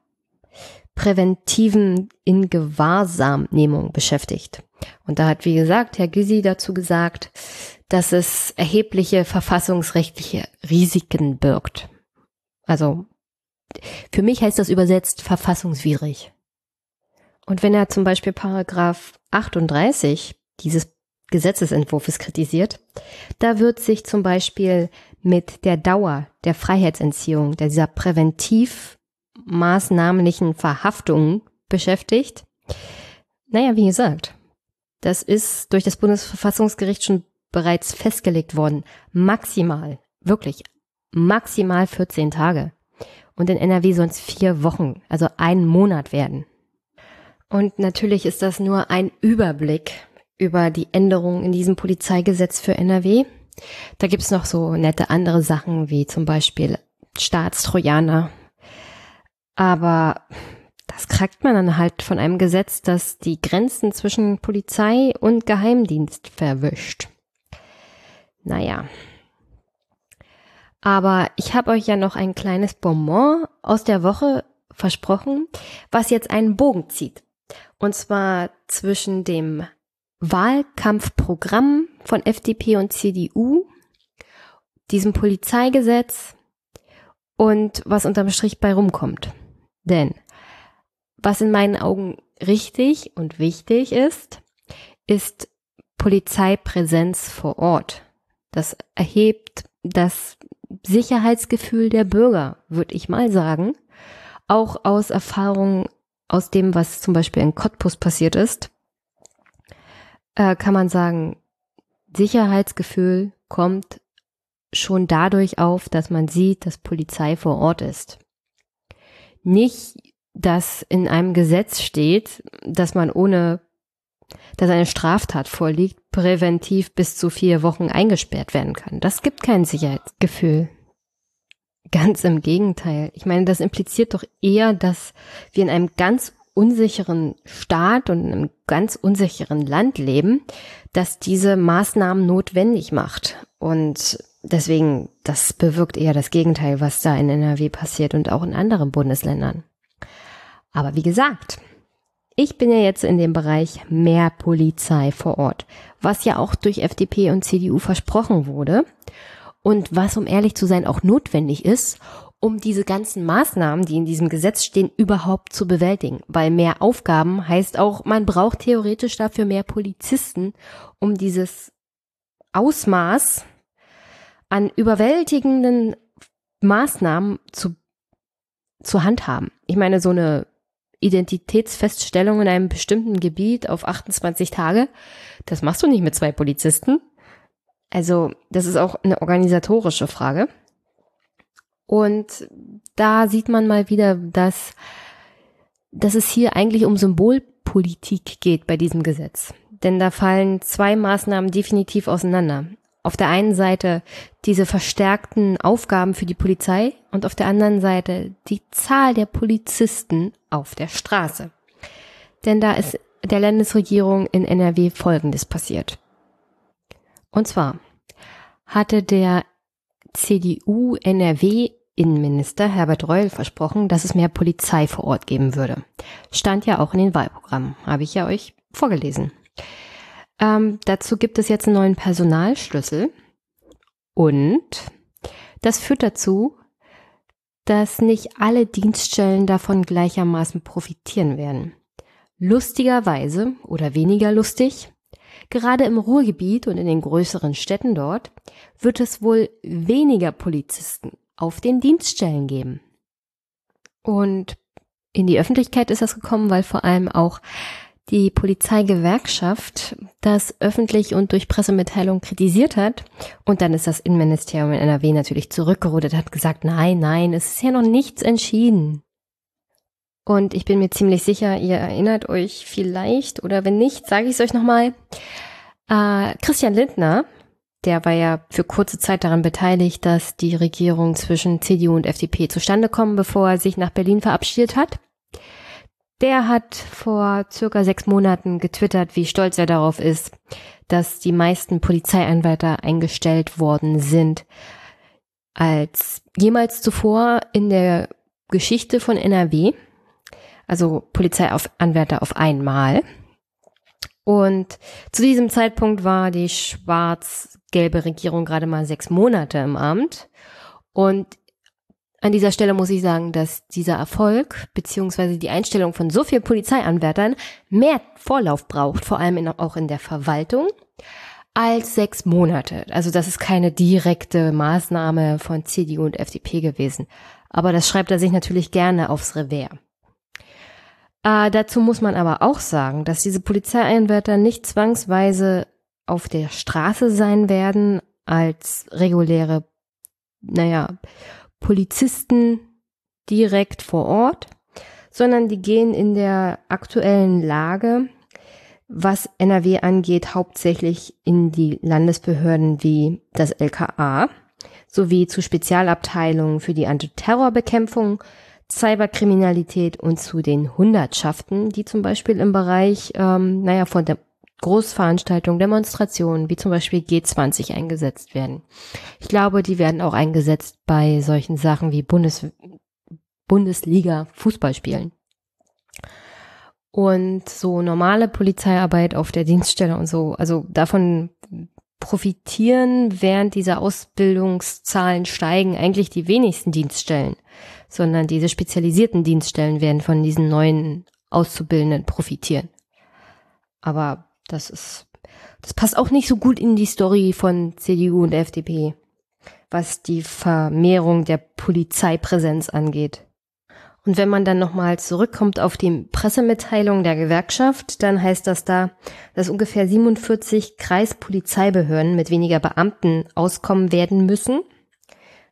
präventiven Ingewahrsamnehmung beschäftigt. Und da hat, wie gesagt, Herr Gysi dazu gesagt, dass es erhebliche verfassungsrechtliche Risiken birgt. Also für mich heißt das übersetzt verfassungswidrig. Und wenn er zum Beispiel Paragraph 38 dieses Gesetzesentwurfs kritisiert, da wird sich zum Beispiel mit der Dauer der Freiheitsentziehung, dieser präventiv maßnahmlichen Verhaftung beschäftigt. Naja, wie gesagt, das ist durch das Bundesverfassungsgericht schon bereits festgelegt worden. Maximal, wirklich, maximal 14 Tage. Und in NRW sollen es vier Wochen, also einen Monat werden. Und natürlich ist das nur ein Überblick über die Änderungen in diesem Polizeigesetz für NRW. Da gibt's noch so nette andere Sachen wie zum Beispiel Staatstrojaner. Aber das kriegt man dann halt von einem Gesetz, das die Grenzen zwischen Polizei und Geheimdienst verwischt. Naja. Aber ich habe euch ja noch ein kleines Bonbon aus der Woche versprochen, was jetzt einen Bogen zieht. Und zwar zwischen dem Wahlkampfprogramm von FDP und CDU, diesem Polizeigesetz und was unterm Strich bei rumkommt. Denn was in meinen Augen richtig und wichtig ist, ist Polizeipräsenz vor Ort. Das erhebt das Sicherheitsgefühl der Bürger, würde ich mal sagen. Auch aus Erfahrungen aus dem, was zum Beispiel in Cottbus passiert ist äh, kann man sagen, Sicherheitsgefühl kommt schon dadurch auf, dass man sieht, dass Polizei vor Ort ist. Nicht, dass in einem Gesetz steht, dass man ohne, dass eine Straftat vorliegt, präventiv bis zu vier Wochen eingesperrt werden kann. Das gibt kein Sicherheitsgefühl. Ganz im Gegenteil. Ich meine, das impliziert doch eher, dass wir in einem ganz unsicheren Staat und einem ganz unsicheren Land leben, dass diese Maßnahmen notwendig macht. Und deswegen, das bewirkt eher das Gegenteil, was da in NRW passiert und auch in anderen Bundesländern. Aber wie gesagt, ich bin ja jetzt in dem Bereich mehr Polizei vor Ort, was ja auch durch FDP und CDU versprochen wurde und was, um ehrlich zu sein, auch notwendig ist, um diese ganzen Maßnahmen, die in diesem Gesetz stehen, überhaupt zu bewältigen. Weil mehr Aufgaben heißt auch, man braucht theoretisch dafür mehr Polizisten, um dieses Ausmaß an überwältigenden Maßnahmen zu, zu handhaben. Ich meine, so eine Identitätsfeststellung in einem bestimmten Gebiet auf 28 Tage, das machst du nicht mit zwei Polizisten. Also, das ist auch eine organisatorische Frage. Und da sieht man mal wieder, dass, dass es hier eigentlich um Symbolpolitik geht bei diesem Gesetz. Denn da fallen zwei Maßnahmen definitiv auseinander. auf der einen Seite diese verstärkten Aufgaben für die Polizei und auf der anderen Seite die Zahl der Polizisten auf der Straße. Denn da ist der Landesregierung in NRW Folgendes passiert. Und zwar hatte der CDU NRW Innenminister Herbert Reul versprochen, dass es mehr Polizei vor Ort geben würde. Stand ja auch in den Wahlprogrammen, habe ich ja euch vorgelesen. Ähm, dazu gibt es jetzt einen neuen Personalschlüssel und das führt dazu, dass nicht alle Dienststellen davon gleichermaßen profitieren werden. Lustigerweise oder weniger lustig, gerade im Ruhrgebiet und in den größeren Städten dort wird es wohl weniger Polizisten auf den Dienststellen geben. Und in die Öffentlichkeit ist das gekommen, weil vor allem auch die Polizeigewerkschaft das öffentlich und durch Pressemitteilung kritisiert hat. Und dann ist das Innenministerium in NRW natürlich zurückgerudert, hat gesagt, nein, nein, es ist ja noch nichts entschieden. Und ich bin mir ziemlich sicher, ihr erinnert euch vielleicht, oder wenn nicht, sage ich es euch nochmal. Äh, Christian Lindner, der war ja für kurze Zeit daran beteiligt, dass die Regierung zwischen CDU und FDP zustande kommt, bevor er sich nach Berlin verabschiedet hat. Der hat vor circa sechs Monaten getwittert, wie stolz er darauf ist, dass die meisten Polizeianwärter eingestellt worden sind als jemals zuvor in der Geschichte von NRW. Also Polizeianwärter auf einmal. Und zu diesem Zeitpunkt war die schwarz-gelbe Regierung gerade mal sechs Monate im Amt. Und an dieser Stelle muss ich sagen, dass dieser Erfolg beziehungsweise die Einstellung von so vielen Polizeianwärtern mehr Vorlauf braucht, vor allem in, auch in der Verwaltung, als sechs Monate. Also das ist keine direkte Maßnahme von CDU und FDP gewesen. Aber das schreibt er sich natürlich gerne aufs Revers. Äh, dazu muss man aber auch sagen, dass diese Polizeieinwärter nicht zwangsweise auf der Straße sein werden als reguläre, naja, Polizisten direkt vor Ort, sondern die gehen in der aktuellen Lage, was NRW angeht, hauptsächlich in die Landesbehörden wie das LKA sowie zu Spezialabteilungen für die Antiterrorbekämpfung, Cyberkriminalität und zu den Hundertschaften, die zum Beispiel im Bereich, ähm, naja, von der Großveranstaltungen, Demonstrationen wie zum Beispiel G20 eingesetzt werden. Ich glaube, die werden auch eingesetzt bei solchen Sachen wie Bundes Bundesliga Fußballspielen. Und so normale Polizeiarbeit auf der Dienststelle und so, also davon profitieren, während diese Ausbildungszahlen steigen, eigentlich die wenigsten Dienststellen, sondern diese spezialisierten Dienststellen werden von diesen neuen Auszubildenden profitieren. Aber das ist, das passt auch nicht so gut in die Story von CDU und FDP, was die Vermehrung der Polizeipräsenz angeht. Und wenn man dann nochmal zurückkommt auf die Pressemitteilung der Gewerkschaft, dann heißt das da, dass ungefähr 47 Kreispolizeibehörden mit weniger Beamten auskommen werden müssen.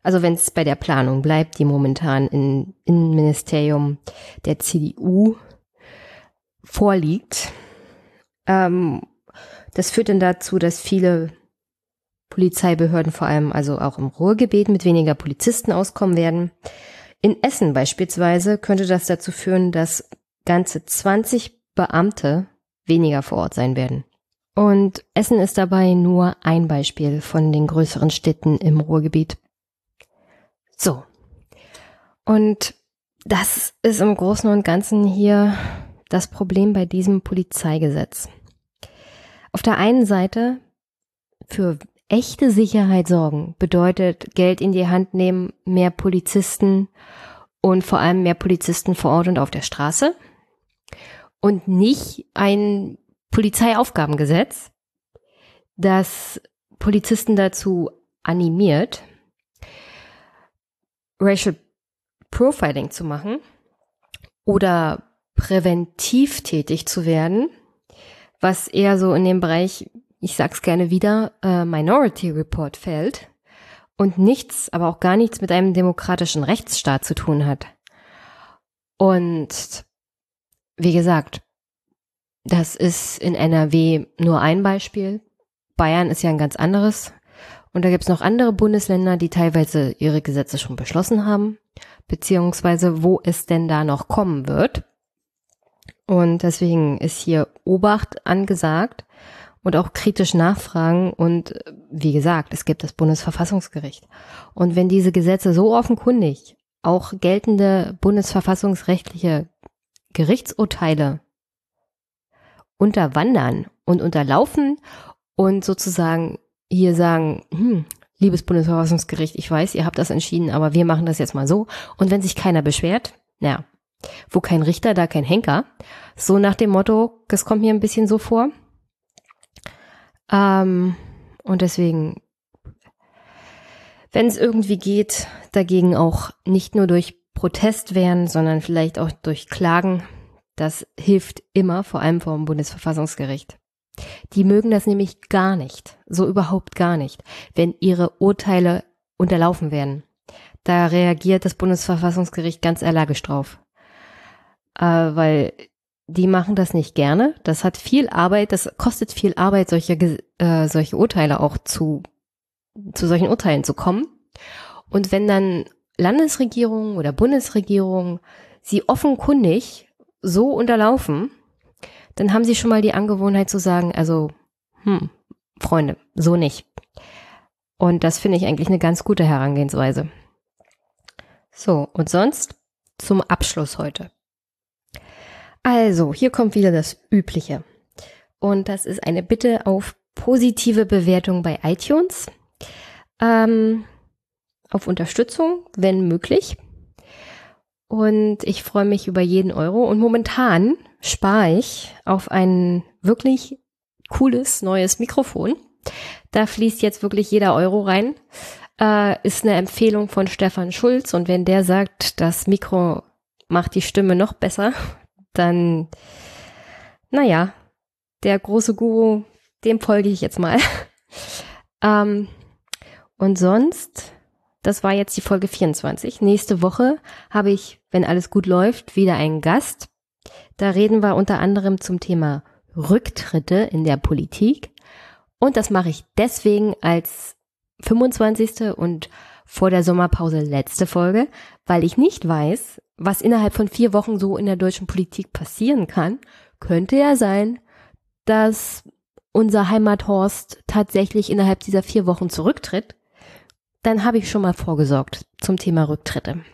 Also wenn es bei der Planung bleibt, die momentan im Innenministerium der CDU vorliegt. Ähm, das führt dann dazu, dass viele Polizeibehörden vor allem also auch im Ruhrgebiet mit weniger Polizisten auskommen werden. In Essen beispielsweise könnte das dazu führen, dass ganze 20 Beamte weniger vor Ort sein werden. Und Essen ist dabei nur ein Beispiel von den größeren Städten im Ruhrgebiet. So. Und das ist im Großen und Ganzen hier das Problem bei diesem Polizeigesetz auf der einen Seite für echte Sicherheit sorgen bedeutet Geld in die Hand nehmen, mehr Polizisten und vor allem mehr Polizisten vor Ort und auf der Straße und nicht ein Polizeiaufgabengesetz, das Polizisten dazu animiert, Racial Profiling zu machen oder präventiv tätig zu werden was eher so in dem Bereich, ich sag's gerne wieder, äh, Minority Report fällt und nichts, aber auch gar nichts mit einem demokratischen Rechtsstaat zu tun hat. Und wie gesagt, das ist in NRW nur ein Beispiel. Bayern ist ja ein ganz anderes. Und da gibt es noch andere Bundesländer, die teilweise ihre Gesetze schon beschlossen haben, beziehungsweise wo es denn da noch kommen wird. Und deswegen ist hier Obacht angesagt und auch kritisch nachfragen. Und wie gesagt, es gibt das Bundesverfassungsgericht. Und wenn diese Gesetze so offenkundig auch geltende bundesverfassungsrechtliche Gerichtsurteile unterwandern und unterlaufen und sozusagen hier sagen, hm, liebes Bundesverfassungsgericht, ich weiß, ihr habt das entschieden, aber wir machen das jetzt mal so. Und wenn sich keiner beschwert, naja, wo kein Richter, da kein Henker. So nach dem Motto, das kommt mir ein bisschen so vor. Ähm, und deswegen, wenn es irgendwie geht, dagegen auch nicht nur durch Protest wehren, sondern vielleicht auch durch Klagen, das hilft immer, vor allem vor dem Bundesverfassungsgericht. Die mögen das nämlich gar nicht, so überhaupt gar nicht, wenn ihre Urteile unterlaufen werden. Da reagiert das Bundesverfassungsgericht ganz allergisch drauf. Äh, weil die machen das nicht gerne. Das hat viel Arbeit, das kostet viel Arbeit, solche, äh, solche Urteile auch zu, zu solchen Urteilen zu kommen. Und wenn dann Landesregierungen oder Bundesregierungen sie offenkundig so unterlaufen, dann haben sie schon mal die Angewohnheit zu sagen, also, hm, Freunde, so nicht. Und das finde ich eigentlich eine ganz gute Herangehensweise. So, und sonst zum Abschluss heute. Also, hier kommt wieder das Übliche. Und das ist eine Bitte auf positive Bewertung bei iTunes. Ähm, auf Unterstützung, wenn möglich. Und ich freue mich über jeden Euro. Und momentan spare ich auf ein wirklich cooles neues Mikrofon. Da fließt jetzt wirklich jeder Euro rein. Äh, ist eine Empfehlung von Stefan Schulz. Und wenn der sagt, das Mikro macht die Stimme noch besser, dann, naja, der große Guru, dem folge ich jetzt mal. ähm, und sonst das war jetzt die Folge 24. Nächste Woche habe ich, wenn alles gut läuft, wieder einen Gast. Da reden wir unter anderem zum Thema Rücktritte in der Politik. Und das mache ich deswegen als 25. und vor der Sommerpause letzte Folge, weil ich nicht weiß, was innerhalb von vier Wochen so in der deutschen Politik passieren kann. Könnte ja sein, dass unser Heimathorst tatsächlich innerhalb dieser vier Wochen zurücktritt dann habe ich schon mal vorgesorgt zum Thema Rücktritte.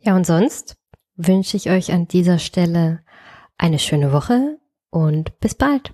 Ja, und sonst wünsche ich euch an dieser Stelle eine schöne Woche und bis bald.